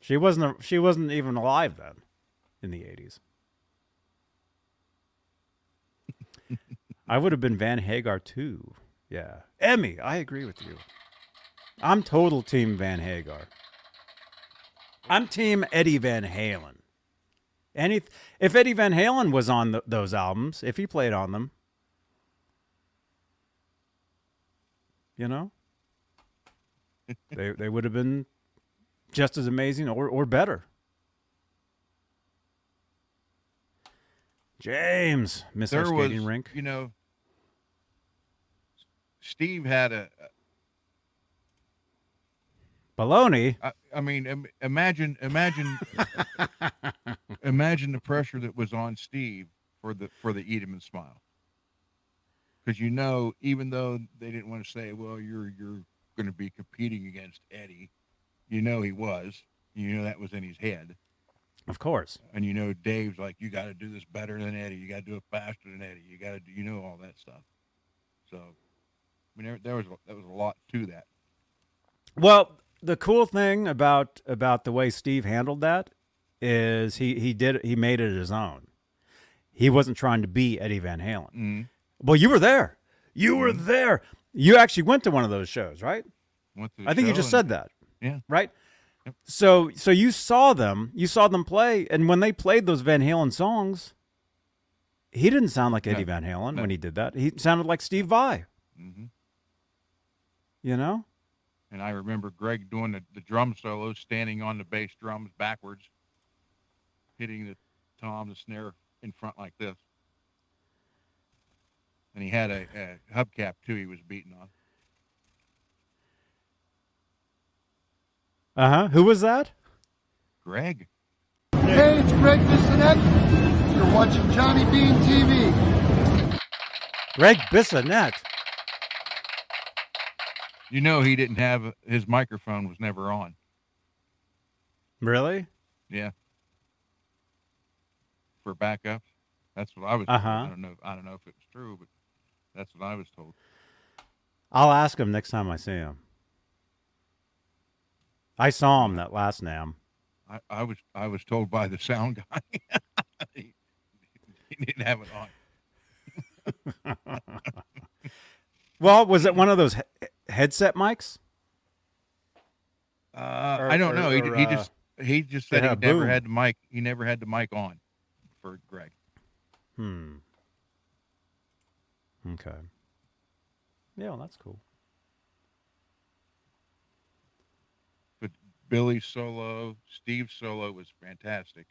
Speaker 1: She wasn't. A, she wasn't even alive then, in the eighties. I would have been Van Hagar too. Yeah, Emmy, I agree with you. I'm total team Van Hagar. I'm team Eddie Van Halen. Any if Eddie Van Halen was on th those albums, if he played on them, you know, they they would have been just as amazing or or better. James, miss
Speaker 3: there was,
Speaker 1: rink.
Speaker 3: you know, Steve had a.
Speaker 1: Baloney.
Speaker 3: I, I mean, im- imagine, imagine, imagine the pressure that was on Steve for the for the eat and smile. Because you know, even though they didn't want to say, "Well, you're you're going to be competing against Eddie," you know he was. You know that was in his head.
Speaker 1: Of course.
Speaker 3: And you know Dave's like, "You got to do this better than Eddie. You got to do it faster than Eddie. You got to, do you know all that stuff." So, I mean, there, there was there was a lot to that.
Speaker 1: Well, the cool thing about about the way Steve handled that is he he did he made it his own. He wasn't trying to be Eddie Van Halen.
Speaker 3: Mhm.
Speaker 1: Well, you were there. You were
Speaker 3: Mm-hmm.
Speaker 1: there. You actually went to one of those shows, right?
Speaker 3: Went to the
Speaker 1: I think you just said that.
Speaker 3: Yeah.
Speaker 1: Right? So so you saw them, you saw them play, and when they played those Van Halen songs, he didn't sound like Eddie
Speaker 3: No.
Speaker 1: Van Halen
Speaker 3: No.
Speaker 1: when he did that. He sounded like Steve Vai.
Speaker 3: Mhm.
Speaker 1: You know?
Speaker 3: And I remember Greg doing the, the drum solo, standing on the bass drums backwards, hitting the tom, the snare in front like this. And he had a, a hubcap too. He was beating on.
Speaker 1: Uh huh. Who was that?
Speaker 3: Greg.
Speaker 6: Hey, it's Gregg Bissonette. You're watching Johnny Bean TV.
Speaker 1: Gregg Bissonette.
Speaker 3: You know he didn't have his microphone was never on.
Speaker 1: Really?
Speaker 3: Yeah. For backups. That's what I was.
Speaker 1: Uh-huh.
Speaker 3: I don't know. I don't know if it was true, but that's what I was told.
Speaker 1: I'll ask him next time I see him. I saw him that last NAMM.
Speaker 3: I, I was I was told by the sound guy he, he didn't have it on.
Speaker 1: well, was it one of those headset mics?
Speaker 3: Uh,
Speaker 1: Or-
Speaker 3: I don't know. He,
Speaker 1: or,
Speaker 3: he
Speaker 1: uh,
Speaker 3: just he just said he
Speaker 1: had
Speaker 3: never
Speaker 1: boom.
Speaker 3: had the mic. He never had the mic on for Greg.
Speaker 1: Hmm. Okay. Yeah, well, that's cool.
Speaker 3: But Billy's solo, Steve's solo was fantastic.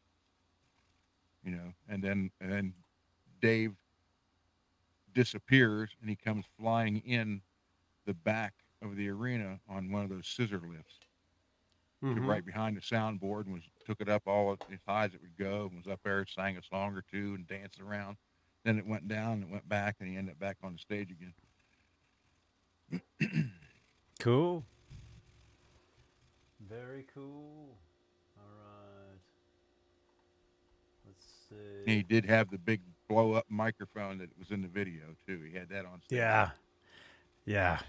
Speaker 3: You know, and then and then Dave disappears and he comes flying in the back of the arena on one of those scissor lifts.
Speaker 1: Mhm.
Speaker 3: right behind the soundboard and was took it up all as high as it would go and was up there sang a song or two and danced around. Then it went down and it went back and he ended up back on the stage again.
Speaker 1: Cool. Very cool. All right. Let's see.
Speaker 3: And he did have the big blow up microphone that was in the video too. He had that on stage.
Speaker 1: Yeah. Yeah.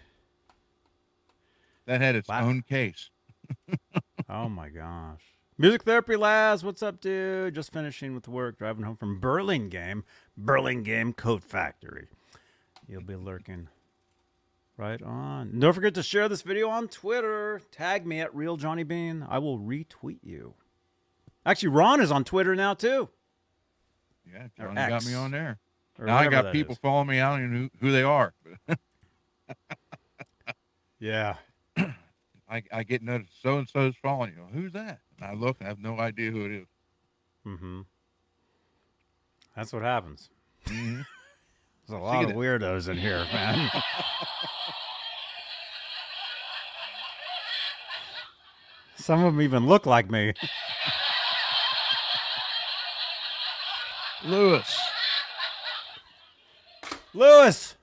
Speaker 3: That had its
Speaker 1: Wow.
Speaker 3: own case.
Speaker 1: oh my gosh. Music Therapy Laz, what's up, dude? Just finishing with work, driving home from Burlingame, Burlingame Coat Factory. You'll be lurking. Right on. Don't forget to share this video on Twitter. Tag me at Real Johnny Bean. I will retweet you. Actually, Ron is on Twitter now too.
Speaker 3: Yeah, Johnny got me on there. Now I got people
Speaker 1: is.
Speaker 3: following me. I don't even know who they are.
Speaker 1: Yeah.
Speaker 3: I, I get noticed so and so's following you. Who's that? And I look and I have no idea who it is.
Speaker 1: Mm-hmm. That's what happens.
Speaker 3: Mm-hmm.
Speaker 1: There's a lot of
Speaker 3: that.
Speaker 1: weirdos in here, man. Some of them even look like me.
Speaker 3: Lewis.
Speaker 1: Lewis.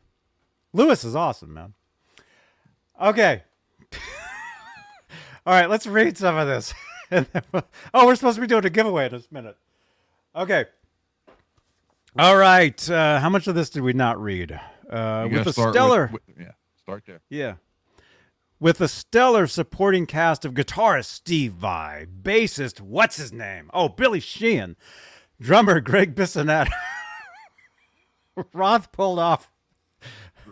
Speaker 1: Lewis is awesome, man. Okay. All right, let's read some of this. We'll- oh, we're supposed to be doing a giveaway in this minute. Okay. All right. Uh, how much of this did we not read? Uh, with
Speaker 3: start
Speaker 1: stellar.
Speaker 3: with- yeah, start there.
Speaker 1: Yeah. With a stellar supporting cast of guitarist Steve Vai, bassist, what's his name? Oh, Billy Sheehan, drummer Gregg Bissonette. Roth pulled off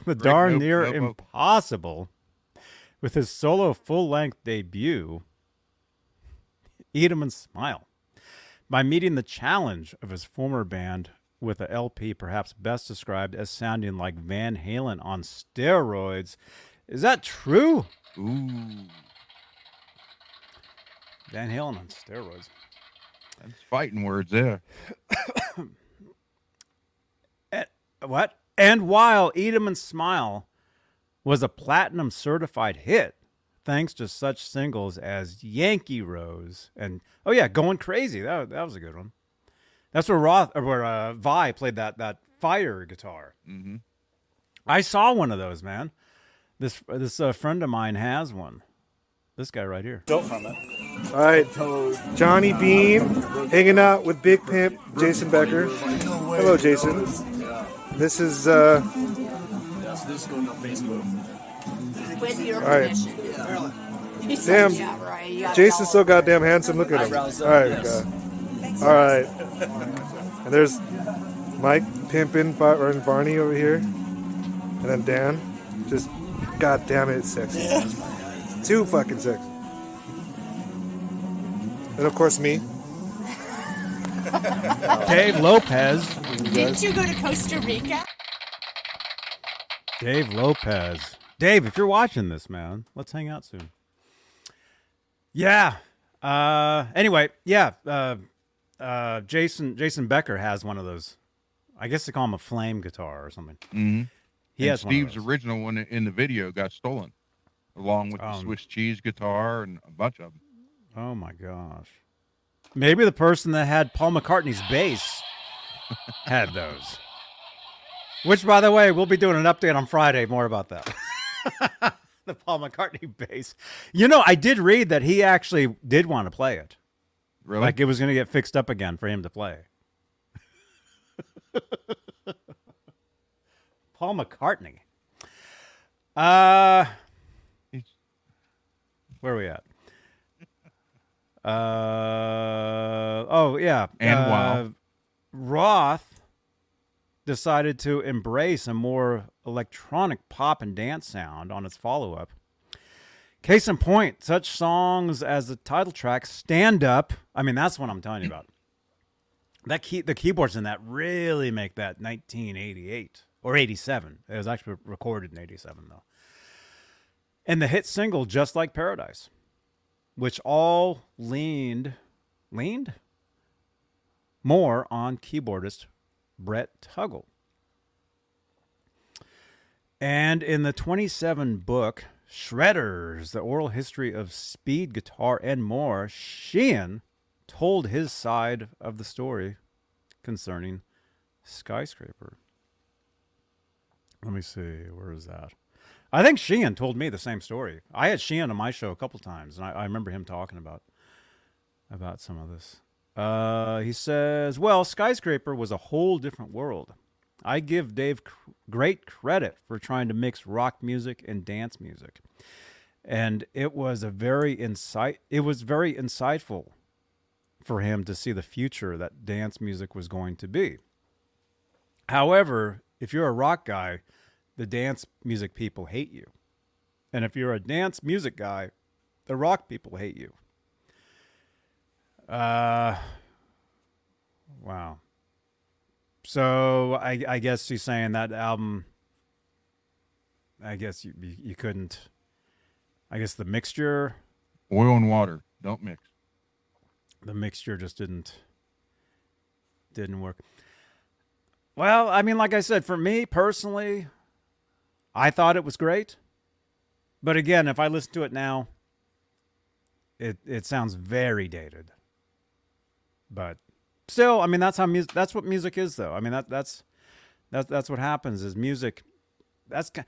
Speaker 1: the
Speaker 3: Greg
Speaker 1: darn
Speaker 3: no-
Speaker 1: near
Speaker 3: no vocal.
Speaker 1: impossible with his solo full length debut, Eat 'em and Smile. By meeting the challenge of his former band with a LP perhaps best described as sounding like Van Halen on steroids. Is that true?
Speaker 3: Ooh,
Speaker 1: Van Halen on steroids.
Speaker 3: that's fighting words there.
Speaker 1: and, What? And while Eat 'em and Smile was a platinum certified hit, thanks to such singles as Yankee Rose and oh yeah, Going Crazy. That, that was a good one. That's where Roth or where uh, Vai played that that fire guitar.
Speaker 3: Mm-hmm.
Speaker 1: I saw one of those, man. This this uh, friend of mine has one. This guy right here. Built from it.
Speaker 12: All right, Johnny Bean hanging out with Big Pimp Jason Becker. Hello, Jason. This is uh,
Speaker 13: This going on Facebook. With your
Speaker 12: All right.
Speaker 13: permission. He
Speaker 12: damn.
Speaker 13: "Yeah, right, you got it
Speaker 12: Jason's so goddamn handsome. Look at him.
Speaker 13: Eyebrows
Speaker 12: All
Speaker 13: up,
Speaker 12: right,
Speaker 13: yes.
Speaker 12: uh, all right. And there's Mike pimping Bar- and Barney over here, and then Dan. Just goddamn it, sexy. Too fucking sexy. And of course me.
Speaker 1: Dave Lopez.
Speaker 13: Didn't you go to Costa Rica?
Speaker 1: Dave Lopez. Dave, if you're watching this, man, let's hang out soon. Yeah. Uh anyway, yeah, uh uh Jason Jason Becker has one of those. I guess they call him a flame guitar or something.
Speaker 3: Mm-hmm.
Speaker 1: He
Speaker 3: and
Speaker 1: has
Speaker 3: Steve's original one in the video got stolen, along with
Speaker 1: Um,
Speaker 3: the Swiss cheese guitar and a bunch of them.
Speaker 1: Oh my gosh. Maybe the person that had Paul McCartney's bass had those. Which, by the way, we'll be doing an update on Friday. More about that. the Paul McCartney bass. You know, I did read that he actually did want to play it.
Speaker 3: Really?
Speaker 1: Like it was going to get fixed up again for him to play. Paul McCartney. Uh, where are we at? Uh, oh yeah.
Speaker 3: And
Speaker 1: uh,
Speaker 3: wow.
Speaker 1: Roth decided to embrace a more electronic pop and dance sound on its follow-up. Case in point, such songs as the title track "Stand Up." I mean, that's what I'm telling you about. That key, the keyboards in that really make that 1988 or 87. It was actually recorded in 87 though. And the hit single "Just Like Paradise," which all leaned leaned more on keyboardist Brett Tuggle. And in the 27 book Shredders, the oral history of speed guitar and more, Sheehan told his side of the story concerning Skyscraper. Let me see, where is that? I think Sheehan told me the same story. I had Sheehan on my show a couple times, and I, I remember him talking about about some of this. Uh, he says, "Well, Skyscraper was a whole different world. I give Dave cr- great credit for trying to mix rock music and dance music, and it was a very insight. It was very insightful for him to see the future that dance music was going to be. However, if you're a rock guy, the dance music people hate you, and if you're a dance music guy, the rock people hate you." Uh, wow. So I, I guess she's saying that album. I guess you, you you couldn't. I guess the mixture,
Speaker 3: Oil and water. Don't mix.
Speaker 1: the mixture just didn't didn't work. Well, I mean, like I said, for me personally, I thought it was great. But again, if I listen to it now, it it sounds very dated. But still, I mean, that's how music. That's what music is, though. I mean, that that's that's that's what happens. Is music. That's a,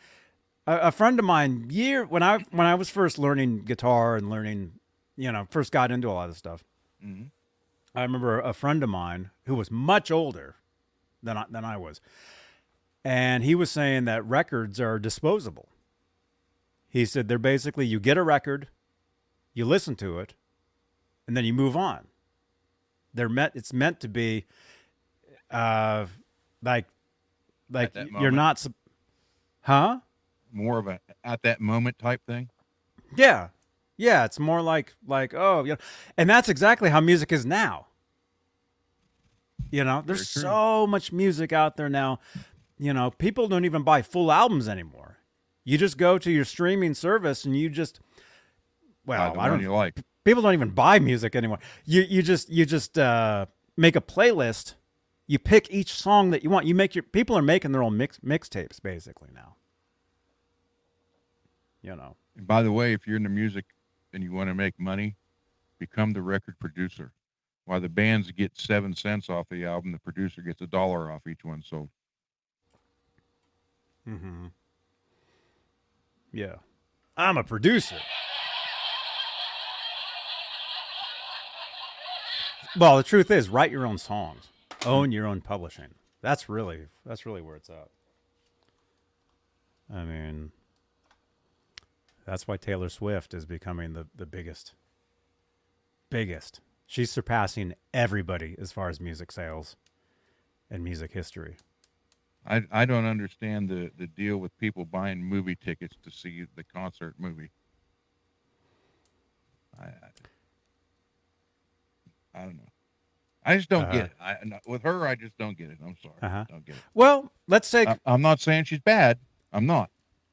Speaker 1: a friend of mine. Year when I when I was first learning guitar and learning, you know, first got into a lot of stuff.
Speaker 3: Mhm.
Speaker 1: I remember a friend of mine who was much older than I, than I was, and he was saying that records are disposable. He said they're basically you get a record, you listen to it, and then you move on. They're meant. It's meant to be, uh, like, like you're not, huh?
Speaker 3: More of a at that moment type thing.
Speaker 1: Yeah, yeah. It's more like like oh, you know, and that's exactly how music is now. You know, there's so much music out there now. You know, people don't even buy full albums anymore. You just go to your streaming service and you just, well, I don't.
Speaker 3: you like.
Speaker 1: People don't even buy music anymore. You you just you just uh, make a playlist. You pick each song that you want. You make your people are making their own mix mixtapes basically now. You know.
Speaker 3: And by the way, if you're into music and you want to make money, become the record producer. While the bands get seven cents off the album, the producer gets a dollar off each one sold.
Speaker 1: Mm-hmm. Yeah. I'm a producer. Well, the truth is, write your own songs, own your own publishing. That's really that's really where it's at. I mean, that's why Taylor Swift is becoming the the biggest. Biggest. She's surpassing everybody as far as music sales and music history.
Speaker 3: I I don't understand the the deal with people buying movie tickets to see the concert movie. I I, I don't know. I just don't
Speaker 1: Uh-huh.
Speaker 3: get it. I with her, I just don't get it. I'm sorry,
Speaker 1: Uh-huh.
Speaker 3: don't get it.
Speaker 1: Well, let's take
Speaker 3: I, I'm not saying she's bad. I'm not.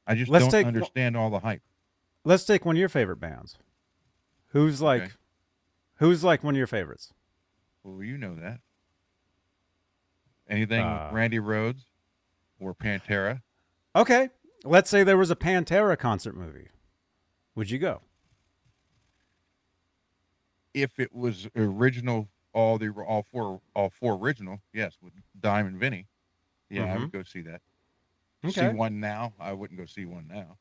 Speaker 3: I just
Speaker 1: Let's
Speaker 3: don't
Speaker 1: take-
Speaker 3: understand all the hype.
Speaker 1: let's take one of your favorite bands. Who's like
Speaker 3: Okay.
Speaker 1: who's like one of your favorites?
Speaker 3: Well, you know that. Anything
Speaker 1: Uh,
Speaker 3: Randy Rhoads or Pantera?
Speaker 1: Okay. Let's say there was a Pantera concert movie. Would you go?
Speaker 3: If it was original, all the all four all four original, yes, with Dime and Vinny, yeah, I would go see that. See one now, I wouldn't go see one now.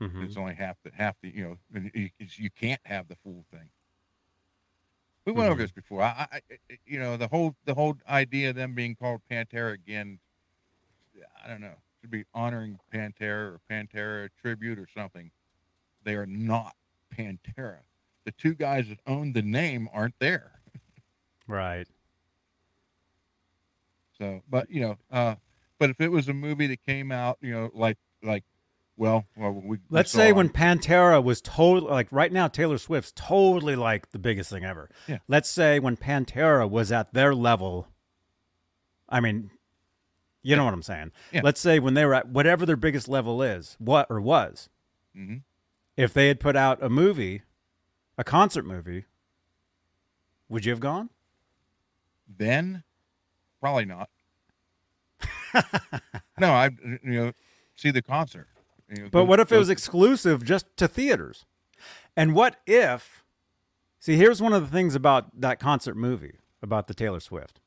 Speaker 1: Mhm.
Speaker 3: It's only half the half the you know you, you can't have the full thing. We went over
Speaker 1: Mhm.
Speaker 3: this before. I, I, I- you know, the whole the whole idea of them being called Pantera again. I don't know. Should be honoring Pantera or Pantera tribute or something. They are not Pantera. The two guys that own the name aren't there.
Speaker 1: Right.
Speaker 3: So, but you know, uh, but if it was a movie that came out, you know, like like, well, well we
Speaker 1: Let's say
Speaker 3: on-
Speaker 1: when Pantera was totally like right now, Taylor Swift's totally like the biggest thing ever.
Speaker 3: Yeah.
Speaker 1: Let's say when Pantera was at their level. I mean, you know what I'm saying.
Speaker 3: Yeah.
Speaker 1: Let's say when they were at whatever their biggest level is, what or was,
Speaker 3: Mhm.
Speaker 1: if they had put out a movie, a concert movie, would you have gone?
Speaker 3: then probably not. no, I you know see the concert. You know,
Speaker 1: But what if it was exclusive just to theaters? And what if? See, here's one of the things about that concert movie about the Taylor Swift.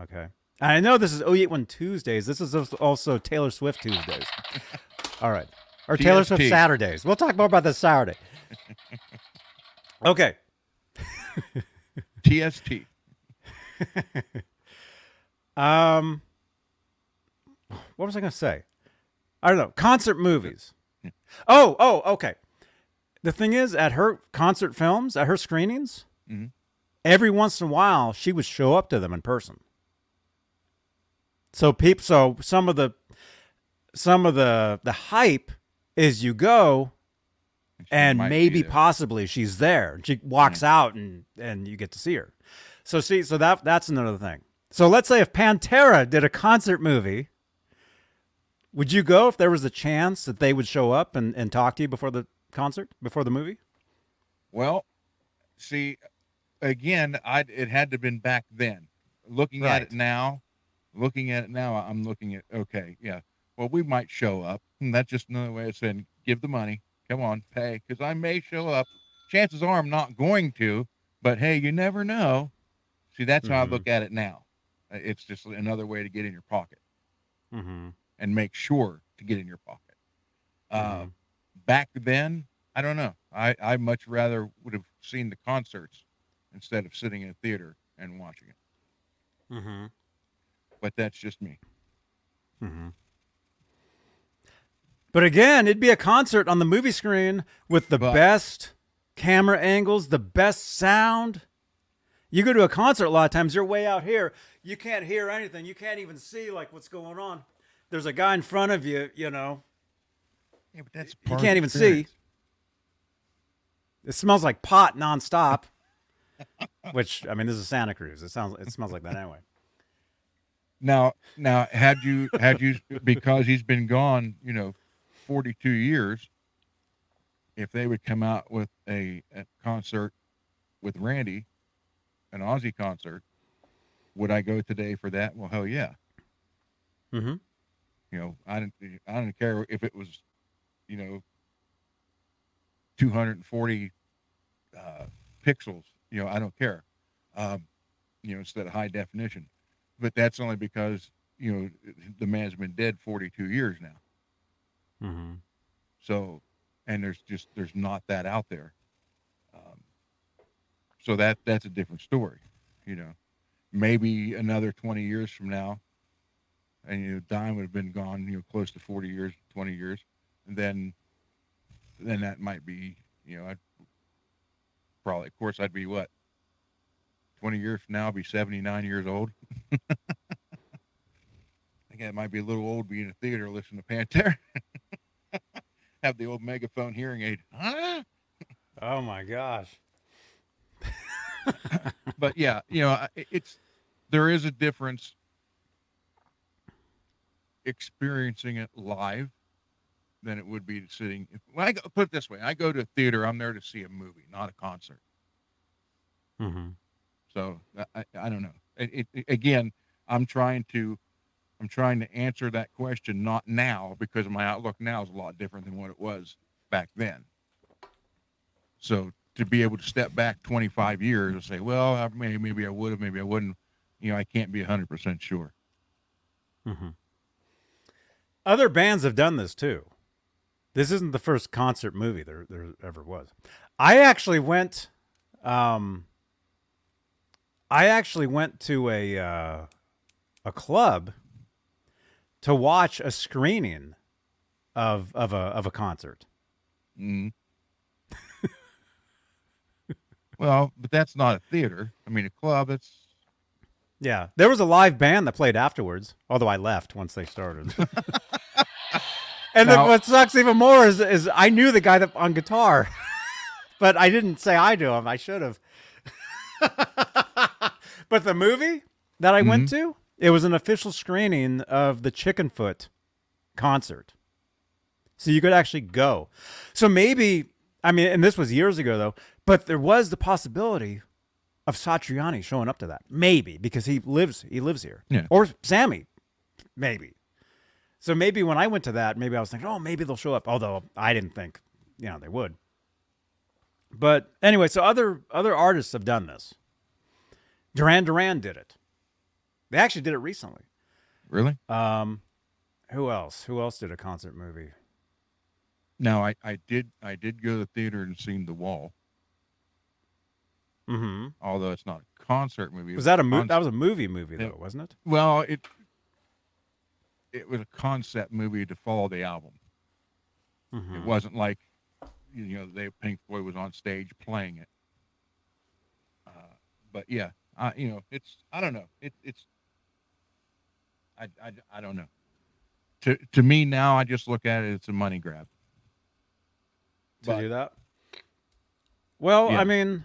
Speaker 1: Okay, and I know this is OE81 Tuesdays. This is also Taylor Swift Tuesdays. All right, or Taylor Swift Saturdays. We'll talk more about this Saturday. Okay.
Speaker 3: TST?
Speaker 1: Um, what was I going to say? I don't know. Concert movies. Oh, oh, okay. The thing is, at her concert films, at her screenings,
Speaker 3: Mhm.
Speaker 1: every once in a while, she would show up to them in person. So peep, so some of the, some of the the hype is you go, and maybe possibly she's there. She walks out, and and you get to see her. So see, so that that's another thing. So let's say if Pantera did a concert movie, would you go if there was a chance that they would show up and, and talk to you before the concert, before the movie?
Speaker 3: Well, see, again, I it had to have been back then. Looking at it now, looking at it now, I'm looking at okay, yeah. Well, we might show up. And that's just another way of saying give the money. Come on, pay, because I may show up. Chances are I'm not going to, but hey, you never know. See, that's how I
Speaker 1: Mhm.
Speaker 3: look at it now. Uh, It's just another way to get in your pocket
Speaker 1: Mm-hmm.
Speaker 3: and make sure to get in your pocket. Uh,
Speaker 1: Mhm.
Speaker 3: back then, I don't know. I, I much rather would have seen the concerts instead of sitting in a theater and watching it.
Speaker 1: Mm-hmm.
Speaker 3: But that's just me.
Speaker 1: But again, it'd be a concert on the movie screen with the
Speaker 3: But-
Speaker 1: best camera angles, the best sound. You go to a concert a lot of times, you're way out here. You can't hear anything. You can't even see like what's going on. There's a guy in front of you, you know.
Speaker 3: Yeah, but that's
Speaker 1: You can't even see. It smells like pot nonstop. Which I mean, this is Santa Cruz. It sounds it smells like that anyway.
Speaker 3: Now, now, had you had you because he's been gone, you know, forty two years. If they would come out with a, a concert with Randy, an Ozzy concert, would I go today for that? Well, hell yeah.
Speaker 1: Mm-hmm.
Speaker 3: You know, I didn't I didn't care if it was, you know, 240 uh, pixels. You know, I don't care. Um, you know, instead of high definition, but that's only because you know the man's been dead 42 years now.
Speaker 1: Mm-hmm.
Speaker 3: So, and there's just there's not that out there. Um, so that that's a different story. You know, maybe another 20 years from now, and you know, Dime would have been gone, you know, close to 40 years, 20 years, and then then that might be, you know, I'd probably, of course, I'd be what 20 years from now, I'll be 79 years old. I think I might be a little old being in a theater listening to Pantera. Have the old megaphone hearing aid. Huh?
Speaker 1: Oh my gosh.
Speaker 3: but yeah, you know, it's there is a difference experiencing it live than it would be sitting. When I go, put it this way, I go to a theater, I'm there to see a movie, not a concert.
Speaker 1: Mm-hmm.
Speaker 3: So I, I, I don't know. It, it, again, I'm trying to, I'm trying to answer that question not now because my outlook now is a lot different than what it was back then. So to be able to step back 25 years and say, well, I, maybe maybe I would have, maybe I wouldn't. You know, I can't be 100 percent sure.
Speaker 1: Mm-hmm. Other bands have done this too. This isn't the first concert movie there there ever was. I actually went. Um, I actually went to a uh, a club to watch a screening of of a of a concert.
Speaker 3: Mm. well, but that's not a theater. I mean, a club. It's
Speaker 1: Yeah, there was a live band that played afterwards. Although I left once they started. and then
Speaker 3: Now-
Speaker 1: what sucks even more is is I knew the guy that on guitar, but I didn't say I to him. I should have. but the movie that I went to, it was an official screening of the Chickenfoot concert. So you could actually go. So maybe I mean, and this was years ago though, but there was the possibility of Satriani showing up to that. Maybe because he lives he lives here.
Speaker 3: Yeah.
Speaker 1: Or Sammy, maybe. So maybe when I went to that, maybe I was thinking, oh, maybe they'll show up. Although I didn't think, you know, they would. But anyway, so other other artists have done this. Duran Duran did it. They actually did it recently.
Speaker 3: really
Speaker 1: Um, who else? Who else did a concert movie?
Speaker 3: now. I, I did I did go to the theater and seen The Wall,
Speaker 1: Mm-hmm.
Speaker 3: although it's not a concert movie.
Speaker 1: Was that a movie? That was a movie movie though, wasn't it?
Speaker 3: Well, it it was a concept movie to follow the album.
Speaker 1: Mhm.
Speaker 3: It wasn't like you know they Pink Floyd was on stage playing it. Uh, but yeah, I, you know, it's I don't know. It, it's I, I, I don't know. To to me now, I just look at it. It's a money grab.
Speaker 1: To
Speaker 3: But-
Speaker 1: do that. Well,
Speaker 3: Yeah.
Speaker 1: I mean,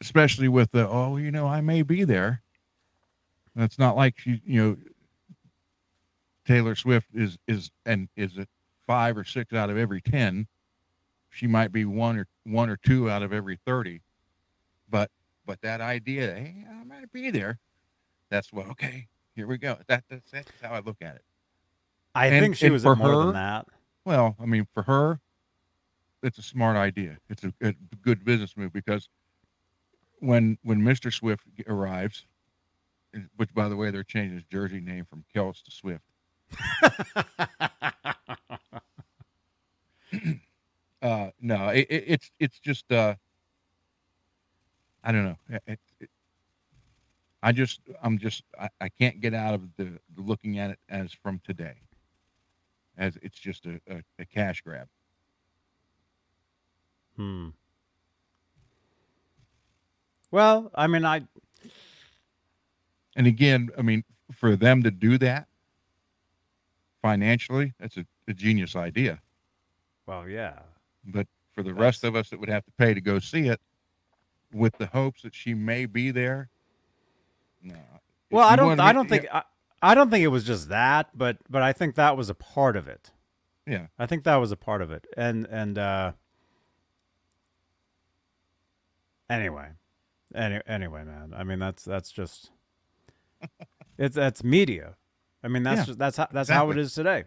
Speaker 3: especially with the oh you know i may be there That's not like she you know taylor swift is is and is it five or six out of every ten she might be one or one or two out of every 30 but but that idea hey i might be there that's what okay here we go that that's, that's how i look at it
Speaker 1: I
Speaker 3: And-
Speaker 1: think she was
Speaker 3: for
Speaker 1: more
Speaker 3: her-
Speaker 1: than that.
Speaker 3: well, I mean, for her, it's a smart idea. It's a, a good business move because when when Mr. Swift arrives, which by the way, they're changing his jersey name from Kelce to Swift. uh, no, it, it, it's it's just uh, I don't know. It, it, it- I just I'm just I, I can't get out of the, looking at it as from today as it's just a, a, a cash grab.
Speaker 1: Hmm. Well, I mean, I
Speaker 3: And again, I mean, for them to do that financially, that's a, a genius idea.
Speaker 1: well, yeah.
Speaker 3: But for the rest of us that would have to pay to go see it, with the hopes that she may be there, no.
Speaker 1: Well, I don't. I don't think.
Speaker 3: yeah,
Speaker 1: I, I don't think it was just that, but but I think that was a part of it.
Speaker 3: Yeah.
Speaker 1: I think that was a part of it, and and uh anyway, any, anyway, man. I mean, that's that's just it's that's media. I mean, that's
Speaker 3: Yeah,
Speaker 1: just, that's how that's how it is today.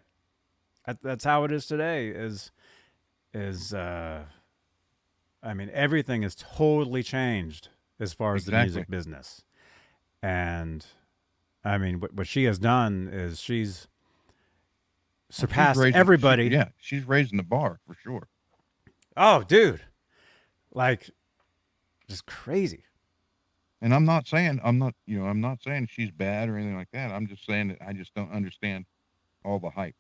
Speaker 1: That, that's how it is today. Is is uh, I mean, everything is totally changed as far as the music business, and I mean, what what she has done is she's
Speaker 3: she's
Speaker 1: surpassed
Speaker 3: raising- she-
Speaker 1: everybody.
Speaker 3: yeah, she's raising the bar for sure.
Speaker 1: Oh, dude. Like just crazy.
Speaker 3: And I'm not saying I'm not, you know, I'm not saying she's bad or anything like that. I'm just saying that I just don't understand all the hype.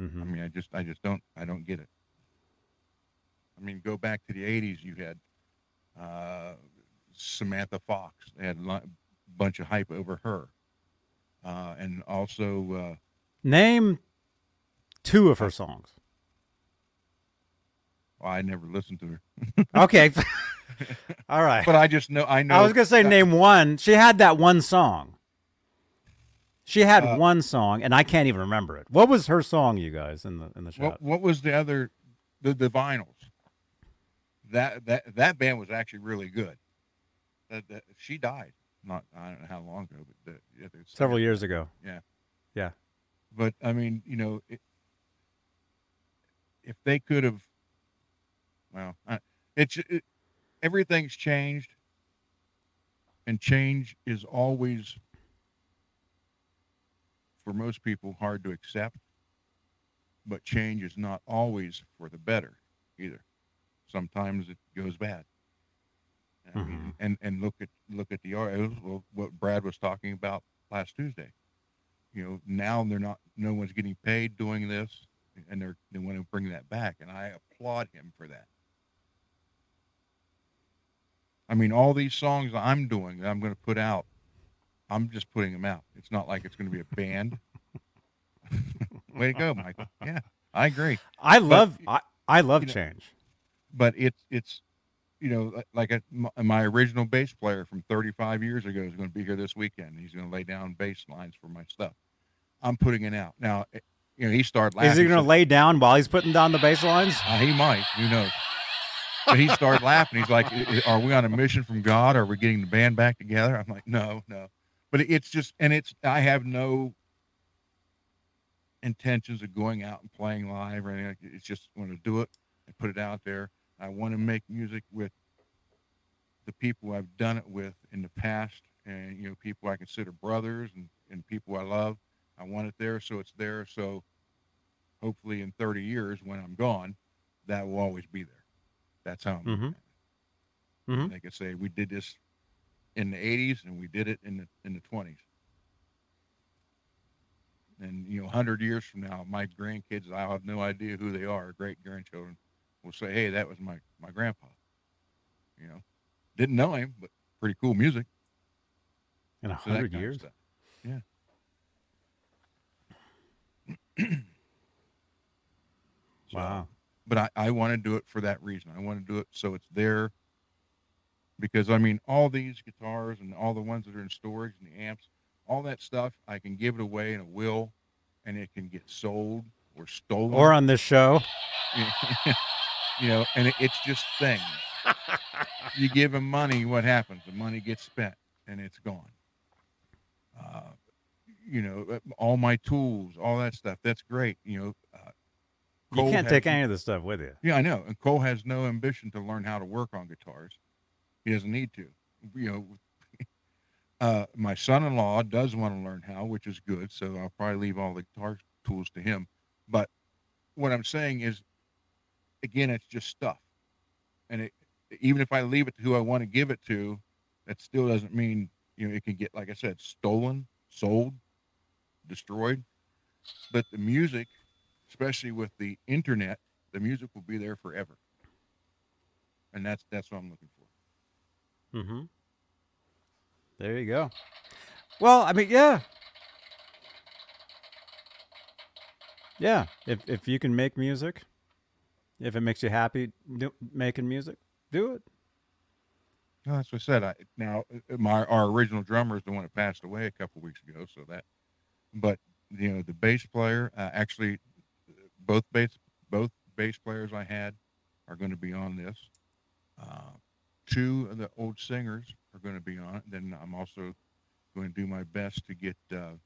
Speaker 1: Mhm.
Speaker 3: I mean, I just, I just don't, I don't get it. I mean, go back to the '80s. You had uh, Samantha Fox. They had a bunch of hype over her, uh, and also uh,
Speaker 1: Name two of her songs.
Speaker 3: well, I never listened to her.
Speaker 1: Okay. All right.
Speaker 3: But I just know, I know.
Speaker 1: I was gonna say name one. She had that one song. She had
Speaker 3: Uh,
Speaker 1: one song, and I can't even remember it. What was her song, you guys, in the in the chat?
Speaker 3: What, what was the other, the the vinyls? That that that band was actually really good. That she died. Not I don't know how long ago, but the, yeah,
Speaker 1: Several years ago.
Speaker 3: Yeah.
Speaker 1: Yeah.
Speaker 3: But I mean, you know, it, if they could have, well, I, it's it, everything's changed, and change is always for most people hard to accept. But change is not always for the better either. Sometimes it goes bad. I mean, mm-hmm. and and look at look at the art. What Brad was talking about last Tuesday. You know, now they're not. No one's getting paid doing this, and they're they want to bring that back, and I applaud him for that. I mean, all these songs I'm doing that I'm going to put out, I'm just putting them out. It's not like it's going to be a band. Way to go, Michael. Yeah, I agree.
Speaker 1: I
Speaker 3: But,
Speaker 1: love I, I love
Speaker 3: you know,
Speaker 1: change.
Speaker 3: but it's it's you know like a, my, my original bass player from 35 years ago is going to be here this weekend. He's going to lay down bass lines for my stuff. I'm putting it out now. eh, You know, he started laughing.
Speaker 1: Is he going to lay down while he's putting down the bass lines?
Speaker 3: Uh, he might. Who knows? But he started laughing. He's like, "I- I- "Are we on a mission from God? Are we getting the band back together?" I'm like, "No, no." But it's just, and it's. I have no intentions of going out and playing live or anything. It's just want to do it and put it out there. I want to make music with the people I've done it with in the past, and you know, people I consider brothers and and people I love. I want it there, so it's there. So hopefully, in 30 years, when I'm gone, that will always be there. That's how I'm
Speaker 1: Mhm.
Speaker 3: it.
Speaker 1: Mhm.
Speaker 3: They could say we did this in the 80s and we did it in the in the 20s. And you know, 100 years from now, my grandkids, I have no idea who they are, great grandchildren, will say, "Hey, that was my my grandpa." You know, didn't know him, but pretty cool music.
Speaker 1: In a hundred
Speaker 3: of
Speaker 1: years?
Speaker 3: Yeah. So,
Speaker 1: Wow.
Speaker 3: But I, I want to do it for that reason. I want to do it so it's there because I mean all these guitars and all the ones that are in storage and the amps, all that stuff, I can give it away in a will and it can get sold or stolen.
Speaker 1: Or on this show?
Speaker 3: you know, and it, it's just things. you give them money, what happens? The money gets spent and it's gone. Uh, you know, uh, all my tools, all that stuff. That's great. You know, uh,
Speaker 1: You
Speaker 3: Cole
Speaker 1: can't
Speaker 3: has-
Speaker 1: take any of this stuff with you.
Speaker 3: Yeah, I know. And Cole has no ambition to learn how to work on guitars. He doesn't need to. You know, uh, my son-in-law does want to learn how, which is good. So I'll probably leave all the guitar tools to him. But what I'm saying is, again, it's just stuff. And it, even if I leave it to who I want to give it to, that still doesn't mean you know it can get, like I said, stolen, sold, destroyed. But the music, especially with the internet, the music will be there forever. And that's that's what I'm looking for.
Speaker 1: Mm-hmm. There you go. Well, I mean, yeah. Yeah. If if you can make music, if it makes you happy do, making music, do it.
Speaker 3: No, that's what I said. I now uh, my our original drummer is the one that passed away a couple weeks ago. So that, but you know the bass player uh, actually both bass both bass players I had are going to be on this. Uh, two of the old singers are going to be on it. Then I'm also going to do my best to get uh,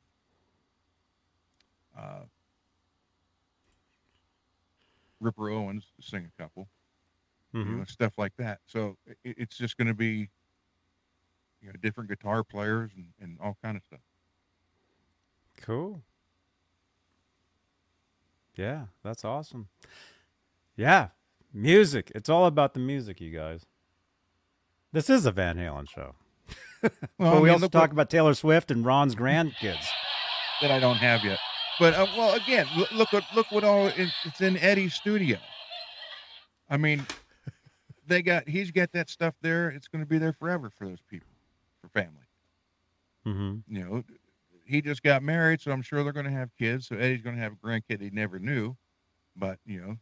Speaker 3: uh, Ripper Owens to sing a couple you
Speaker 1: Mhm.
Speaker 3: know, stuff like that. So it, it's just going to be, you know, different guitar players and, and all kind of stuff.
Speaker 1: Cool. Yeah, that's awesome. Yeah, music. It's all about the music, you guys. This is a Van Halen show.
Speaker 3: Well,
Speaker 1: but
Speaker 3: I
Speaker 1: we
Speaker 3: mean,
Speaker 1: also talk
Speaker 3: what-
Speaker 1: about Taylor Swift and Ron's grandkids.
Speaker 3: that I don't have yet. But uh, well, again, look, what look what all it, it's in Eddie's studio. I mean, they got he's got that stuff there. It's going to be there forever for those people, for family.
Speaker 1: Mm-hmm.
Speaker 3: You know, he just got married, so I'm sure they're going to have kids. So Eddie's going to have a grandkid he never knew, but you know,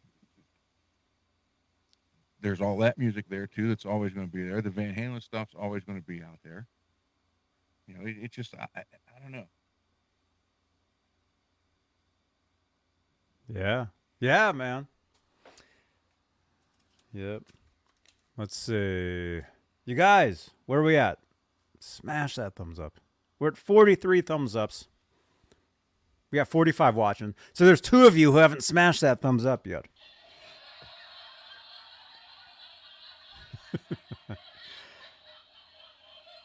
Speaker 3: there's all that music there too. That's always going to be there. The Van Halen stuff's always going to be out there. You know, it, it's just I, I, I don't know.
Speaker 1: Yeah. Yeah, man. Yep. Let's see. You guys, where are we at? Smash that thumbs up. We're at 43 thumbs ups. We got 45 watching. So there's two of you who haven't smashed that thumbs up yet.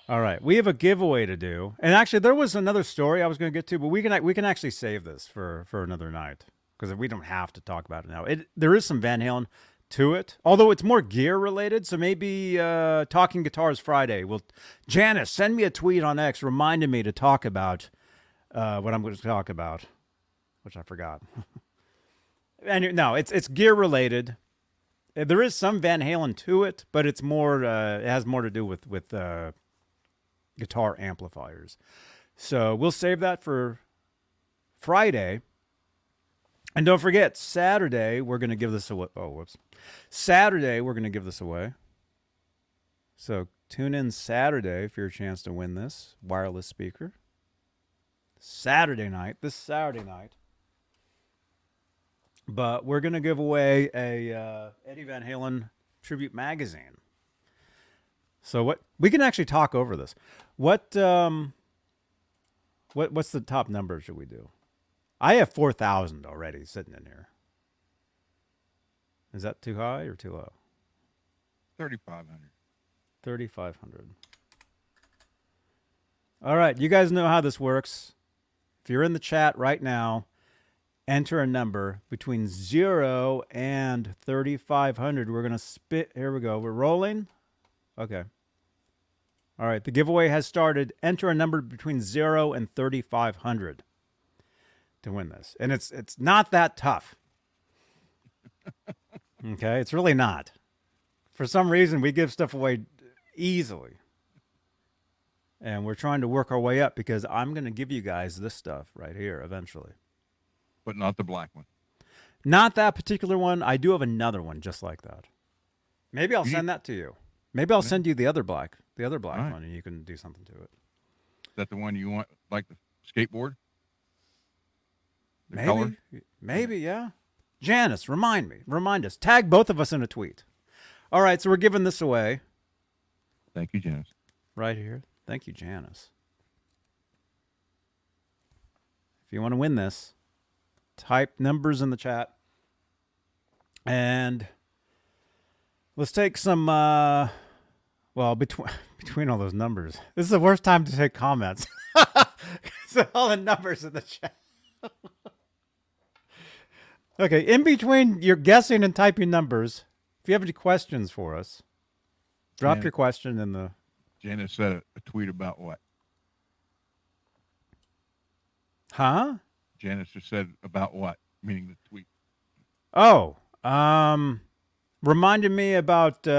Speaker 1: All right, we have a giveaway to do, and actually, there was another story I was going to get to, but we can we can actually save this for for another night because we don't have to talk about it now. It there is some Van Halen to it, although it's more gear related. So maybe uh, talking guitars Friday. Well, Janice, send me a tweet on X reminding me to talk about uh, what I'm going to talk about, which I forgot. and no, it's it's gear related. Uh, There is some Van Halen to it, but it's more. Uh, it has more to do with with uh, guitar amplifiers. So we'll save that for Friday. And don't forget, Saturday we're going to give this away. Oh, whoops! Saturday we're going to give this away. So tune in Saturday for your chance to win this wireless speaker. Saturday night, this Saturday night. But we're going to give away a uh, Eddie Van Halen tribute magazine. So what we can actually talk over this. What um what what's the top number should we do? I have 4,000 already sitting in here. Is that too high or too low?
Speaker 3: 3,500.
Speaker 1: 3,500. All right, you guys know how this works. If you're in the chat right now, enter a number between 0 and 3,500. We're going to spit. Here we go. We're rolling. Okay. All right, the giveaway has started. Enter a number between 0 and 3,500 to win this. And it's it's not that tough. okay, it's really not. For some reason, we give stuff away easily. And we're trying to work our way up because I'm going to give you guys this stuff right here eventually.
Speaker 3: But not the black one.
Speaker 1: Not that particular one. I do have another one just like that. Maybe I'll
Speaker 3: You
Speaker 1: send
Speaker 3: need-
Speaker 1: that to you. Maybe I'll send you the other black, the other black
Speaker 3: right.
Speaker 1: one, and you can do something to it.
Speaker 3: Is that the one you want, like the skateboard? The
Speaker 1: Maybe,
Speaker 3: color?
Speaker 1: maybe, yeah. Janice, remind me, remind us. Tag both of us in a tweet. All right, so we're giving this away
Speaker 3: Thank you, Janice.
Speaker 1: right here. Thank you, Janice. If you want to win this, type numbers in the chat. And let's take some uh well, between between all those numbers. This is the worst time to take comments. 'Cause all the numbers in the chat. okay, in between your guessing and typing numbers, if you have any questions for us, drop
Speaker 3: Yeah.
Speaker 1: your question in the
Speaker 3: Janice said a, a tweet about what?
Speaker 1: Huh?
Speaker 3: Janice just said about what? Meaning the tweet.
Speaker 1: Oh, um, reminded me about uh,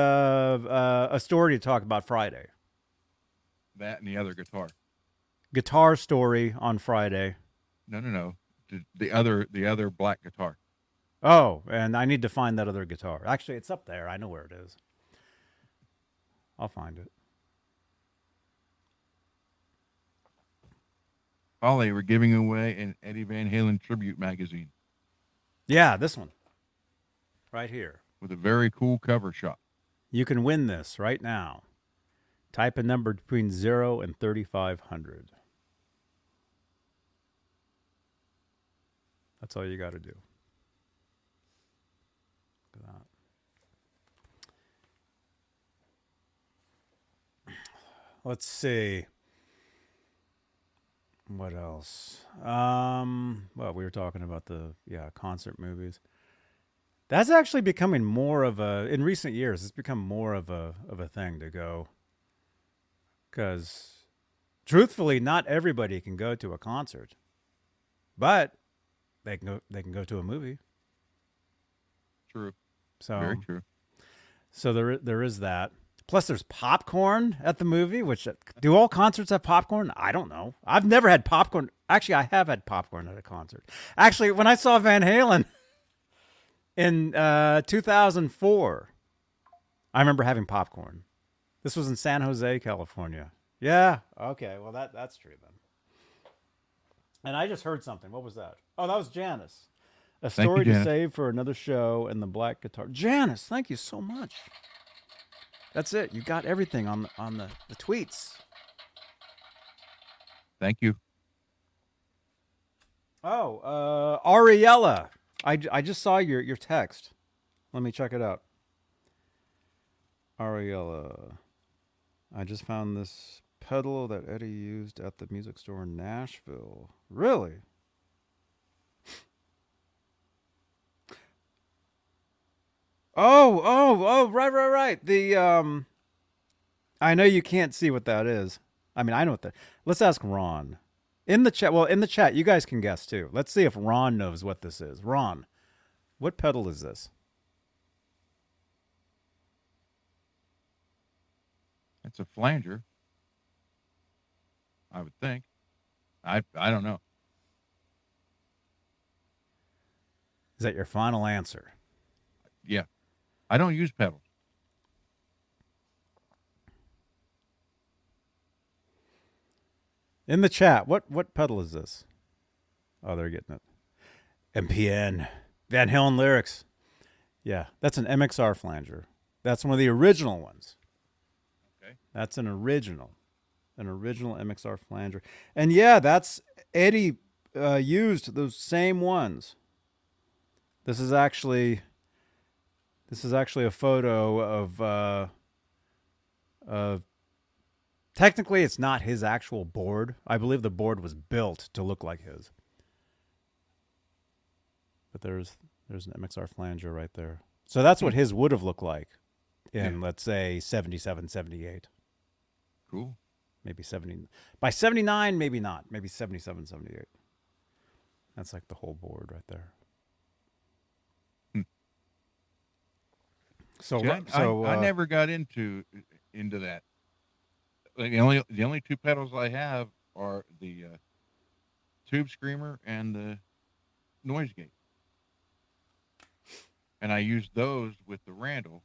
Speaker 1: uh, a story to talk about Friday.
Speaker 3: That and the other guitar.
Speaker 1: Guitar story on Friday.
Speaker 3: No, no, no. The, the other, the other black guitar.
Speaker 1: Oh, and I need to find that other guitar. Actually, it's up there. I know where it is. I'll find it.
Speaker 3: Ollie, we're giving away an Eddie Van Halen tribute magazine
Speaker 1: Yeah, this one. Right here.
Speaker 3: with a very cool cover shot.
Speaker 1: You can win this right now. Type a number between 0 and 3500. That's all you got to do. Look at that. Let's see. What else? Um, well, we were talking about the yeah concert movies. That's actually becoming more of a in recent years. It's become more of a of a thing to go. Because, truthfully, not everybody can go to a concert, but they can go. They can go to a movie.
Speaker 3: True.
Speaker 1: So
Speaker 3: Very true.
Speaker 1: So there there is that. Plus, there's popcorn at the movie. Which do all concerts have popcorn? I don't know. I've never had popcorn. Actually, I have had popcorn at a concert. Actually, when I saw Van Halen in uh, 2004, I remember having popcorn. This was in San Jose, California. Yeah. Okay. Well, that that's true then. And I just heard something. What was that? Oh, that was Janice. A
Speaker 3: Thank you,
Speaker 1: story to save for another show and the black guitar. Janice, thank you so much. That's it. You got everything on the, on the, the tweets.
Speaker 3: Thank you.
Speaker 1: Oh, uh, Ariella. I just saw your, your text. Let me check it out. Ariella. I just found this pedal that Eddie used at the music store in Nashville. Really? Oh, oh, oh, right, right, right. The um I know you can't see what that is. I mean, I know what that. Let's ask Ron. In the chat, well, in the chat, you guys can guess too. Let's see if Ron knows what this is. Ron, what pedal is this?
Speaker 3: It's a flanger. I would think. I I don't know.
Speaker 1: Is that your final answer?
Speaker 3: Yeah. I don't use pedals.
Speaker 1: In the chat, what what pedal is this? Oh, they're getting it. MPN. Van Halen lyrics. Yeah, that's an MXR flanger. That's one of the original ones.
Speaker 3: Okay.
Speaker 1: That's an original. An original MXR flanger. And yeah, that's Eddie uh, used those same ones. This is actually this is actually a photo of uh of technically it's not his actual board. I believe the board was built to look like his. But there's there's an MXR flanger right there. So that's what his would have looked like in let's say 77 78.
Speaker 3: Cool.
Speaker 1: Maybe 70 by 79 maybe not. Maybe 77 78. That's like the whole board right there. So,
Speaker 3: See, I,
Speaker 1: so
Speaker 3: I, I
Speaker 1: uh,
Speaker 3: never got into into that. Like, the only the only two pedals I have are the uh, tube screamer and the noise gate, and I use those with the Randall.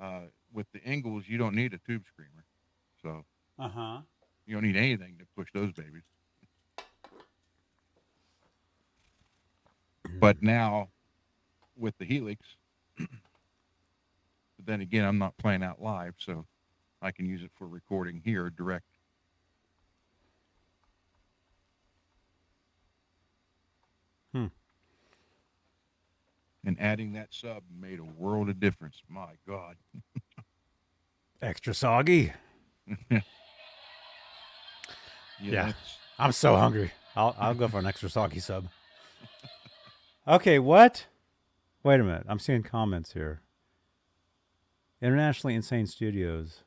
Speaker 3: Uh, with the Engls, you don't need a tube screamer, so
Speaker 1: Uh huh.
Speaker 3: you don't need anything to push those babies. But now, with the Helix, but then again, I'm not playing out live, so I can use it for recording here direct.
Speaker 1: Hmm.
Speaker 3: And adding that sub made a world of difference. My God.
Speaker 1: extra soggy.
Speaker 3: Yeah,
Speaker 1: Yeah. I'm so hungry. I'll I'll go for an extra soggy sub. Okay, what? Wait a minute. I'm seeing comments here. Internationally Insane Studios.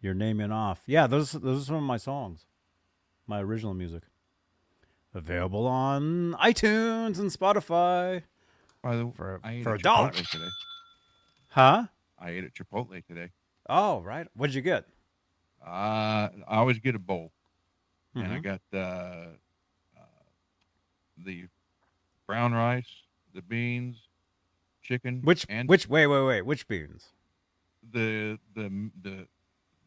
Speaker 1: You're naming off. Yeah, those those are some of my songs. My original music. Available on iTunes and Spotify.
Speaker 3: By the
Speaker 1: for,
Speaker 3: I ate
Speaker 1: for
Speaker 3: at
Speaker 1: a dollar.
Speaker 3: Today.
Speaker 1: Huh?
Speaker 3: I ate at Chipotle today.
Speaker 1: Oh, right. What'd you get?
Speaker 3: Uh, I always get a bowl, and I
Speaker 1: Mhm.
Speaker 3: got uh, uh, the brown rice, the beans, chicken,
Speaker 1: Which
Speaker 3: and
Speaker 1: which wait, wait, wait. Which beans?
Speaker 3: The the the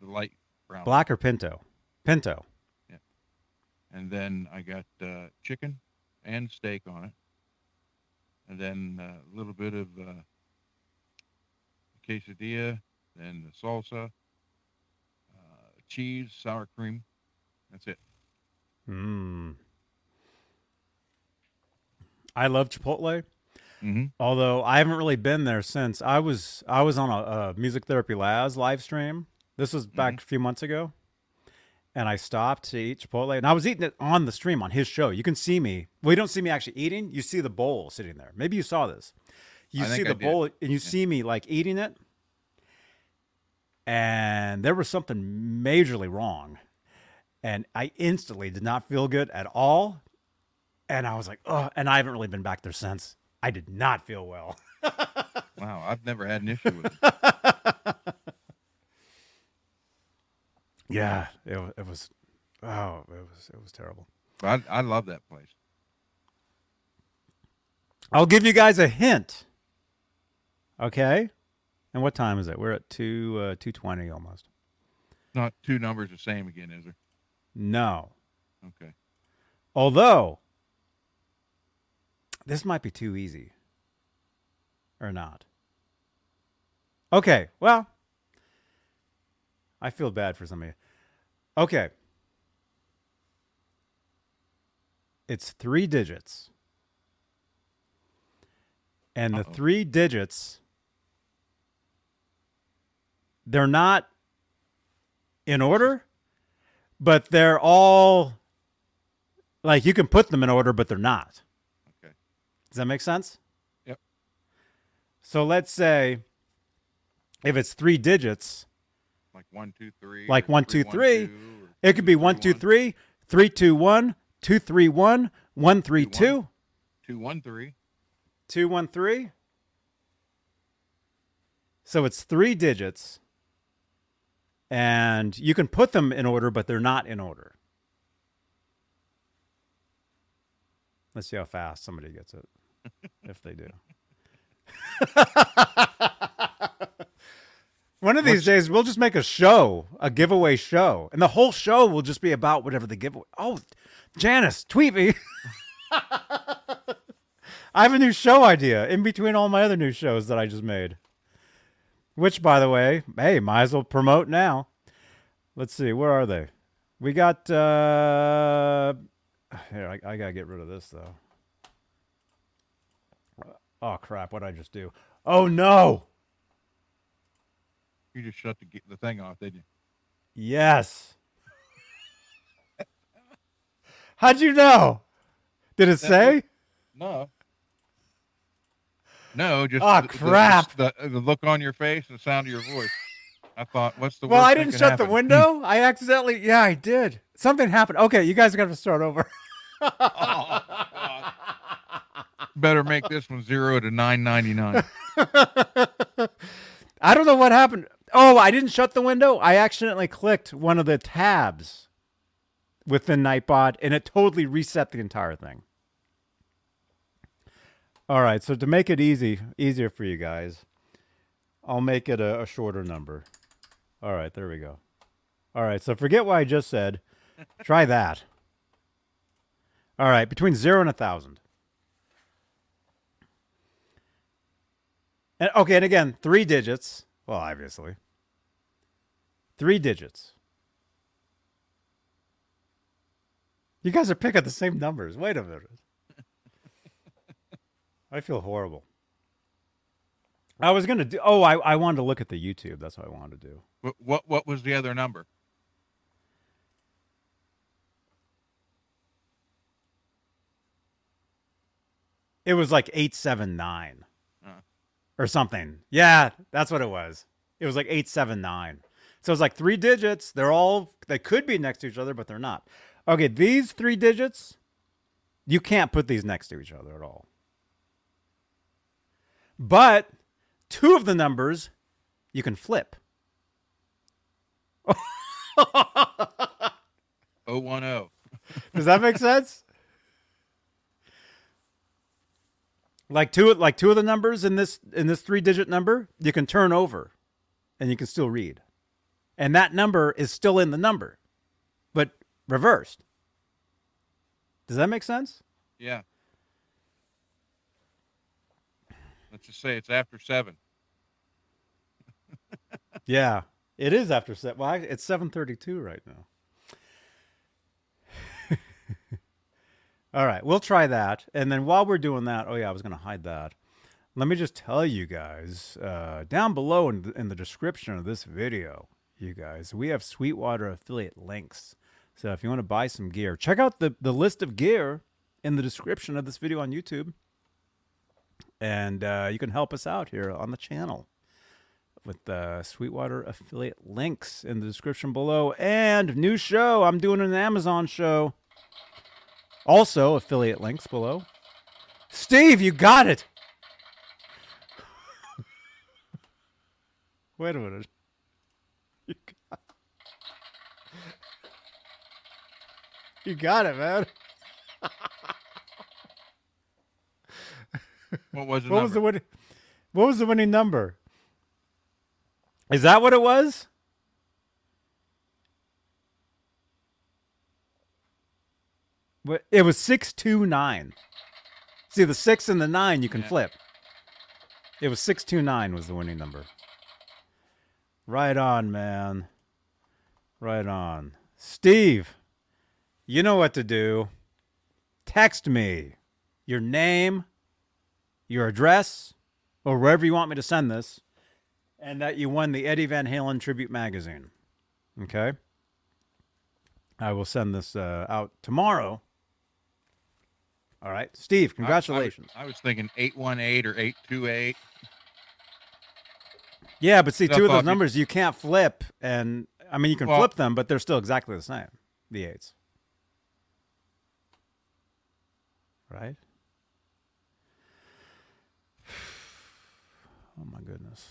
Speaker 3: the light brown.
Speaker 1: Black or pinto? Pinto. Yeah.
Speaker 3: and then I got uh, chicken and steak on it, and then uh, a little bit of uh, quesadilla, then the salsa, uh, cheese, sour cream. That's it.
Speaker 1: Hmm. I love Chipotle.
Speaker 3: Mm-hmm.
Speaker 1: Although I haven't really been there since I was I was on a, a Music Therapy Labs live stream. This was back a few months ago, and I stopped to eat Chipotle, and I was eating it on the stream on his show. You can see me. Well, you don't see me actually eating. You see the bowl sitting there. Maybe you saw this. You
Speaker 3: I
Speaker 1: see the bowl, and you see me like eating it, and there was something majorly wrong, and I instantly did not feel good at all. And I was like, oh, and I haven't really been back there since. I did not feel well.
Speaker 3: Wow, I've never had an issue with it.
Speaker 1: Yeah, it, it was, oh, it was it was terrible.
Speaker 3: I, I love that place.
Speaker 1: I'll give you guys a hint. Okay, and what time is it? We're at two uh, two twenty almost.
Speaker 3: Not two numbers the same again, is there?
Speaker 1: No,
Speaker 3: Okay.
Speaker 1: although this might be too easy, or not. Okay, well, I feel bad for some of you. Okay, it's three digits. And the
Speaker 3: Uh-oh.
Speaker 1: three digits they're not in order, but they're all like you can put them in order, but they're not. Does that make sense?
Speaker 3: Yep.
Speaker 1: So let's say if it's three digits,
Speaker 3: Like one, two, three.
Speaker 1: like one, two,
Speaker 3: one,
Speaker 1: three,
Speaker 3: two, or
Speaker 1: it could be one, two,
Speaker 3: one.
Speaker 1: three, three, two, one, two, three, one, one, three,
Speaker 3: Two,
Speaker 1: two,
Speaker 3: Two, one, three.
Speaker 1: two, one, three. So it's three digits, and you can put them in order, but they're not in order. Let's see how fast somebody gets it, if they do. One of these
Speaker 3: What's-
Speaker 1: days, we'll just make a show, a giveaway show, and the whole show will just be about whatever the giveaway. Oh, Janice, tweet me. I have a new show idea in between all my other new shows that I just made. Which, by the way, hey, might as well promote now. Let's see, where are they? We got. uh Here, I, I gotta get rid of this though. Oh crap! What would I just do? Oh no!
Speaker 3: You just shut the the thing off, didn't you?
Speaker 1: Yes. How'd you know? Did it say?
Speaker 3: No. No, just
Speaker 1: oh,
Speaker 3: the-
Speaker 1: crap.
Speaker 3: The, the, the look on your face and the sound of your voice. I thought, what's the
Speaker 1: Well, I didn't shut the window. I accidentally. Yeah, I did. Something happened. Okay, you guys are gonna have to start over.
Speaker 3: Better make this one zero to nine ninety nine.
Speaker 1: I don't know what happened. Oh, I didn't shut the window. I accidentally clicked one of the tabs within Nightbot, and it totally reset the entire thing. All right, so to make it easy, easier for you guys, I'll make it a, a shorter number. All right, there we go. All right, so forget what I just said. Try that. All right, between zero and a thousand. And okay, and again, three digits. Well, obviously. Three digits. You guys are picking the same numbers. Wait a minute. I feel horrible. I was gonna do. Oh, I, I wanted to look at the YouTube. That's what I wanted to do.
Speaker 3: what, what what was the other number?
Speaker 1: It was like eight seven nine. Or something. Yeah, that's what it was. It was like eight seven nine. So it's like three digits. They're all they could be next to each other, but they're not. Okay, these three digits, you can't put these next to each other at all. But two of the numbers you can flip.
Speaker 3: Oh one oh.
Speaker 1: Does that make sense? Like two like two of the numbers in this in this three digit number, you can turn over and you can still read. And that number is still in the number, but reversed. Does that make sense?
Speaker 3: Yeah. Let's just say it's after seven.
Speaker 1: Yeah. It is after seven Well, it's 7:32 right now. All right, we'll try that. And then while we're doing that, oh yeah, I was going to hide that. Let me just tell you guys uh, down below in the, in the description of this video, you guys, we have Sweetwater affiliate links. So if you want to buy some gear, check out the, the list of gear in the description of this video on YouTube. And uh, you can help us out here on the channel with the Sweetwater affiliate links in the description below. And new show, I'm doing an Amazon show. Also, affiliate links below. Steve, you got it. Wait a minute. You got, you got it, man.
Speaker 3: What was the
Speaker 1: what was the
Speaker 3: number?
Speaker 1: winning? What was the winning number? Is that what it was? It was six two nine. See the six and the nine you can
Speaker 3: Yeah.
Speaker 1: flip. It was six two nine was the winning number. Right on, man. Right on. Steve, you know what to do. Text me your name, your address, or wherever you want me to send this, and that you won the Eddie Van Halen tribute magazine. Okay. I will send this uh, out tomorrow. All right, Steve. Congratulations.
Speaker 3: I, I, was, I was thinking eight one eight or eight two eight.
Speaker 1: Yeah, but see,
Speaker 3: Stuff
Speaker 1: two of those numbers you can't flip, and I mean you can
Speaker 3: Well-
Speaker 1: flip them, but they're still exactly the same. The eights, right? Oh my goodness!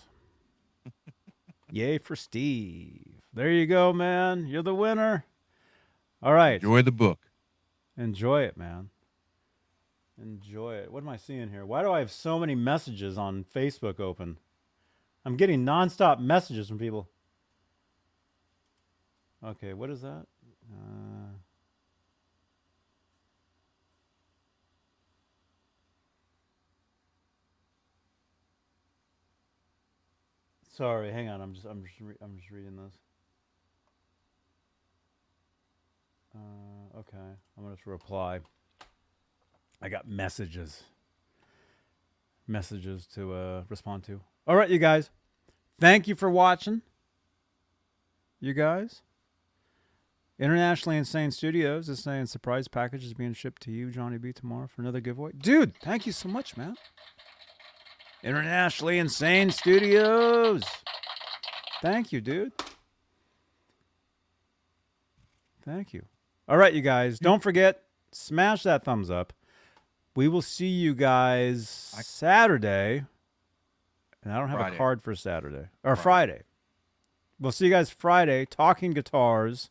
Speaker 1: Yay for Steve! There you go, man. You're the winner. All right,
Speaker 3: Enjoy the book.
Speaker 1: enjoy it, man. Enjoy it. What am I seeing here? Why do I have so many messages on Facebook open? I'm getting nonstop messages from people. Okay, what is that? Uh, sorry, hang on. I'm just I'm just re- I'm just reading this. Uh, okay, I'm gonna reply. I got messages. Messages to uh, respond to. All right, you guys. Thank you for watching. You guys. Internationally Insane Studios is saying surprise package is being shipped to you, Johnny B, tomorrow for another giveaway. Dude, thank you so much, man. Internationally Insane Studios. Thank you, dude. Thank you. All right, you guys. Don't forget, smash that thumbs up. We will see you guys Saturday. And I don't have
Speaker 3: Friday.
Speaker 1: a card for Saturday. Or Friday. We'll see you guys Friday talking guitars.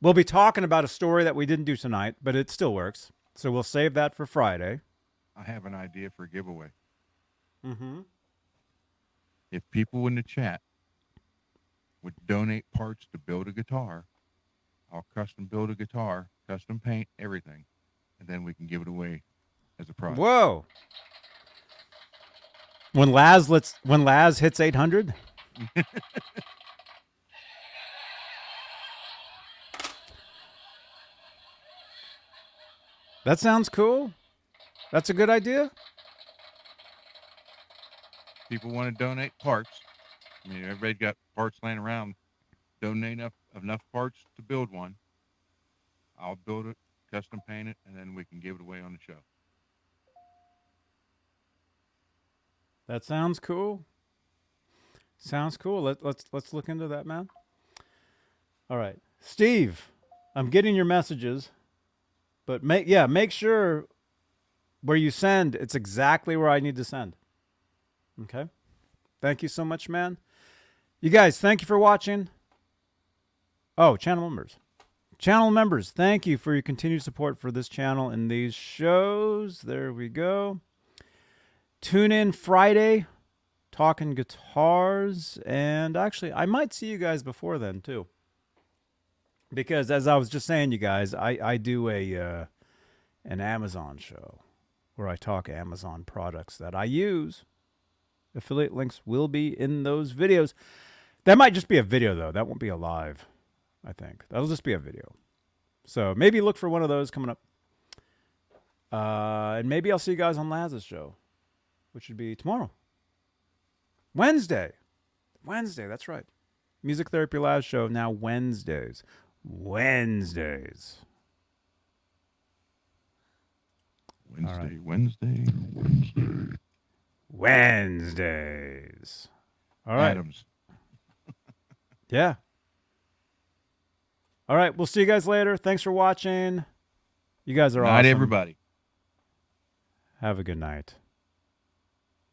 Speaker 1: We'll be talking about a story that we didn't do tonight, but it still works. So we'll save that for Friday.
Speaker 3: I have an idea for a giveaway.
Speaker 1: Mm-hmm.
Speaker 3: If people in the chat would donate parts to build a guitar, I'll custom build a guitar, custom paint everything, and then we can give it away as a prize.
Speaker 1: Whoa. When Laz lets when Laz hits 800, that sounds cool. That's a good idea.
Speaker 3: People want to donate parts. I mean, everybody's got parts laying around. Donate enough enough parts to build one. I'll build it, custom paint it, and then we can give it away on the show.
Speaker 1: That sounds cool. Sounds cool. Let, let's let's look into that, man. All right, Steve, I'm getting your messages, but make yeah, make sure where you send it's exactly where I need to send. Okay. Thank you so much, man. You guys, thank you for watching. Oh, channel members. Channel members, thank you for your continued support for this channel and these shows. There we go. Tune in Friday, talking guitars, and actually, I might see you guys before then too. Because as I was just saying, you guys, I I do a uh, an Amazon show where I talk Amazon products that I use. Affiliate links will be in those videos. That might just be a video though. That won't be a live. I think that'll just be a video. So maybe look for one of those coming up. Uh, and maybe I'll see you guys on Laz's show which would be tomorrow. Wednesday. Wednesday, that's right. Music Therapy Lab show now Wednesdays. Wednesdays.
Speaker 3: Wednesday, Wednesday, Wednesday.
Speaker 1: Wednesdays. All right.
Speaker 3: Adams.
Speaker 1: Yeah. All right. We'll see you guys later. Thanks for watching. You guys are
Speaker 3: Night,
Speaker 1: awesome.
Speaker 3: everybody.
Speaker 1: Have a good night.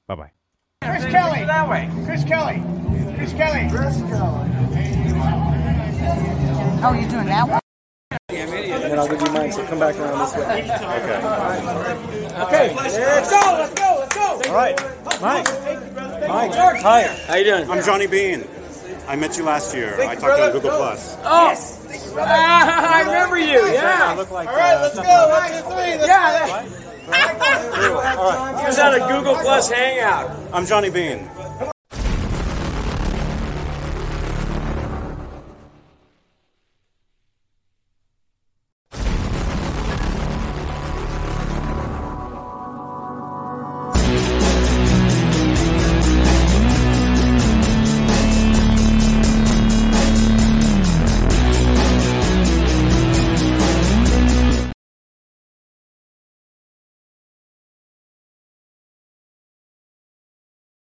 Speaker 1: Bye bye.
Speaker 9: Chris Kelly. That way. Chris Kelly. Chris Kelly. Chris Kelly.
Speaker 14: Oh, you're doing that one?
Speaker 9: And then I'll give you mine, so come back around this way. Okay. Okay, let's go, let's go, let's go.
Speaker 15: All right, Mike. Mike, hi. How you doing? I'm Johnny Bean. I met you last year. I talked to on Google Plus.
Speaker 9: Oh, Ah, Ah, I remember you. Yeah.
Speaker 15: I look like,
Speaker 9: All right, let's go. One, two, three. Yeah. That,
Speaker 15: All right.
Speaker 9: he was at a Google Plus hangout.
Speaker 15: I'm Johnny Bean.